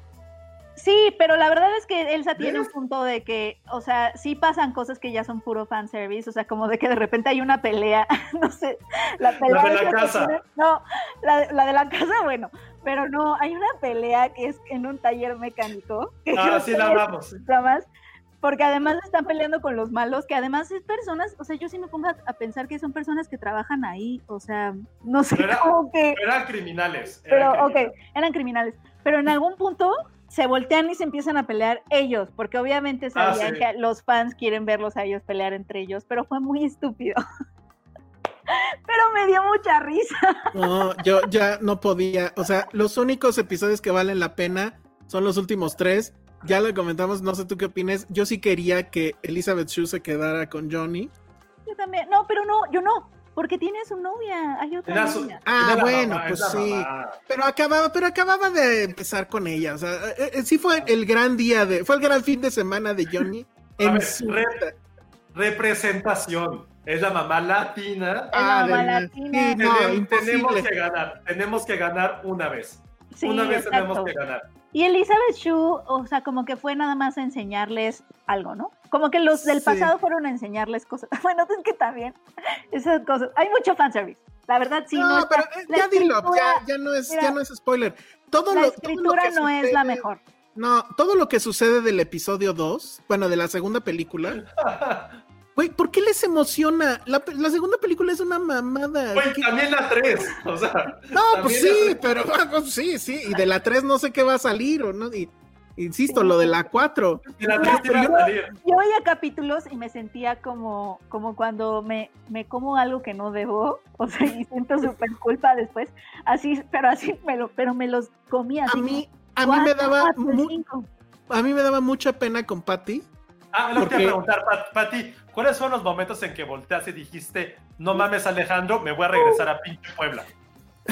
Sí, pero la verdad es que Elsa tiene un punto de que, o sea, sí pasan cosas que ya son puro fanservice, o sea, como de que de repente hay una pelea, no sé, la pelea... La de la casa. tiene- no, la, la de la casa, bueno, pero no, hay una pelea que es en un taller mecánico. Que Ah, sí la hablamos. más, porque además están peleando con los malos, que además es personas, o sea, yo sí me pongo a, pensar que son personas que trabajan ahí, o sea, no sé, Pero era- como que... Eran criminales. Pero, eran ok, criminales. eran criminales. Pero en algún punto se voltean y se empiezan a pelear ellos, porque obviamente Ah, sabían sí. que los fans quieren verlos a ellos pelear entre ellos, pero fue muy estúpido. pero me dio mucha risa. No, yo ya no podía. O sea, los únicos episodios que valen la pena son los últimos tres. Ya lo comentamos, no sé tú qué opines. Yo sí quería que Elizabeth Shue se quedara con Johnny. Yo también, no, pero no, yo no, porque tiene su novia, hay otra su-. Ah, bueno, mamá, pues sí. mamá. Pero acababa, pero acababa de empezar con ella. O sea, eh, eh, sí fue el gran día de, fue el gran fin de semana de Johnny. A En ver, su re-. Representación. Es la mamá latina. Es la Ah, mamá latina. sí, no, Tenem- tenemos imposible. que ganar. Tenemos que ganar una vez. Sí, una vez exacto. tenemos que ganar. Y Elizabeth Shue, o sea, como que fue nada más a enseñarles algo, ¿no? Como que los del Sí. pasado fueron a enseñarles cosas. Bueno, es que también esas cosas. Hay mucho fanservice. La verdad, sí, no, no, está- pero eh, ya dilo, escritura- ya, ya no es, mira, ya no es spoiler. Todo la lo, todo lo escritura que no es la sucede- mejor. No, todo lo que sucede del episodio 2, bueno, de la segunda película. Güey, ¿por qué les emociona? La, segunda película es una mamada. Güey, ¿Qué- también la 3. O sea, No, pues sí, pero ah, pues sí, sí. Y de la 3 no sé qué va a salir, o no. Y, insisto, lo de la 4. y la 3 iba a salir. Yo veía capítulos y me sentía como, como cuando me, me como algo que no debo, o sea, y siento súper culpa después. Así, pero así, me lo, pero me los comía. A mí, como a mí me daba cuatro, mu- a mí me daba mucha pena con Patty. Ah, lo que te Porque- iba a preguntar, Pat- Pati, ¿cuáles fueron los momentos en que volteaste y dijiste, no mames Alejandro, me voy a regresar a pinche Puebla?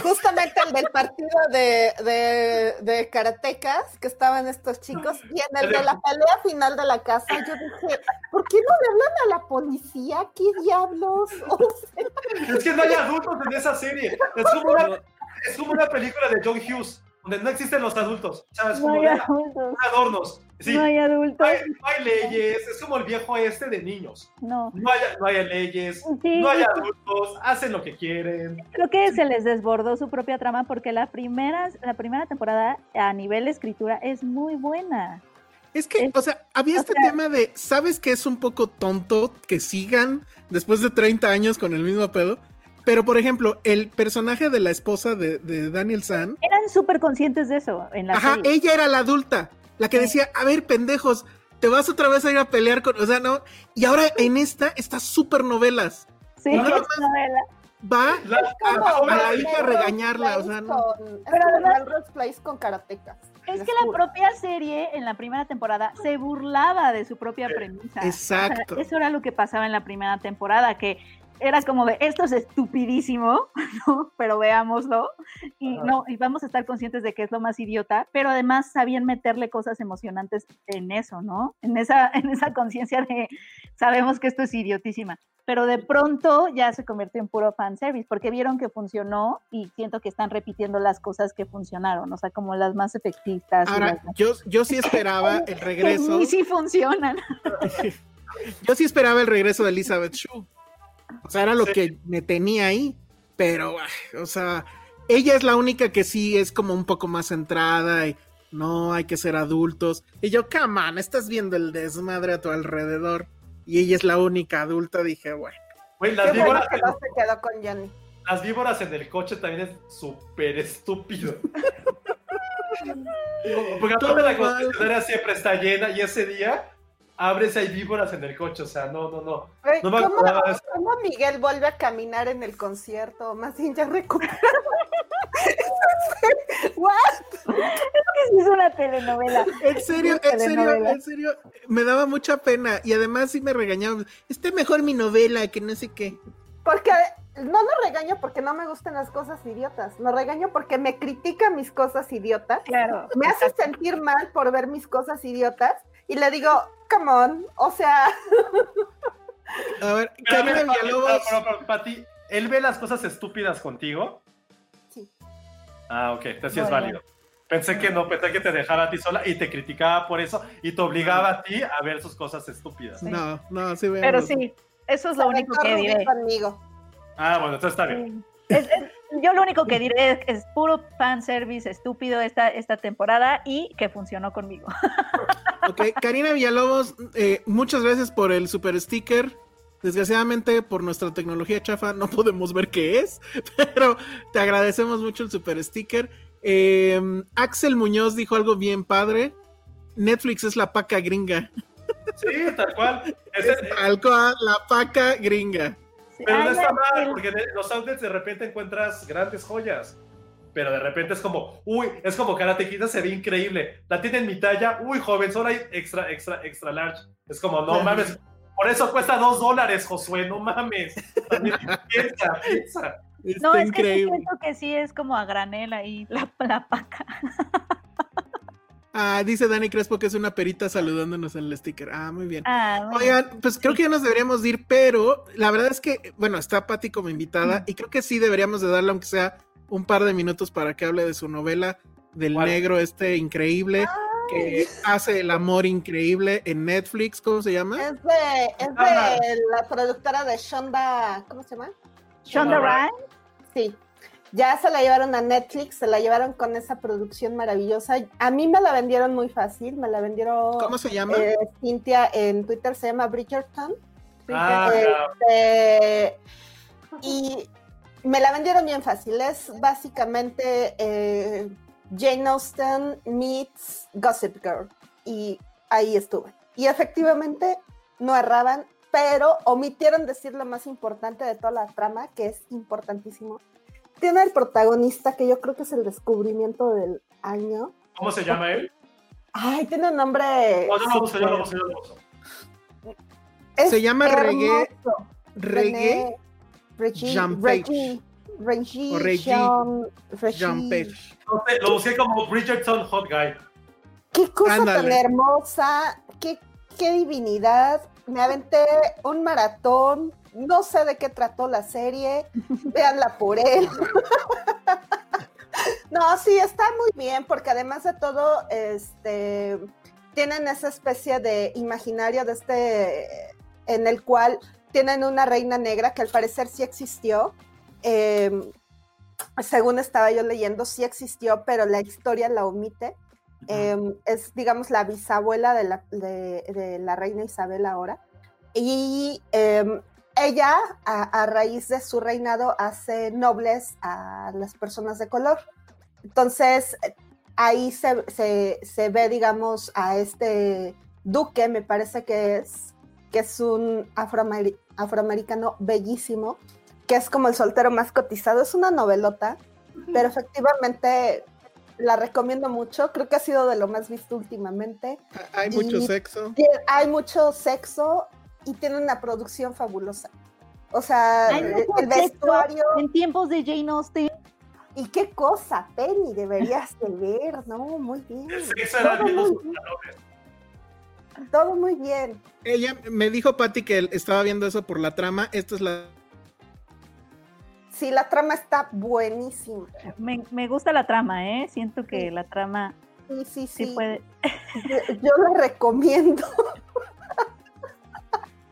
Justamente el del partido de, de, de karatecas que estaban estos chicos y en el de la pelea final de la casa yo dije, ¿por qué no le hablan a la policía? ¿Qué diablos? O sea, Es que no hay adultos en esa serie. Es como una, es como una película de John Hughes, donde no existen los adultos. ¿Sabes? No Como hay de, adultos. adornos. Sí. No hay adultos. No hay, no hay leyes, es como el viejo este de niños. No. No hay, no hay leyes, Sí, no hay adultos, hacen lo que quieren. Creo que se les desbordó su propia trama porque la primera, la primera temporada a nivel escritura es muy buena. Es que, Es- o sea, había o este sea- tema de, ¿sabes que es un poco tonto que sigan después de 30 años con el mismo pedo? Pero, por ejemplo, el personaje de la esposa de, de Daniel San, Eran súper conscientes de eso en la ajá, serie. ella era la adulta, la que Sí. decía, a ver, pendejos, te vas otra vez a ir a pelear con, o sea, no, y ahora en esta está súper novelas. Sí, no, es nada más- novela. Va La- a, la- a la la- hija a regañarla, o sea, no. con, es Pero como además- con karatecas. Es que la propia serie en la primera temporada se burlaba de su propia premisa. Exacto. O sea, eso era lo que pasaba en la primera temporada, que era como de esto es estupidísimo, ¿no? Pero veámoslo y Ajá. no y vamos a estar conscientes de que es lo más idiota, pero además sabían meterle cosas emocionantes en eso, ¿no? En esa en esa conciencia de sabemos que esto es idiotísima, pero de pronto ya se convirtió en puro fanservice porque vieron que funcionó y siento que están repitiendo las cosas que funcionaron, o sea, como las más efectistas y Ahora, las- yo, yo sí esperaba el regreso. ni sí funcionan. Yo sí esperaba el regreso de Elizabeth Shue. O sea, era lo Sí. que me tenía ahí. Pero, ay, o sea, ella es la única que sí es como un poco más centrada y no hay que ser adultos. Y yo, come on, estás viendo el desmadre a tu alrededor. Y ella es la única adulta. Dije, bueno, Güey, Qué las bueno víboras, que no se quedó con Johnny. las víboras en el coche también es súper estúpido. Porque aparte la concesionaria siempre está llena y ese día abres hay víboras en el coche. O sea, no, no, no. No me ¿cómo, cómo Miguel vuelve a caminar en el concierto? Más bien ya recuperó. ¿What? que sí es una telenovela. en serio, en serio, telenovela. en serio, me daba mucha pena. Y además sí me regañaban. Está mejor mi novela que no sé qué. Porque no lo regaño porque no me gustan las cosas idiotas, lo regaño porque me critica mis cosas idiotas. Claro. Me hace sentir mal por ver mis cosas idiotas y le digo, come on, o sea. A ver, pero, Villalobos. pero, pero, Pati, ¿él ve las cosas estúpidas contigo? Sí. Ah, ok, entonces sí es válido. Pensé que no, pensé que te dejara a ti sola y te criticaba por eso y te obligaba a ti a ver sus cosas estúpidas. No, no, sí veo. Pero sí, eso es lo único que diré. conmigo. Ah, bueno, entonces está bien. Es- es- yo lo único que diré es que es puro fanservice estúpido esta, esta temporada y que funcionó conmigo. Ok, Karina Villalobos, eh, muchas gracias por el super sticker. Desgraciadamente, por nuestra tecnología chafa, no podemos ver qué es, pero te agradecemos mucho el super sticker. Eh, Axel Muñoz dijo algo bien padre. Netflix es la paca gringa. Sí, tal cual. Es tal cual, la paca gringa. Pero no está mal, porque los outlets de repente encuentras grandes joyas. Pero de repente es como, uy, es como Karate Kid se ve increíble. La tienen mi talla, uy, joven, solo hay extra, extra, extra large. Es como, no mames, por eso cuesta dos dólares, Josué, no mames. También piensa, piensa. Está No, es que sí increíble. siento que sí es como a granel ahí la, la paca. Ah, dice Dani Crespo que es una perita saludándonos en el sticker. Ah, muy bien. Ah, bueno. Oigan, pues creo que ya nos deberíamos de ir, pero la verdad es que, bueno, está Patti como invitada y creo que sí deberíamos de darle, aunque sea un par de minutos para que hable de su novela del ¿Cuál? negro este increíble que hace el amor increíble en Netflix. ¿Cómo se llama? Es de, es de la productora de Shonda, ¿cómo se llama? Shonda Rhimes. Sí. Ya se la llevaron a Netflix, se la llevaron con esa producción maravillosa. A mí me la vendieron muy fácil, me la vendieron ¿Cómo se llama? eh, Cintia en Twitter, se llama Bridgerton. Ah, Eh, claro. eh, y me la vendieron bien fácil. Es básicamente eh, Jane Austen meets Gossip Girl. Y ahí estuve. Y efectivamente no erraban, pero omitieron decir lo más importante de toda la trama, que es importantísimo. Tiene el protagonista que yo creo que es el descubrimiento del año. ¿Cómo se llama él? Ay, tiene un nombre. No, yo lo uso, yo lo uso, yo lo uso. Es Se llama Reggae- hermoso. Reggae Reggie, Jean Reggie, Reggie, O Reggie Jean, Page. No sé, Lo usé como Bridgerton Hot Guy. Qué cosa Ándale. tan hermosa, qué, qué divinidad. Me aventé un maratón, no sé de qué trató la serie, véanla por él. no, sí, está muy bien, porque además de todo, este, tienen esa especie de imaginario de este, en el cual tienen una reina negra que al parecer sí existió. eh, según estaba yo leyendo, sí existió, pero la historia la omite. Eh, es, digamos, la bisabuela de la, de, de la reina Isabel ahora. Y eh, ella, a, a raíz de su reinado, hace nobles a las personas de color. Entonces, ahí se, se- se ve, digamos, a este duque, me parece que es, que es un afroameri- afroamericano bellísimo, que es como el soltero más cotizado. Es una novelota, pero efectivamente la recomiendo mucho. Creo que ha sido de lo más visto últimamente. Hay mucho Y- sexo. Hay mucho sexo y tiene una producción fabulosa. O sea, el, vestuario. En tiempos de Jane Austen. Y qué cosa, Penny, deberías de ver, ¿no? Muy bien. Todo muy bien. Todo muy bien. Ella me dijo Patti que él estaba viendo eso por la trama. Esta es la. Sí, la trama está buenísima. Me, me gusta la trama, ¿eh? Siento que la trama Sí, sí, sí, sí. puede. Yo, yo la recomiendo.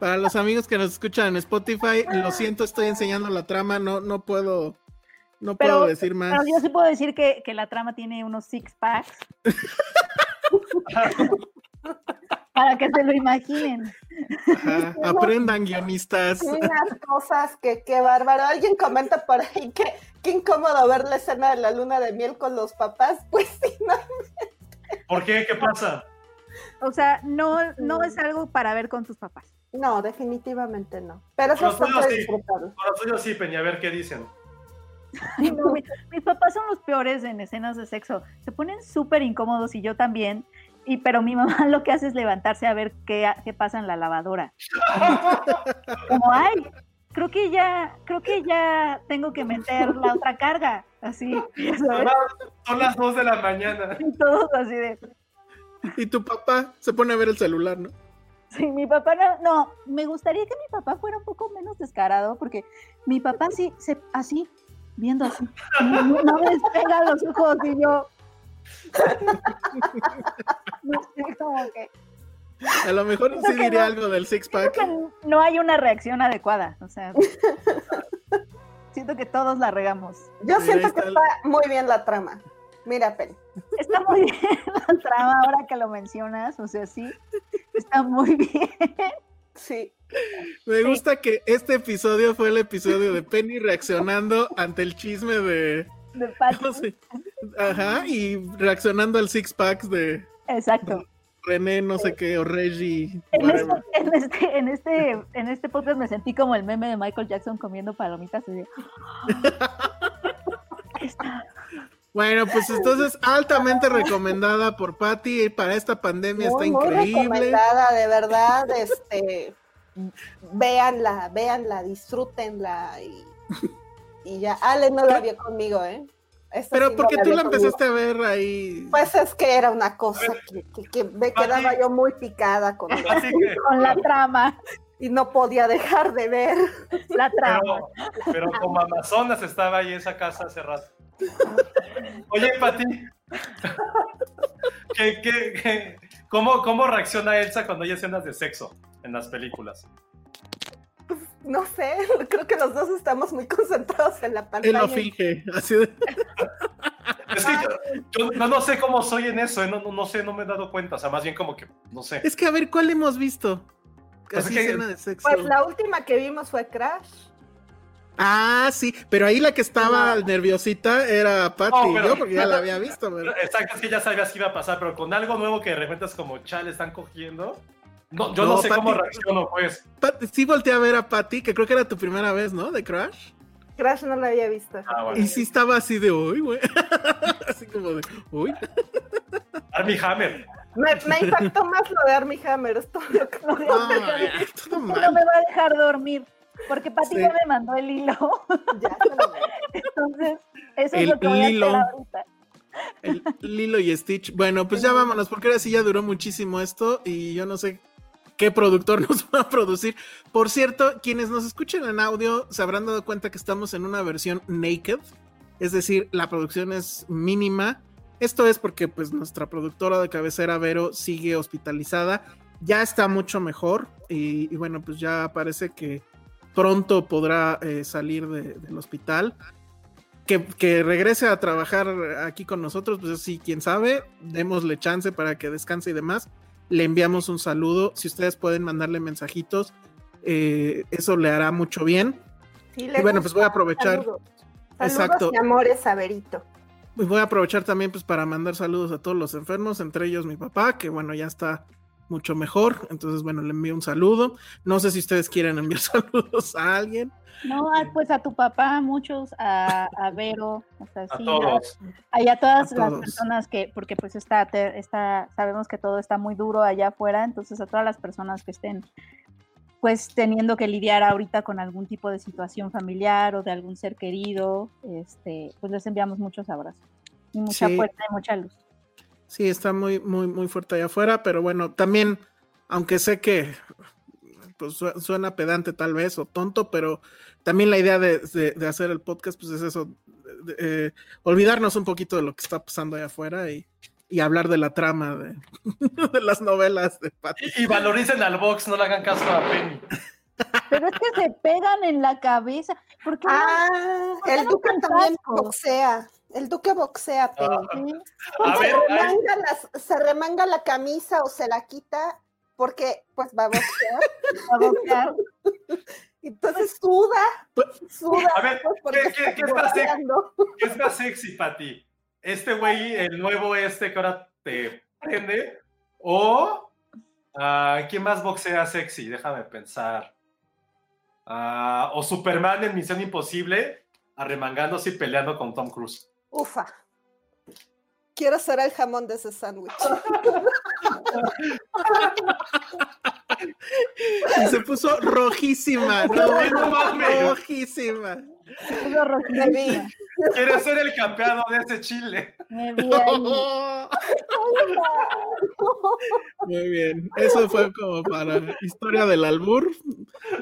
Para los amigos que nos escuchan en Spotify, lo siento, estoy enseñando la trama. No, no puedo. No Pero- puedo decir más. Pero yo sí puedo decir que, que la trama tiene unos six packs. Para que se lo imaginen. Ajá, Aprendan, guionistas. Unas cosas que qué bárbaro. Alguien comenta por ahí que qué incómodo ver la escena de la luna de miel con los papás. Pues sí, no. ¿Por qué? ¿Qué pasa? O sea, no, no es algo para ver con tus papás. No, definitivamente no. Pero eso Los está tuyos sí. disfrutable. Con los suyos sí, Peña, a ver qué dicen. Ay, no, mi- mis papás son los peores en escenas de sexo. Se ponen súper incómodos y yo también. Y pero mi mamá lo que hace es levantarse a ver qué, qué pasa en la lavadora. Como, ay, creo que ya, creo que ya tengo que meter la otra carga, así, sabes, Son las 2 de la mañana. y todos así de, Y tu papá se pone a ver el celular, ¿no? Sí, mi papá no, no, me gustaría que mi papá fuera un poco menos descarado, porque mi papá sí, se, así, viendo así, no, no me despega los ojos y yo, no sé, como que, A lo mejor sí Creo diría no. algo del six Siento pack. que no hay una reacción adecuada, o sea, siento que todos la regamos. Yo siento que está el- está muy bien la trama. Mira, Penny. Está muy bien la trama ahora que lo mencionas, o sea, sí, está muy bien. Sí. Me gusta que este episodio fue el episodio de Penny reaccionando ante el chisme de. De Patty. ¿cómo se- Ajá, y reaccionando al six packs de Exacto. René, no sé qué, o Reggie. En este, en, este, en, este, en este podcast me sentí como el meme de Michael Jackson comiendo palomitas. y de, Está- Bueno, pues entonces altamente recomendada por Patty para esta pandemia, Muy, está muy increíble. recomendada, de verdad. Este, véanla, véanla, disfrútenla y, y ya. Ale no la vio conmigo, ¿eh? Pero sí no porque tú la conmigo. empezaste a ver ahí. Pues es que era una cosa que, que- que me Pati. quedaba yo muy picada con Así que, Con la trama, y no podía dejar de ver. la trama. pero, pero como Amazonas estaba ahí esa casa hace rato. Oye, Pati, ¿qué, qué, qué- cómo, ¿cómo reacciona Elsa cuando hay escenas de sexo en las películas? No sé, creo que los dos estamos muy concentrados en la Él pantalla. lo finge, así de. Es que yo, yo no, no sé cómo soy en eso, ¿eh? no, no, no sé, no me he dado cuenta, o sea, más bien como que, no sé. Es que a ver, ¿cuál hemos visto? Pues Así que- escena de sexo. Pues la última que vimos fue Crash. Ah, sí, pero ahí la que estaba No. nerviosita era Patty, No, pero- yo porque ya la había visto, pero... Exacto, es que ya sabías que iba a pasar, pero con algo nuevo que de repente es como, chale, están cogiendo. No, yo no, No, sé cómo reacciono, pues. Pat- sí volteé a ver a Patty, que creo que era tu primera vez, ¿no? De Crash. Crash no la había visto. Ah, bueno. Y sí estaba así de, uy, güey. así como de, uy. Armie Hammer. Me, me impactó más lo de Armie Hammer. Es todo lo que No, No mal. me va a dejar dormir, porque Pati Sí. ya me mandó el hilo. ya se lo veo. Entonces, eso es El lo que voy a hilo. hacer ahorita. El Lilo y Stitch. Bueno, pues ya vámonos, porque ahora sí ya duró muchísimo esto y yo no sé qué productor nos va a producir. Por cierto, quienes nos escuchen en audio se habrán dado cuenta que estamos en una versión naked, es decir, la producción es mínima. Esto es porque pues nuestra productora de cabecera Vero sigue hospitalizada, ya está mucho mejor y, y bueno, pues ya parece que pronto podrá eh, salir de- del hospital. Que, que regrese a trabajar aquí con nosotros, pues sí, quién sabe, démosle chance para que descanse y demás. Le enviamos un saludo, si ustedes pueden mandarle mensajitos, eh, eso le hará mucho bien. Sí, Y bueno, pues voy a aprovechar. Saludos. Exacto. Saludos y amores a. Pues voy a aprovechar también pues para mandar saludos a todos los enfermos, entre ellos mi papá, que bueno, ya está mucho mejor. Entonces, bueno, le envío un saludo. No sé si ustedes quieren enviar saludos a alguien. No, ah, pues a tu papá, muchos, a, a Vero, o sea, A sí, todos. a, y a todas A las todos. personas que, porque pues está, te- está, sabemos que todo está muy duro allá afuera, entonces a todas las personas que estén pues teniendo que lidiar ahorita con algún tipo de situación familiar o de algún ser querido, este, pues les enviamos muchos abrazos y mucha Sí. fuerza y mucha luz. Sí, está muy, muy, muy fuerte allá afuera, pero bueno, también, aunque sé que pues, su- suena pedante tal vez o tonto, pero también la idea de, de- de hacer el podcast, pues es eso, de- eh, olvidarnos un poquito de lo que está pasando allá afuera y, y hablar de la trama de, de las novelas de Patty. Y, y valoricen al box, no le hagan caso a Penny. Pero es que se pegan en la cabeza, porque Ah, ¿por qué el no Duque con también boxea. El Duque boxea, Penny. A se, ver, remanga las- se remanga la camisa o se la quita porque pues va a boxear. Entonces suda, suda. a ver, pues, ¿qué, qué, qué es está más sexy? ¿Qué es más sexy para ti? ¿Este güey, el nuevo este que ahora te prende? ¿O ah, quién más boxea sexy? Déjame pensar. Ah, ¿O Superman en Misión Imposible arremangándose y peleando con Tom Cruise? Ufa. Quiero ser el jamón de ese sándwich. Y se puso rojísima. No mames. rojísima. Puso rojísima. Quiere ser el campeón de ese chile. Vi ahí. Muy bien. Eso fue como para historia del albur.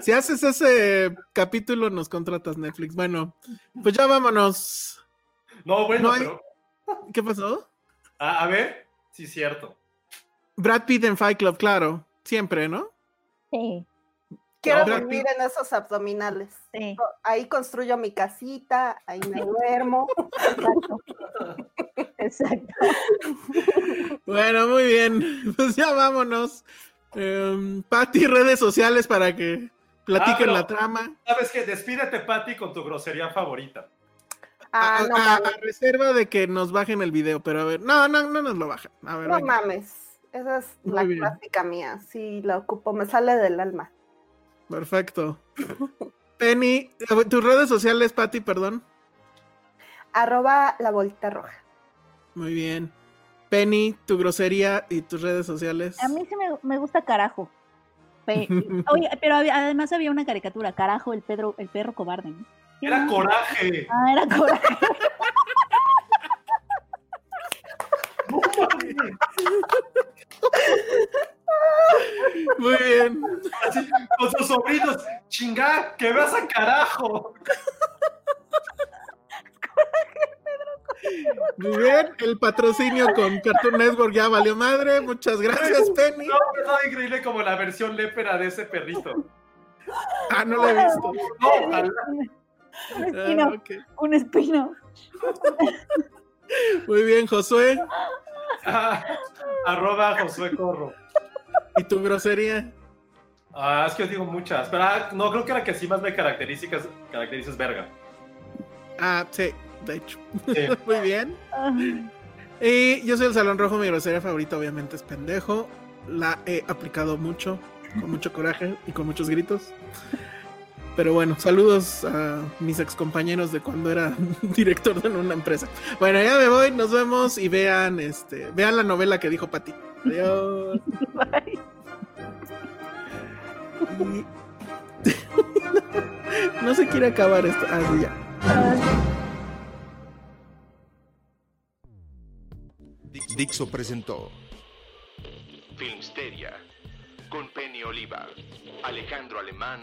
Si haces ese capítulo, nos contratas Netflix. Bueno, pues ya vámonos. No, bueno, No hay- pero. ¿Qué pasó? A, a ver, sí, cierto. Brad Pitt en Fight Club, claro. Siempre, ¿no? Sí, Quiero vivir en esos abdominales. sí. Ahí construyo mi casita, ahí me duermo. Exacto. Exacto. Bueno, muy bien. Pues ya vámonos. Eh, Pati, redes sociales para que platiquen Ah, pero- la trama. ¿Sabes qué? Despídete, Patty, con tu grosería favorita. Ah, a, no a- a mames. reserva de que nos bajen el video, pero a ver. No, no, no nos lo bajan. A ver, No venga. mames. Esa es Muy la bien. clásica mía. Sí, la ocupo, me sale del alma. Perfecto. Penny, eh, tus redes sociales, Pati, perdón. Arroba la bolita roja. Muy bien. Penny, tu grosería y tus redes sociales. A mí sí me, me gusta carajo. Pe- Oye, pero había- además había una caricatura, carajo, el Pedro, el perro cobarde. ¿no? Era ¿no? coraje. Ah, era coraje. Muy bien. Así, con sus sobrinos. Chingá, que vas a carajo. Muy bien. El patrocinio con Cartoon Network ya valió madre. Muchas gracias, Penny. No, es increíble como la versión lépera de ese perrito. Ah, no lo he visto. No, ojalá. Un Ah, espino, un espino. Muy bien, Josué. Ah, arroba Josué Corro. ¿Y tu grosería? Ah, es que yo digo muchas, pero ah, no creo que la que sí más me caracteriza, caracteriza es verga. Ah, sí, de hecho. Sí. Muy bien. Y yo soy el Salón Rojo, mi grosería favorita obviamente es pendejo. La he aplicado mucho, con mucho coraje y con muchos gritos. Pero bueno, saludos a mis excompañeros de cuando era director de una empresa. Bueno, ya me voy, nos vemos y vean este, vean la novela que dijo Pati. Adiós. bye. Y- no se quiere acabar esto. Ah, sí, ya. Dixo presentó Filmsteria con Penny Oliva, Alejandro Alemán